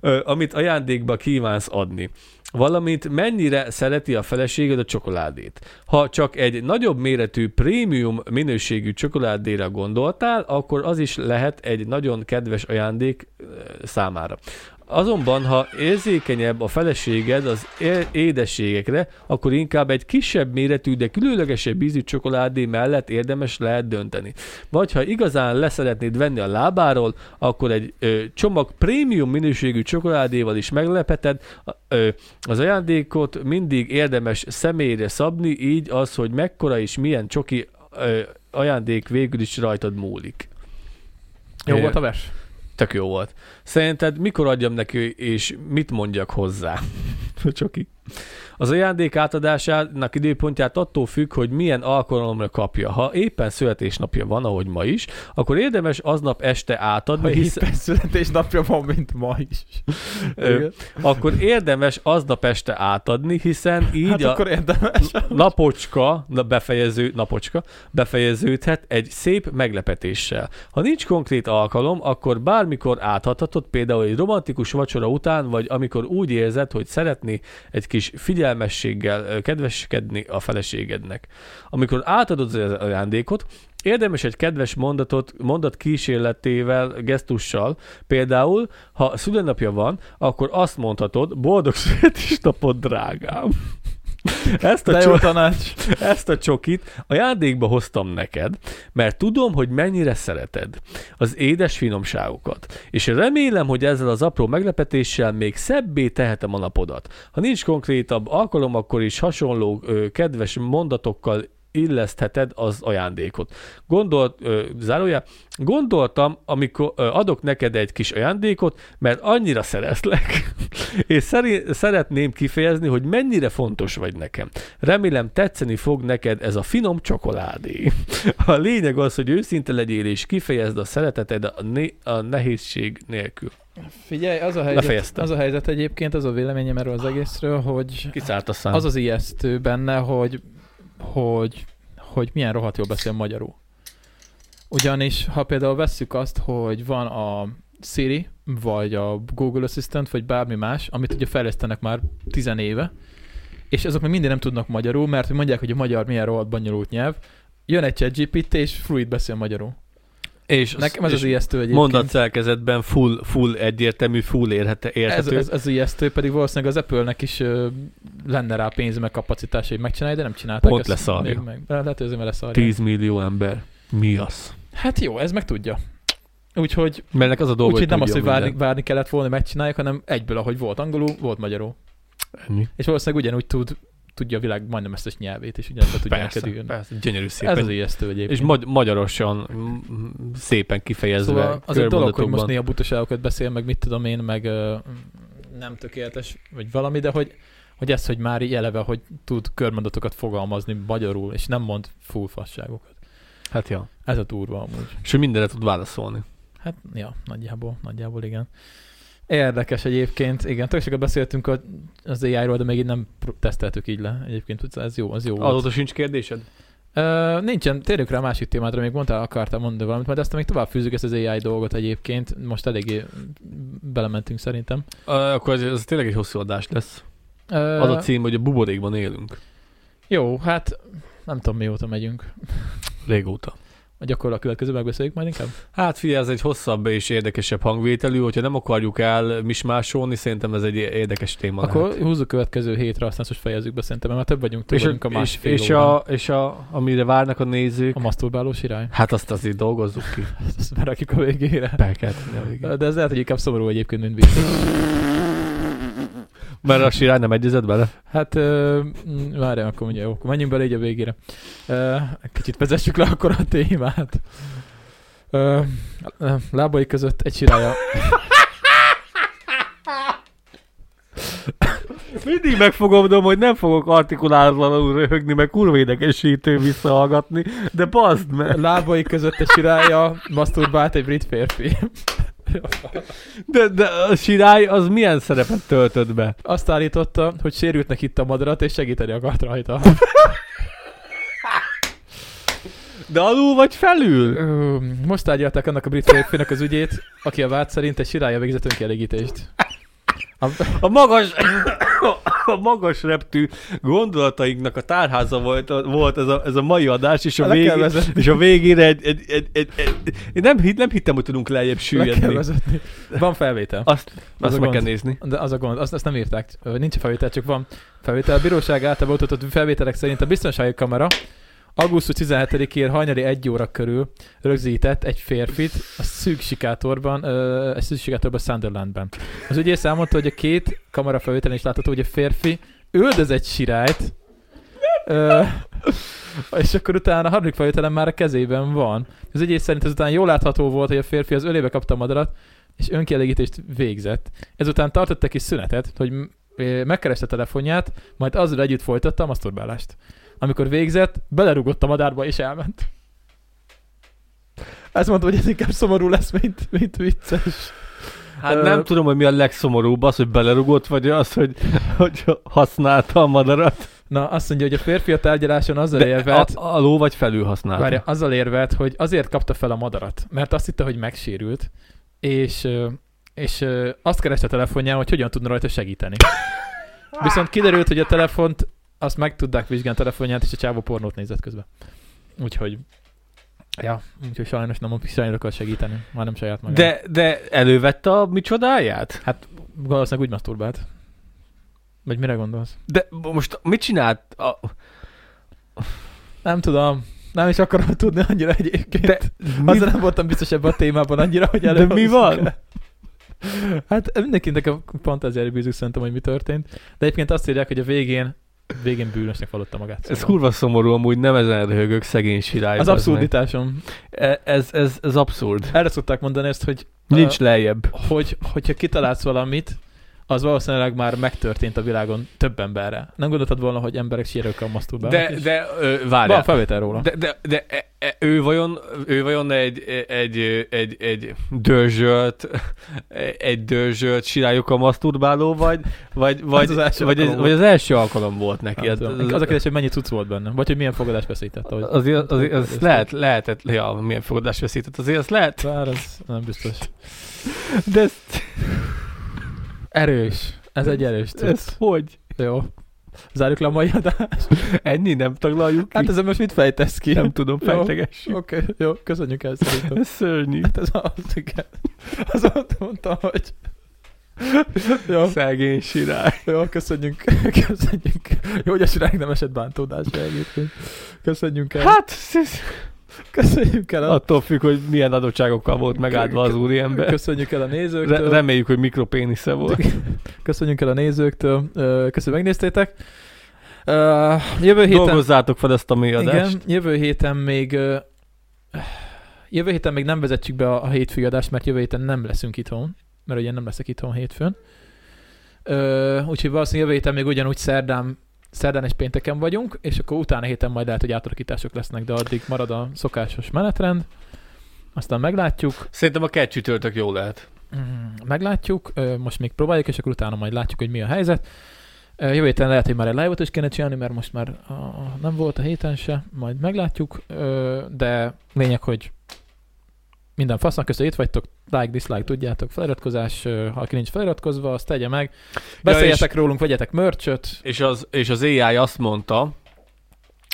amit ajándékba kívánsz adni. Valamint mennyire szereti a feleséged a csokoládét. Ha csak egy nagyobb méretű prémium minőségű csokoládéra gondoltál, akkor az is lehet egy nagyon kedves ajándék számára. Azonban, ha érzékenyebb a feleséged az é- édességekre, akkor inkább egy kisebb méretű, de különlegesebb ízű csokoládé mellett érdemes lehet dönteni. Vagy ha igazán leszeretnéd venni a lábáról, akkor egy ö, csomag prémium minőségű csokoládéval is meglepeted. Ö, az ajándékot mindig érdemes személyre szabni, így az, hogy mekkora és milyen csoki ö, ajándék végül is rajtad múlik. Jó volt a vers? Tök jó volt. Szerinted mikor adjam neki, és mit mondjak hozzá? Csoki. Az ajándék átadásának időpontját attól függ, hogy milyen alkalomra kapja. Ha éppen születésnapja van, ahogy ma is, akkor érdemes aznap este átadni, Ha hiszen, éppen születésnapja van, mint ma is. Ö, akkor érdemes aznap este átadni, hiszen így Hát a akkor érdemes. napocska, na befejező, napocska, befejeződhet egy szép meglepetéssel. Ha nincs konkrét alkalom, akkor bármikor átadhatod, például egy romantikus vacsora után, vagy amikor úgy érzed, hogy szeretné egy kis figyelmességgel kedveskedni a feleségednek. Amikor átadod az ajándékot, Érdemes egy kedves mondatot, mondat kísérletével, gesztussal. Például, ha szülőnapja van, akkor azt mondhatod, boldog születésnapod, drágám. Ezt a, De jó tanács. ezt a csokit ajándékba hoztam neked, mert tudom, hogy mennyire szereted az édes finomságokat, és remélem, hogy ezzel az apró meglepetéssel még szebbé tehetem a napodat. Ha nincs konkrétabb alkalom, akkor is hasonló ö, kedves mondatokkal illesztheted az ajándékot. Gondolt, zárója, gondoltam, amikor ö, adok neked egy kis ajándékot, mert annyira szeretlek, és szeri- szeretném kifejezni, hogy mennyire fontos vagy nekem. Remélem tetszeni fog neked ez a finom csokoládé. A lényeg az, hogy őszinte legyél és kifejezd a szereteted a, né- a nehézség nélkül. Figyelj, az a helyzet, Befejeztem. az a helyzet egyébként, az a véleményem erről az egészről, hogy Kiszárt a szám. az az ijesztő benne, hogy, hogy, hogy milyen rohadt jól beszél magyarul. Ugyanis, ha például vesszük azt, hogy van a Siri, vagy a Google Assistant, vagy bármi más, amit ugye fejlesztenek már tizen éve, és azok még mindig nem tudnak magyarul, mert mondják, hogy a magyar milyen rohadt bonyolult nyelv, jön egy ChatGPT, és fluid beszél magyarul. És Nekem ez és az ijesztő egyébként. mondat szerkezetben full, full egyértelmű, full érhete, Ez, érhető. ez, ez ijesztő, pedig valószínűleg az Apple-nek is ö, lenne rá pénz meg kapacitása, hogy megcsinálja, de nem csinálták Pont leszarja. még meg. Lehet, hogy leszarja. 10 millió ember. Mi az? Hát jó, ez meg tudja. Úgyhogy, Mert az a dolga, úgyhogy nem az, hogy várni, minden. várni kellett volna, megcsinálják, hanem egyből, ahogy volt angolul, volt magyarul. Ennyi. És valószínűleg ugyanúgy tud, tudja a világ majdnem összes nyelvét, és ugyanúgy tudja Persze, írni. persze, gyönyörű szépen. Ez az ijesztő egyébként. és magy- magyarosan szépen kifejezve. Szóval az egy dolog, hogy most néha butaságokat beszél, meg mit tudom én, meg nem tökéletes, vagy valami, de hogy, hogy ez, hogy már eleve, hogy tud körmondatokat fogalmazni magyarul, és nem mond full fasságokat. Hát ja. Ez a durva amúgy. És ő mindenre tud válaszolni. Hát, ja, nagyjából, nagyjából igen. Érdekes egyébként, igen, tök sokat beszéltünk az AI-ról, de még így nem teszteltük így le. Egyébként ez jó, az jó volt. Azóta sincs kérdésed? Ö, nincsen, térjük rá a másik témádra, még mondtál, akartál mondani valamit, majd aztán még tovább fűzzük ezt az AI dolgot egyébként. Most eléggé belementünk szerintem. Uh, akkor ez, ez tényleg egy hosszú adás lesz. Ö, Az a cím, hogy a buborékban élünk. Jó, hát nem tudom mióta megyünk. Régóta. Vagy akkor a következő megbeszéljük majd inkább? Hát figyelj, ez egy hosszabb és érdekesebb hangvételű, hogyha nem akarjuk el mismásolni, szerintem ez egy érdekes téma akkor lehet. húzzuk következő hétre, aztán most fejezzük be szerintem, mert már több vagyunk, több És, vagyunk a és, másfél és, órán. a, és a, amire várnak a nézők, a maszturbálós irány. hát azt azért dolgozzuk ki. Ezt berakjuk a végére. Be kell a végén. De ez lehet, hogy inkább szomorú egyébként, mint vicces. Mert a sirály nem egyezett bele? Hát, ö, mm, várjál, akkor jó, akkor menjünk bele így a végére. Ö, kicsit vezessük le akkor a témát. Ö, lábai között egy sirálya. Mindig megfogadom, hogy nem fogok artikulálatlanul röhögni, meg kurva idegesítő visszahallgatni, de bazd meg. Lábai között egy sirálya maszturbált egy brit férfi. De, de a sirály az milyen szerepet töltött be? Azt állította, hogy sérültnek itt a madarat, és segíteni akart rajta. De alul vagy felül? Most tárgyalták annak a brit férfinak az ügyét, aki a vád szerint egy sirálya végzett önkielégítést. A, A magas, a magas reptű gondolatainknak a tárháza volt, volt ez, a, ez a mai adás, és a, Le végén, és a végére egy, egy, egy, egy, egy, én nem, hitt, nem hittem, hogy tudunk lejjebb le süllyedni. vezetni. Van felvétel. Azt, Az azt meg gond. kell nézni. De az a gond, azt, azt nem írták, nincs felvétel, csak van felvétel. A bíróság által mutatott felvételek szerint a biztonsági kamera augusztus 17-én hajnali egy óra körül rögzített egy férfit a szűk sikátorban, ö, egy szűk sikátorban Sunderlandben. Az ügyész elmondta, hogy a két kamera felvételen is látható, hogy a férfi üldöz egy sirályt, és akkor utána a harmadik felvételen már a kezében van. Az ügyész szerint ezután jól látható volt, hogy a férfi az ölébe kapta a madarat, és önkielégítést végzett. Ezután tartott egy szünetet, hogy megkereste a telefonját, majd azzal együtt folytatta a maszturbálást. Amikor végzett, belerugott a madárba és elment. Ezt mondta, hogy ez inkább szomorú lesz, mint, mint vicces. Hát nem tudom, hogy mi a legszomorúbb, az, hogy belerugott, vagy az, hogy, hogy használta a madarat. Na, azt mondja, hogy a férfi a tárgyaláson azzal De érvelt, a, alul vagy felül használta. várja, azzal érvelt, hogy azért kapta fel a madarat, mert azt hitte, hogy megsérült, és, és azt kereste a telefonján, hogy hogyan tudna rajta segíteni. Viszont kiderült, hogy a telefont, azt meg tudták vizsgálni a telefonját, és a csávó pornót nézett közben. Úgyhogy, ja, úgyhogy sajnos nem sajnos akar segíteni, már nem saját maga. De, de elővette a micsodáját? Hát valószínűleg úgy maszturbált. Vagy mire gondolsz? De most mit csinált? A, Nem tudom. Nem is akarom tudni annyira egyébként. de, mi, Azzal nem voltam biztos ebben a témában annyira, hogy de előbb. mi van? Hát mindenkinek a fantáziára bízunk szerintem, hogy mi történt. De egyébként azt írják, hogy a végén végén bűnösnek vallotta magát. Ez szóval. kurva szomorú, amúgy nem ezen röhögök szegény sirály. Az abszurditásom. E- Ez, ez, ez abszurd. Erre szokták mondani ezt, hogy Nincs lejjebb. hogy, hogyha kitalálsz valamit, az valószínűleg már megtörtént a világon több emberre. Nem gondoltad volna, hogy emberek sírőkkel masturbálnak? De, de ö, Van felvétel róla. De, de, de e, e, ő vajon, ő vajon egy, egy, egy, egy dörzsölt, egy dörzsölt sirályokkal maszturbáló, vagy, vagy, vagy, az első vagy, ez, vagy az első alkalom volt neki? Hát, az, Az a kérdés, hogy mennyi cucc volt benne. Vagy hogy milyen fogadás veszített. Hogy... azért, azért, az lehet, lehetett, ja, milyen fogadás veszített, azért az lehet, Bár ez nem biztos. de ezt, Erős. Ez egy erős cucc. ez hogy? Jó. Zárjuk le a mai adást. Ennyi nem taglaljuk ki? Hát ezzel most mit fejtesz ki? nem tudom, fejtegessük. Oké, okay, jó, köszönjük el szerintem. Ez szörnyű. Hát ez az, igen. Azon mondtam, hogy... Jó, Szegény sirály. jó, köszönjük, köszönjük. Jó, hogy a sirály nem esett bántódásra egyébként. Köszönjük el. Hát, Köszönjük el a, attól függ, hogy milyen adottságokkal volt megáldva az úriember. köszönjük el a Re- nézőktől. reméljük, hogy mikropénisze volt. Köszönjük el a nézőktől. Köszönjük, megnéztétek. Ö, Jövő héten... Dolgozzátok fel ezt a mély adást. Igen, jövő héten még jövő héten még nem vezetjük be a, a hétfői adást, mert jövő héten nem leszünk itthon, mert ugye nem leszek itthon hétfőn. Ö, úgyhogy valószínűleg jövő héten még ugyanúgy szerdán, szerdán és pénteken vagyunk, és akkor utána héten majd lehet, hogy átalakítások lesznek, de addig marad a szokásos menetrend. Aztán meglátjuk. Szerintem a kett csütörtök jó lehet. Mm, meglátjuk, most még próbáljuk, és akkor utána majd látjuk, hogy mi a helyzet. Jövő héten lehet, hogy már egy live-ot is kéne csinálni, mert most már a, nem volt a héten se, majd meglátjuk, de lényeg, hogy minden fasznak köszönjük, itt vagytok, like, dislike, tudjátok, feliratkozás, ha aki nincs feliratkozva, azt tegye meg. Beszéljetek rólunk, vegyetek mörcsöt, És az, és az AI azt mondta,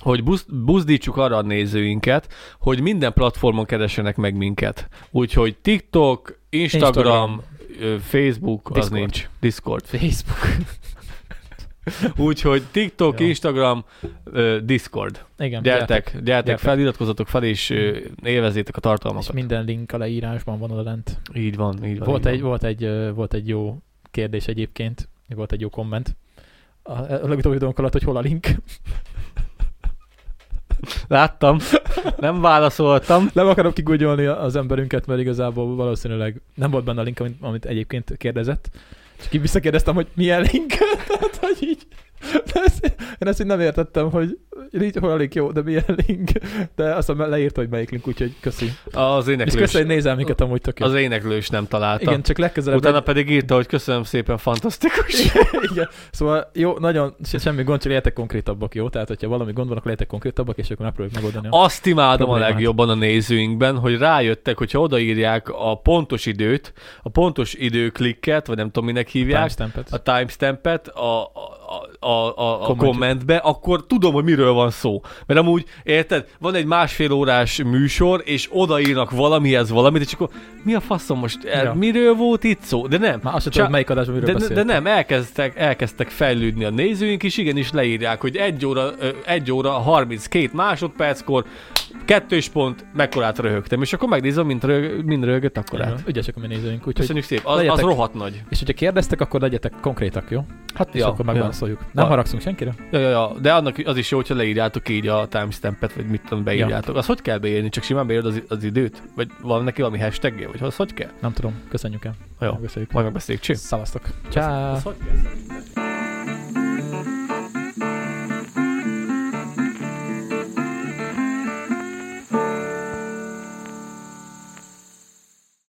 hogy busz, buzdítsuk arra a nézőinket, hogy minden platformon keressenek meg minket. Úgyhogy TikTok, Instagram, Instagram Facebook, az Discord. nincs. Discord. Facebook. Úgyhogy TikTok, Jó. Instagram, Discord. Igen, Gyertek, gyertek, Gyertek. feliratkozzatok fel, és ö, élvezzétek a és tartalmakat. minden link a leírásban van oda lent. Így van, így van. Volt így egy, van. volt, egy, volt egy jó kérdés egyébként, volt egy jó komment. A, a legutóbbi videónk alatt, hogy hol a link. Láttam, nem válaszoltam. Nem akarom kigugyolni az emberünket, mert igazából valószínűleg nem volt benne a link, amit, amit egyébként kérdezett. Csak így visszakérdeztem, hogy milyen link. Tehát, hogy így... De ezt, én ezt így nem értettem, hogy így hol a link jó, de milyen link. De aztán leírta, hogy melyik link, úgyhogy köszi. Az És éneklős, köszi, hogy nézel minket amúgy tök jó. az éneklős nem találta. Igen, csak legközelebb... Utána pedig írta, hogy köszönöm szépen, fantasztikus. Igen. Szóval jó, nagyon se- semmi gond, csak legyetek konkrétabbak, jó? Tehát, hogyha valami gond van, akkor legyetek konkrétabbak, és akkor megpróbáljuk megoldani. a- Azt imádom a problémát. legjobban a nézőinkben, hogy rájöttek, hogyha odaírják a pontos időt, a pontos időklikket, vagy nem tudom, minek hívják, timestampet. a timestampet a, a, a, a, a, kommentbe, akkor tudom, hogy miről van szó. Mert amúgy, érted, van egy másfél órás műsor, és odaírnak valamihez valamit, és akkor mi a faszom most, el, Ja. miről volt itt szó? De nem. Már azt sem Csak- tudod, melyik adásban miről De, de, nem, elkezdtek, elkezdtek fejlődni a nézőink, és igenis leírják, hogy 1 óra, 1 óra 32 másodperckor, kettős pont, mekkorát röhögtem, és akkor megnézem, mint, röhög, mint röhögött akkorát. Ügyesek a mi nézőink, úgyhogy... Köszönjük szépen, az, az legyetek- rohadt nagy. És hogyha kérdeztek, akkor legyetek konkrétak, jó? Hát És akkor megválaszoljuk. Nem Ja. haragszunk senkire? Ja, ja, ja, de annak az is jó, hogyha leírjátok így a timestampet, vagy mit tudom, beírjátok. Az hogy kell beírni? Csak simán beírod az, az időt? Vagy van neki valami hashtagje? Vagy az hogy kell? Nem tudom. Köszönjük el. Jó. Köszönjük. Majd megbeszéljük. Cső. Szavaztok. Ciao.